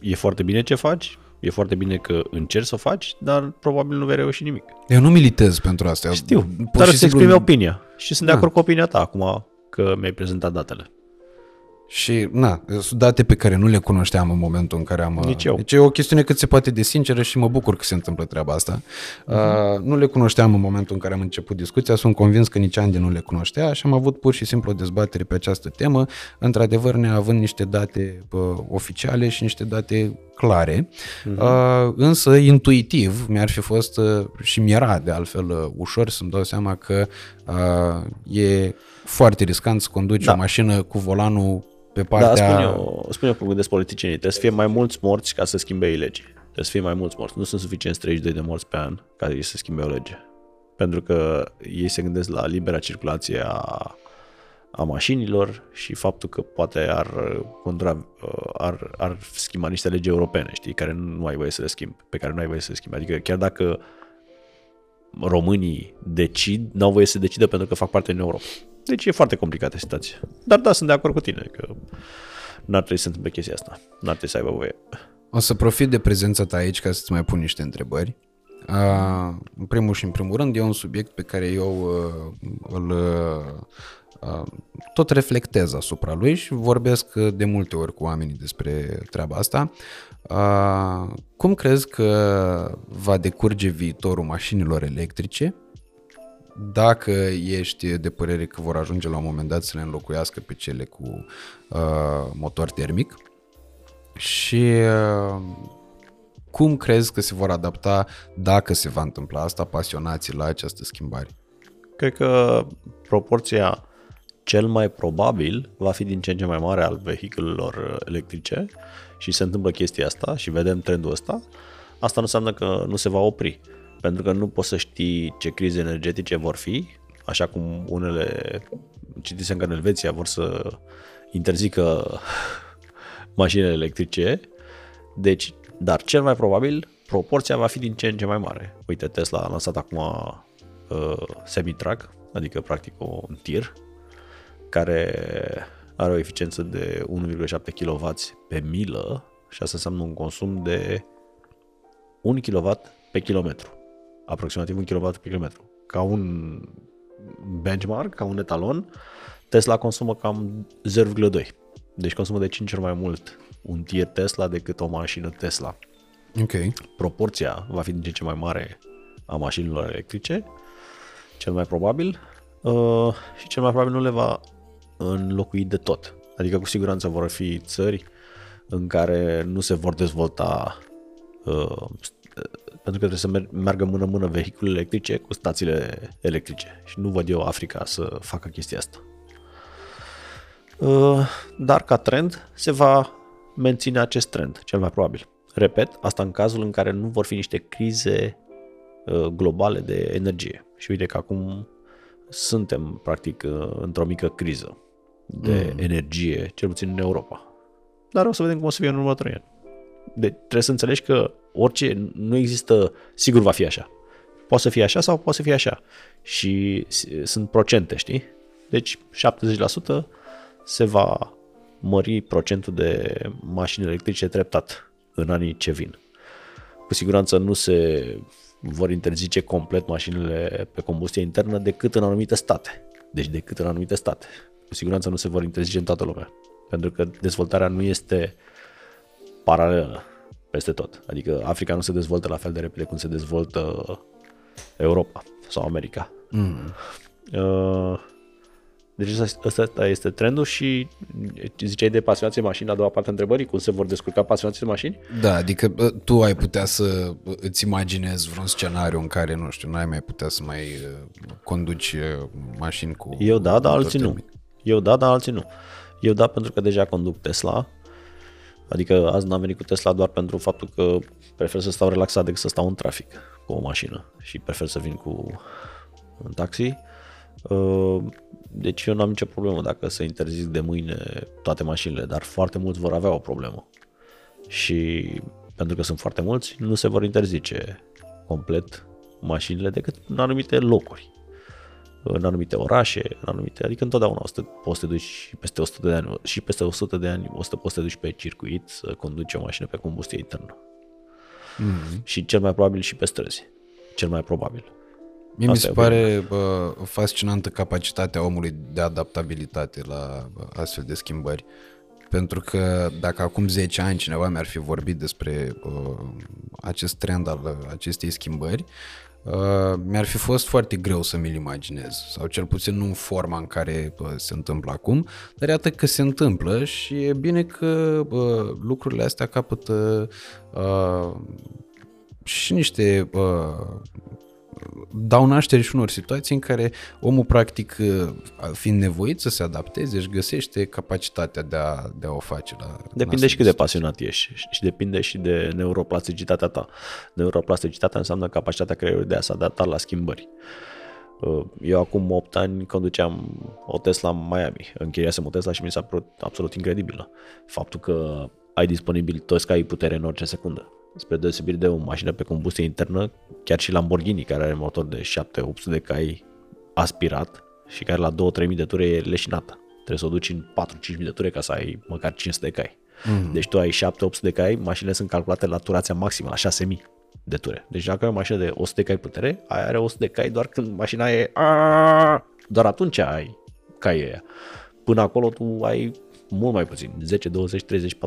e foarte bine ce faci, E foarte bine că încerci să o faci, dar probabil nu vei reuși nimic. Eu nu militez pentru asta. Știu, Pur dar să exprime opinia. Și sunt da. de acord cu opinia ta acum că mi-ai prezentat datele. Și, na, sunt date pe care nu le cunoșteam în momentul în care am... Nici eu. Deci e o chestiune cât se poate de sinceră și mă bucur că se întâmplă treaba asta. Uh-huh. Uh, nu le cunoșteam în momentul în care am început discuția, sunt convins că nici Andy nu le cunoștea și am avut pur și simplu o dezbatere pe această temă, într-adevăr neavând niște date uh, oficiale și niște date clare, uh-huh. uh, însă intuitiv mi-ar fi fost uh, și mi-era de altfel uh, ușor să-mi dau seama că uh, e foarte riscant să conduci da. o mașină cu volanul pe partea... Da, spun eu, spun eu cum gândesc politicienii. Trebuie să fie mai mulți morți ca să schimbe ei legi. Trebuie să fie mai mulți morți. Nu sunt suficienți 32 de morți pe an ca să schimbe o lege. Pentru că ei se gândesc la libera circulație a, a mașinilor și faptul că poate ar, contra, ar, ar schimba niște legi europene, știi, care nu ai voie să le schimbi, pe care nu ai voie să le schimbi. Adică chiar dacă românii decid, n-au voie să decidă pentru că fac parte din Europa. Deci e foarte complicată situația. Dar da, sunt de acord cu tine că n-ar trebui să se întâmple chestia asta. N-ar trebui să aibă voie. O să profit de prezența ta aici ca să-ți mai pun niște întrebări. Uh, în primul și în primul rând, e un subiect pe care eu uh, îl uh, tot reflectez asupra lui și vorbesc de multe ori cu oamenii despre treaba asta. Uh, cum crezi că va decurge viitorul mașinilor electrice dacă ești de părere că vor ajunge la un moment dat să le înlocuiască pe cele cu uh, motor termic și uh, cum crezi că se vor adapta dacă se va întâmpla asta? Pasionații la această schimbare? Cred că proporția cel mai probabil va fi din ce în ce mai mare al vehiculelor electrice și se întâmplă chestia asta și vedem trendul ăsta, asta nu înseamnă că nu se va opri pentru că nu poți să știi ce crize energetice vor fi, așa cum unele, citisem că în Elveția vor să interzică mașinile electrice, deci, dar cel mai probabil proporția va fi din ce în ce mai mare. Uite, Tesla a lansat acum uh, semi-truck, adică practic un tir, care are o eficiență de 1,7 kW pe milă și asta înseamnă un consum de 1 kW pe kilometru aproximativ un kW pe kilometru. Ca un benchmark, ca un etalon, Tesla consumă cam 0,2. Deci consumă de 5 ori mai mult un tir Tesla decât o mașină Tesla. Ok. Proporția va fi din ce ce mai mare a mașinilor electrice, cel mai probabil, uh, și cel mai probabil nu le va înlocui de tot. Adică cu siguranță vor fi țări în care nu se vor dezvolta uh, pentru că trebuie să meargă mână-mână vehicule electrice cu stațiile electrice și nu văd eu Africa să facă chestia asta. Uh, dar ca trend se va menține acest trend, cel mai probabil. Repet, asta în cazul în care nu vor fi niște crize uh, globale de energie. Și uite că acum suntem practic uh, într-o mică criză de mm. energie, cel puțin în Europa. Dar o să vedem cum o să fie în următorii ani. Deci trebuie să înțelegi că orice, nu există, sigur va fi așa. Poate să fie așa sau poate să fie așa. Și sunt procente, știi? Deci 70% se va mări procentul de mașini electrice treptat în anii ce vin. Cu siguranță nu se vor interzice complet mașinile pe combustie internă decât în anumite state. Deci decât în anumite state. Cu siguranță nu se vor interzice în toată lumea. Pentru că dezvoltarea nu este paralelă peste tot. Adică Africa nu se dezvoltă la fel de repede cum se dezvoltă Europa sau America. Mm. Uh, deci ăsta, ăsta este trendul și ziceai de pasionații mașini, a doua parte a întrebării, cum se vor descurca pasionații de mașini? Da, adică bă, tu ai putea să îți imaginezi vreun scenariu în care, nu știu, n-ai mai putea să mai uh, conduci uh, mașini cu... Eu da, dar motor alții nu. termic. Eu da, dar alții nu. Eu da pentru că deja conduc Tesla, adică azi n-am venit cu Tesla doar pentru faptul că prefer să stau relaxat decât să stau în trafic cu o mașină și prefer să vin cu în taxi. Uh, Deci eu n-am nicio problemă dacă se interzic de mâine toate mașinile, dar foarte mulți vor avea o problemă. Și pentru că sunt foarte mulți, nu se vor interzice complet mașinile decât în anumite locuri în anumite orașe, în anumite, adică întotdeauna o să te, poți să te duci și peste 100 de ani, și peste 100 de ani o să te poți să te duci pe circuit să conduci o mașină pe combustie internă. Mm. Și cel mai probabil și pe străzi. Cel mai probabil. Mie mi Asta se e pare bă, fascinantă capacitatea omului de adaptabilitate la bă, astfel de schimbări. Pentru că dacă acum 10 ani cineva mi-ar fi vorbit despre uh, acest trend al uh, acestei schimbări, uh, mi-ar fi fost foarte greu să mi-l imaginez, sau cel puțin nu în forma în care uh, se întâmplă acum, dar iată că se întâmplă și e bine că uh, lucrurile astea capătă uh, și niște uh, dau naștere și unor situații în care omul practic uh, fiind nevoit să se adapteze își găsește capacitatea de a, de a o face. La, în Depinde astfel și cât de situații. pasionat ești și depinde și de neuroplasticitatea ta. Neuroplasticitatea înseamnă capacitatea creierului de a se adapta la schimbări. Uh, Eu acum 8 ani conduceam o Tesla în Miami. Închiriasem o Tesla și mi s-a părut absolut incredibilă. Faptul că ai disponibil toți cai putere în orice secundă. Spre deosebire de o mașină pe combustie internă, chiar și Lamborghini, care are motor de 7-800 de cai aspirat și care la 2-3 de ture e leșinată. Trebuie să o duci în 4-5 de ture ca să ai măcar 500 de cai. Mm. Deci tu ai 7-800 de cai, mașinile sunt calculate la turația maximă, la 6000 de ture. Deci dacă ai o mașină de 100 de cai putere, aia are 100 de cai doar când mașina e... Doar atunci ai caii ăia. Până acolo tu ai mult mai puțin, 10, 20, 30, 40%.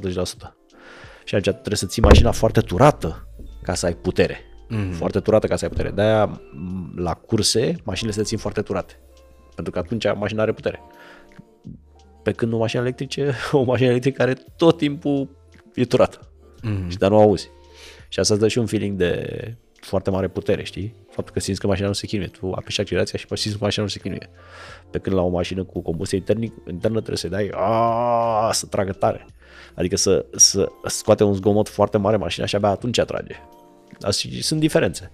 Și atunci trebuie să ții mașina foarte turată ca să ai putere. Mm-hmm. Foarte turată ca să ai putere. De-aia m, la curse mașinile se țin foarte turate. Pentru că atunci mașina are putere. Pe când o mașină electrice, <laughs> o mașină electrică care tot timpul e turată. Mm-hmm. Și dar nu auzi. Și asta îți dă și un feeling de foarte mare putere, știi? Faptul că simți că mașina nu se chinuie. Tu apeși accelerația și simți că mașina nu se chinuie. Pe când la o mașină cu combustie internic, internă trebuie să dai aaa, să tragă tare. Adică să, să scoate un zgomot foarte mare mașina și abia atunci atrage. Asta sunt diferențe.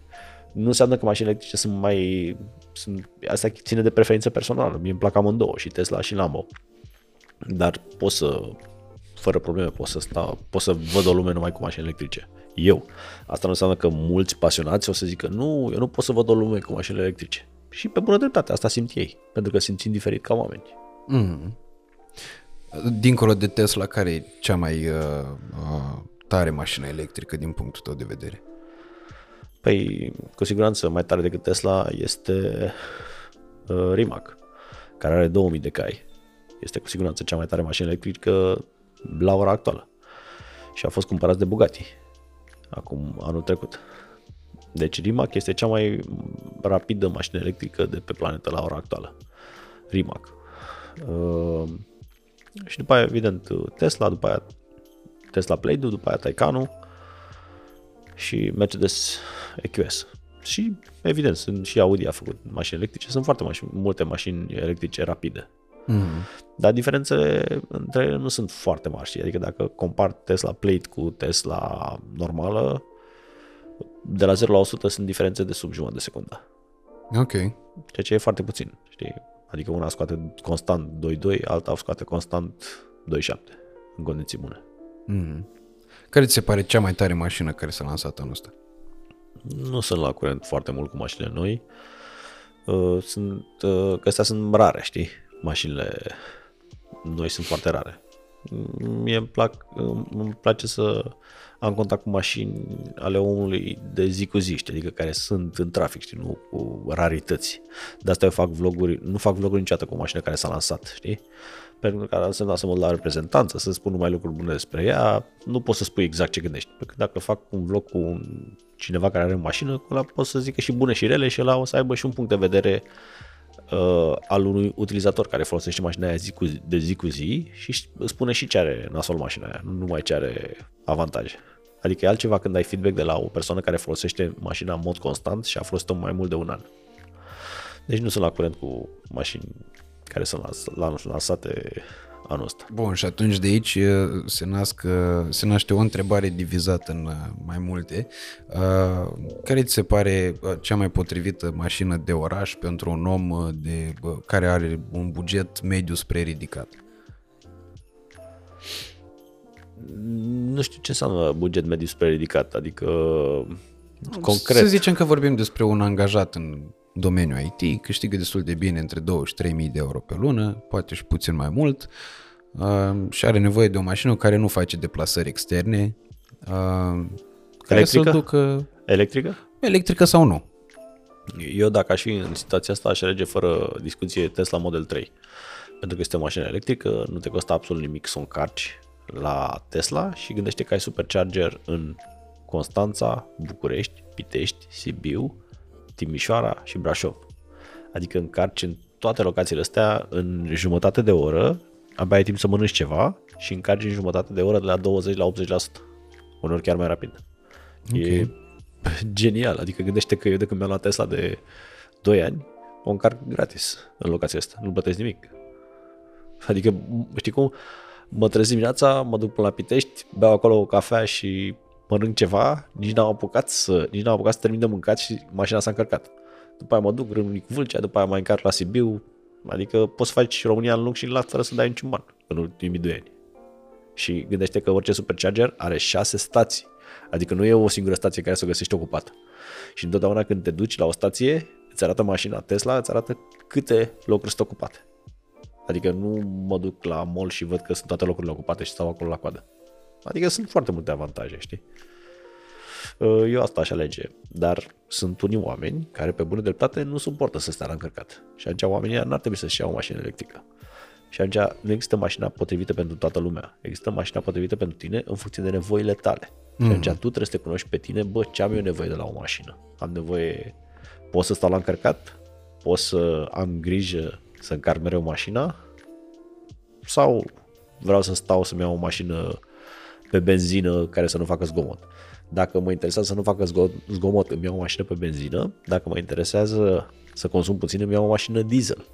Nu înseamnă că mașinile electrice sunt mai... Sunt, asta ține de preferință personală. Mie îmi plac amândouă, și Tesla și Lambo. Dar pot să, fără probleme, pot să, stau, pot să văd o lume numai cu mașini electrice. Eu. Asta nu înseamnă că mulți pasionați o să zică nu, eu nu pot să văd o lume cu mașini electrice. Și pe bună dreptate, asta simt ei. Pentru că simt diferit ca oameni. Mm. Dincolo de Tesla, care e cea mai uh, uh, tare mașină electrică din punctul tău de vedere? Păi, cu siguranță, mai tare decât Tesla este uh, Rimac, care are 2000 de cai. Este cu siguranță cea mai tare mașină electrică la ora actuală. Și a fost cumpărat de Bugatti acum anul trecut. Deci Rimac este cea mai rapidă mașină electrică de pe planetă la ora actuală. Rimac. Uh, și după aia, evident, Tesla, după aia Tesla Play-Doh, după aia Taycanu și Mercedes EQS. Și, evident, sunt și Audi a făcut mașini electrice, sunt foarte mașini, multe mașini electrice rapide. Mm. Dar diferențele între ele nu sunt foarte mari, știi? Adică dacă compar Tesla Plate cu Tesla normală, de la 0 la 100 sunt diferențe de sub jumătate de secundă. Ok. Ceea ce e foarte puțin, știi? Adică una scoate constant 2.2, alta scoate constant 2.7 în condiții bune. Mm. Care ți se pare cea mai tare mașină care s-a lansat anul ăsta? Nu sunt la curent foarte mult cu mașinile noi. Uh, Sunt, uh, că astea sunt rare, știi? Mașinile noi sunt foarte rare. Mie îmi, plac, îmi place să am contact cu mașini ale omului de zi cu zi, știi, adică care sunt în trafic, știi, nu cu rarități. De asta eu fac vloguri, nu fac vloguri niciodată cu o mașină care s-a lansat, știi? Pentru că ar însemna să mă la reprezentanță, să spun numai lucruri bune despre ea, nu poți să spui exact ce gândești. Pentru că dacă fac un vlog cu un, cineva care are o mașină, ăla pot să zică și bune și rele și ăla o să aibă și un punct de vedere uh, al unui utilizator care folosește mașina aia zi cu, de zi cu zi și spune și ce are nasol mașina aia, nu numai ce are avantaje. Adică e altceva când ai feedback de la o persoană care folosește mașina în mod constant și a folosit-o mai mult de un an. Deci nu sunt la curent cu mașini care sunt lansate anul ăsta. Bun, și atunci de aici se, nasc, se naște o întrebare divizată în mai multe. Care ți se pare cea mai potrivită mașină de oraș pentru un om de, care are un buget mediu spre ridicat? Nu știu ce înseamnă buget mediu spre ridicat, adică concret. Să zicem că vorbim despre un angajat în domeniul IT, câștigă destul de bine între 2 și 3 mii de euro pe lună, poate și puțin mai mult, uh, și are nevoie de o mașină care nu face deplasări externe, uh, care Electrică? să ducă... Electrică? Electrică sau nu. Eu dacă aș fi în situația asta aș alege fără discuție Tesla Model 3. Pentru că este o mașină electrică, nu te costă absolut nimic să o încarci la Tesla și gândește că ai supercharger în Constanța, București, Pitești, Sibiu, Timișoara și Brașov. Adică încarci în toate locațiile astea în jumătate de oră, abia ai timp să mănânci ceva și încarci în jumătate de oră de la 20 la 80%. Uneori chiar mai rapid. Okay. E genial. Adică gândește că eu de când mi-am luat Tesla de 2 ani, o încarc gratis în locația asta. Nu plătesc nimic. Adică, știi cum, mă trezim dimineața, mă duc până la Pitești, beau acolo o cafea și mănânc ceva, nici n-am apucat să, nici n-am apucat să termin de mâncat și mașina s-a încărcat. După aia mă duc, râmnic cu Vâlcea, după aia mai încarc la Sibiu, adică poți să faci România în lung și în lat fără să dai niciun ban în ultimii doi ani. Și gândește că orice supercharger are șase stații, adică nu e o singură stație care să o găsești ocupată. Și întotdeauna când te duci la o stație, îți arată mașina Tesla, îți arată câte locuri sunt ocupate. Adică nu mă duc la mall și văd că sunt toate locurile ocupate și stau acolo la coadă. Adică sunt foarte multe avantaje, știi? Uh, eu asta aș alege, dar sunt unii oameni care pe bună dreptate nu suportă să stea la încărcat. Și atunci oamenii n-ar trebui să-și iau o mașină electrică. Și atunci nu există mașina potrivită pentru toată lumea. Există mașina potrivită pentru tine în funcție de nevoile tale. Mm. Și atunci tu trebuie să te cunoști pe tine, bă, ce am eu nevoie de la o mașină? Am nevoie, pot să stau la încărcat? Pot să am grijă să încarc mereu mașina? Sau vreau să stau să-mi iau o mașină pe benzină care să nu facă zgomot. Dacă mă interesează să nu facă zgomot, îmi iau o mașină pe benzină. Dacă mă interesează să consum puțin, îmi iau o mașină diesel.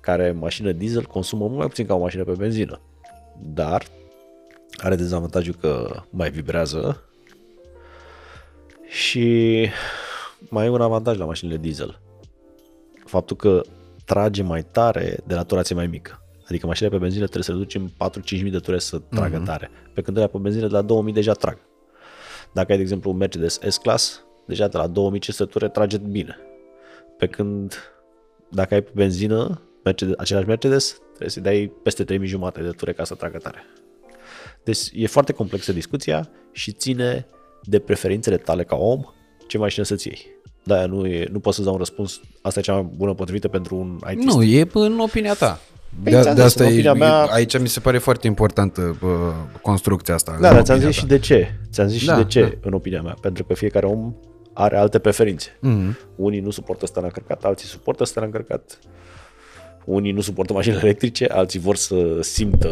Care mașină diesel consumă mult mai puțin ca o mașină pe benzină. Dar are dezavantajul că mai vibrează și mai e un avantaj la mașinile diesel. Faptul că trage mai tare de la turație mai mică. Adică mașinile pe benzină trebuie să le ducem 4-5 mii de ture să tragă uh-huh. tare. Pe când pe benzină de la 2000 deja trag. Dacă ai, de exemplu, un Mercedes S-Class, deja de la 2500 ture trage bine. Pe când dacă ai pe benzină, Mercedes, același Mercedes, trebuie să dai peste 3000 jumate de ture ca să tragă tare. Deci e foarte complexă discuția și ține de preferințele tale ca om ce mașină să-ți iei. Da, nu, e, nu pot să dau un răspuns, asta e cea mai bună potrivită pentru un IT. Nu, e în opinia ta. Păi de, de asta e, mea... aici mi se pare foarte importantă uh, construcția asta. Da, dar ți-am zis ta. și de ce. Ți-am zis da, și de ce, da. în opinia mea. Pentru că fiecare om are alte preferințe. Mm-hmm. Unii nu suportă starea încărcat, alții suportă starea încărcat. Unii nu suportă mașinile electrice, alții vor să simtă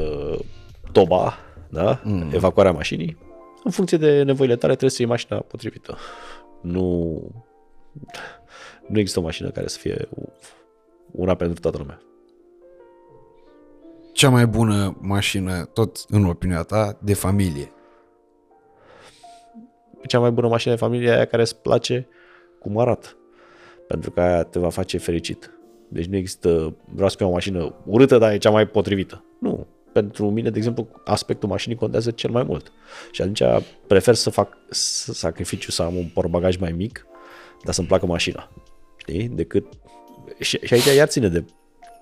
toba, da? Mm. evacuarea mașinii. În funcție de nevoile tale trebuie să iei mașina potrivită. Nu, nu există o mașină care să fie una pentru toată lumea cea mai bună mașină, tot în opinia ta, de familie? Cea mai bună mașină de familie e aia care îți place cum arată. Pentru că aia te va face fericit. Deci nu există, vreau să iau o mașină urâtă, dar e cea mai potrivită. Nu. Pentru mine, de exemplu, aspectul mașinii contează cel mai mult. Și atunci prefer să fac sacrificiu să am un portbagaj mai mic, dar să-mi placă mașina. Știi? Decât... Și, și aici iar ține de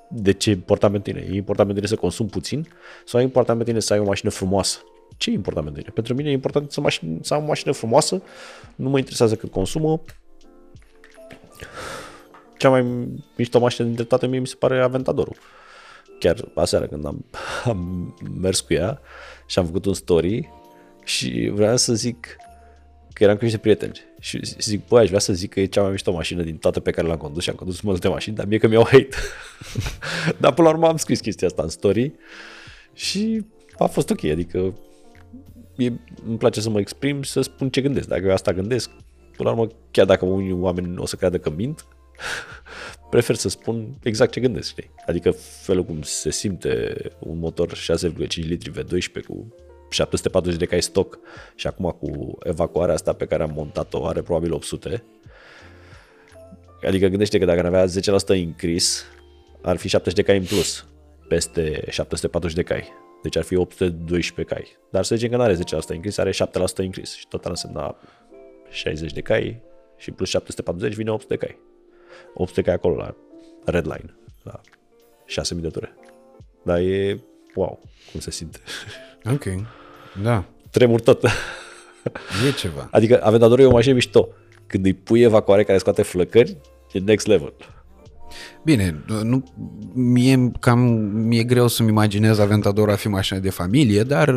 de ce e important pentru tine? E important pentru tine să consumi puțin sau e important pentru tine să ai o mașină frumoasă? Ce e important pentru tine? Pentru mine e important să, mașin, să am o mașină frumoasă, nu mă interesează cât consumă. Cea mai mișto mașină dintre toate mie mi se pare Aventadorul. Chiar aseară când am, am mers cu ea și am făcut un story și vreau să zic că eram cu niște prieteni și zic, băi, aș vrea să zic că e cea mai mișto mașină din toate pe care le-am condus și am condus multe mașini, dar mie că mi-au hate. <laughs> dar până la urmă am scris chestia asta în story și a fost ok, adică e, îmi place să mă exprim și să spun ce gândesc. Dacă eu asta gândesc, până la urmă, chiar dacă unii oameni o să creadă că mint, <laughs> prefer să spun exact ce gândesc, știi? Adică felul cum se simte un motor 6,5 litri V12 cu 740 de cai stoc și acum cu evacuarea asta pe care am montat-o are probabil 800. Adică gândește că dacă ar avea 10% increase, ar fi 70 de cai în plus peste 740 de cai. Deci ar fi 812 cai. Dar să zicem că nu are 10% increase, are 7% increase și total însemna 60 de cai și plus 740 vine 800 de cai. 800 de cai acolo la Redline, la 6000 de ture. Dar e wow, cum se simte. <laughs> Ok, da. Tremur tot. E ceva. Adică Aventadorul e o mașină mișto. Când îi pui evacuare care scoate flăcări, e next level. Bine, nu, mie cam mi-e greu să-mi imaginez Aventador a fi mașină de familie, dar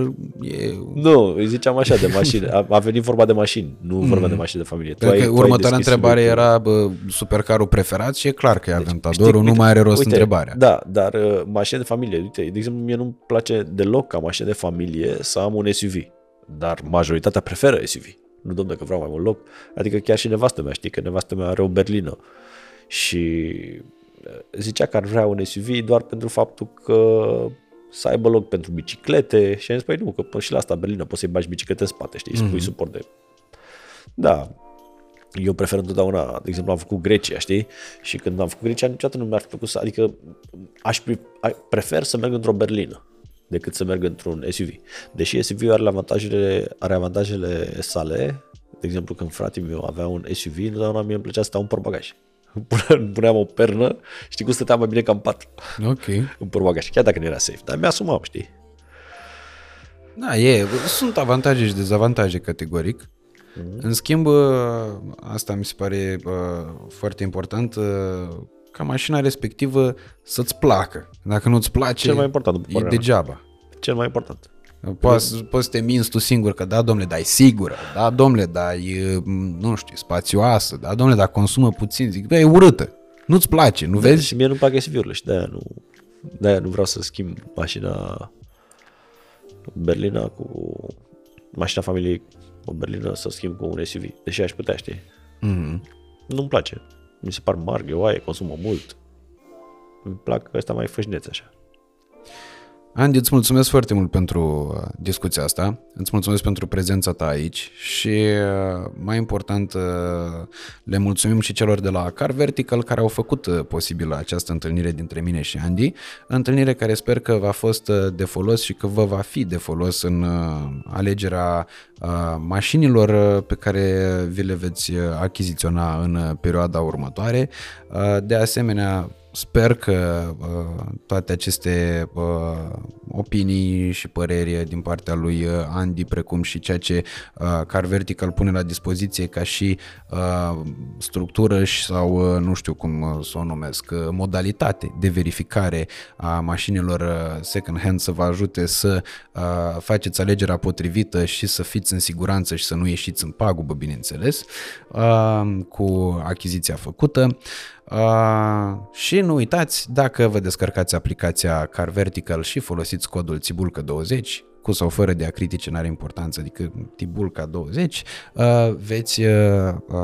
e... Nu, îi ziceam așa de mașini. A, a venit vorba de mașini, nu mm. vorba de mașini de familie. Tu ai, următoarea întrebare era bă, supercarul preferat și e clar că e deci, Aventadorul, știi, nu uite, mai are rost uite, întrebarea. Da, dar uh, mașini de familie, uite, de exemplu, mie nu-mi place deloc ca mașină de familie să am un SUV, dar majoritatea preferă SUV. Nu domne că vreau mai mult loc. Adică chiar și nevastă mea, știi că nevastă mea are o berlină și zicea că ar vrea un SUV doar pentru faptul că să aibă loc pentru biciclete și am zis, păi nu, că până și la asta Berlina poți să-i bagi biciclete în spate, știi, mm-hmm. spui suport de... Da, eu prefer întotdeauna, de exemplu, am făcut Grecia, știi? Și când am făcut Grecia, niciodată nu mi-ar fi plăcut să, adică aș prefer să merg într-o berlină decât să merg într-un SUV. Deși SUV are avantajele, are avantajele sale, de exemplu, când fratele meu avea un SUV, întotdeauna mie îmi plăcea să stau în portbagaj. Puneam o pernă, știi cum stăteam mai bine ca în pat. Ok. <laughs> În portbagaj, chiar dacă nu era safe, dar mi-asumam, știi? Da, e, sunt avantaje și dezavantaje categoric. Mm-hmm. În schimb, asta mi se pare uh, foarte important, uh, ca mașina respectivă să-ți placă. Dacă nu-ți place, Cel mai important, e degeaba. Cel mai important. Poți, poți să te minți tu singur că da, domnule, dai sigură, da, domnule, dar e, nu știu, spațioasă, da, domnule, dar consumă puțin, zic, bă, e urâtă, nu-ți place, nu da, vezi? Și mie nu-mi plac SUV-urile și de-aia nu, de-aia nu vreau să schimb mașina Berlina cu mașina familiei o berlină să schimb cu un SUV, deși aș putea, știi? Mm-hmm. Nu-mi place. Mi se par mari, greoaie, consumă mult. Îmi plac ăsta mai fășneț așa. Andy, îți mulțumesc foarte mult pentru uh, discuția asta, îți mulțumesc pentru prezența ta aici și, uh, mai important, uh, le mulțumim și celor de la Car Vertical care au făcut posibilă această întâlnire dintre mine și Andy, întâlnire care sper că va fost de folos și că vă va fi de folos în alegerea mașinilor pe care vi le veți achiziționa în perioada următoare. De asemenea, Sper că uh, toate aceste uh, opinii și păreri din partea lui uh, Andy, precum și ceea ce uh, Car Vertical pune la dispoziție ca și uh, structură sau uh, nu știu cum uh, să o numesc, uh, modalitate de verificare a mașinilor uh, second hand să vă ajute să uh, faceți alegerea potrivită și să fiți în siguranță și să nu ieșiți în pagubă, bineînțeles, uh, cu achiziția făcută. Uh, și nu uitați, dacă vă descărcați aplicația Car Vertical și folosiți codul Țibulcă20, cu sau fără diacritice, n-are importanță, adică Tibulca 20, uh, veți uh, uh,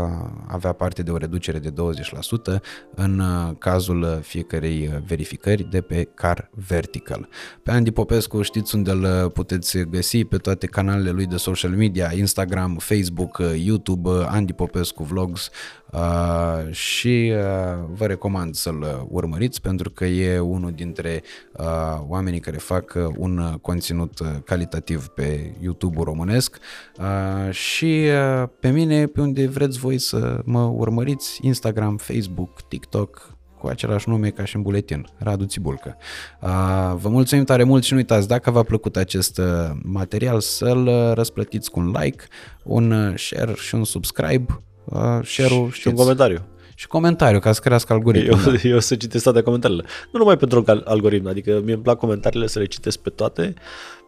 avea parte de o reducere de 20% în cazul fiecarei verificări de pe Car Vertical. Pe Andy Popescu știți unde îl puteți găsi pe toate canalele lui de social media, Instagram, Facebook, YouTube, Andy Popescu Vlogs, Uh, și uh, vă recomand să-l urmăriți pentru că e unul dintre uh, oamenii care fac uh, un conținut calitativ pe YouTube-ul românesc uh, și uh, pe mine pe unde vreți voi să mă urmăriți, Instagram, Facebook, TikTok, cu același nume ca și în buletin, Radu Țibulcă. Uh, vă mulțumim tare mult și nu uitați, dacă v-a plăcut acest uh, material, să-l uh, răsplătiți cu un like, un uh, share și un subscribe. Uh, share-ul, și un comentariu. Și comentariu, ca să crească algoritmul. Eu, da. eu să citesc toate comentariile. Nu numai pentru algoritm, adică mie îmi plac comentariile să le citesc pe toate,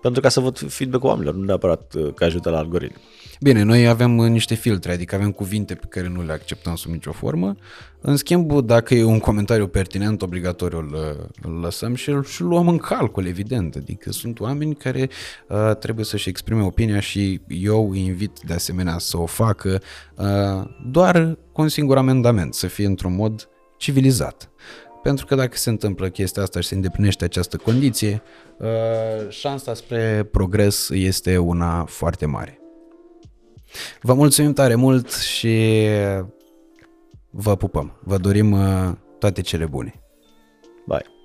pentru ca să văd feedback-ul oamenilor, nu neapărat uh, că ajută la algoritm. Bine, noi avem uh, niște filtre, adică avem cuvinte pe care nu le acceptăm sub nicio formă. În schimb, dacă e un comentariu pertinent, obligatoriu îl, uh, îl lăsăm și îl și luăm în calcul, evident. Adică sunt oameni care uh, trebuie să-și exprime opinia și eu îi invit de asemenea să o facă uh, doar cu un singur amendament, să fie într-un mod civilizat. Pentru că dacă se întâmplă chestia asta și se îndeplinește această condiție, uh, șansa spre progres este una foarte mare. Vă mulțumim tare mult și vă pupăm. Vă dorim uh, toate cele bune. Bye.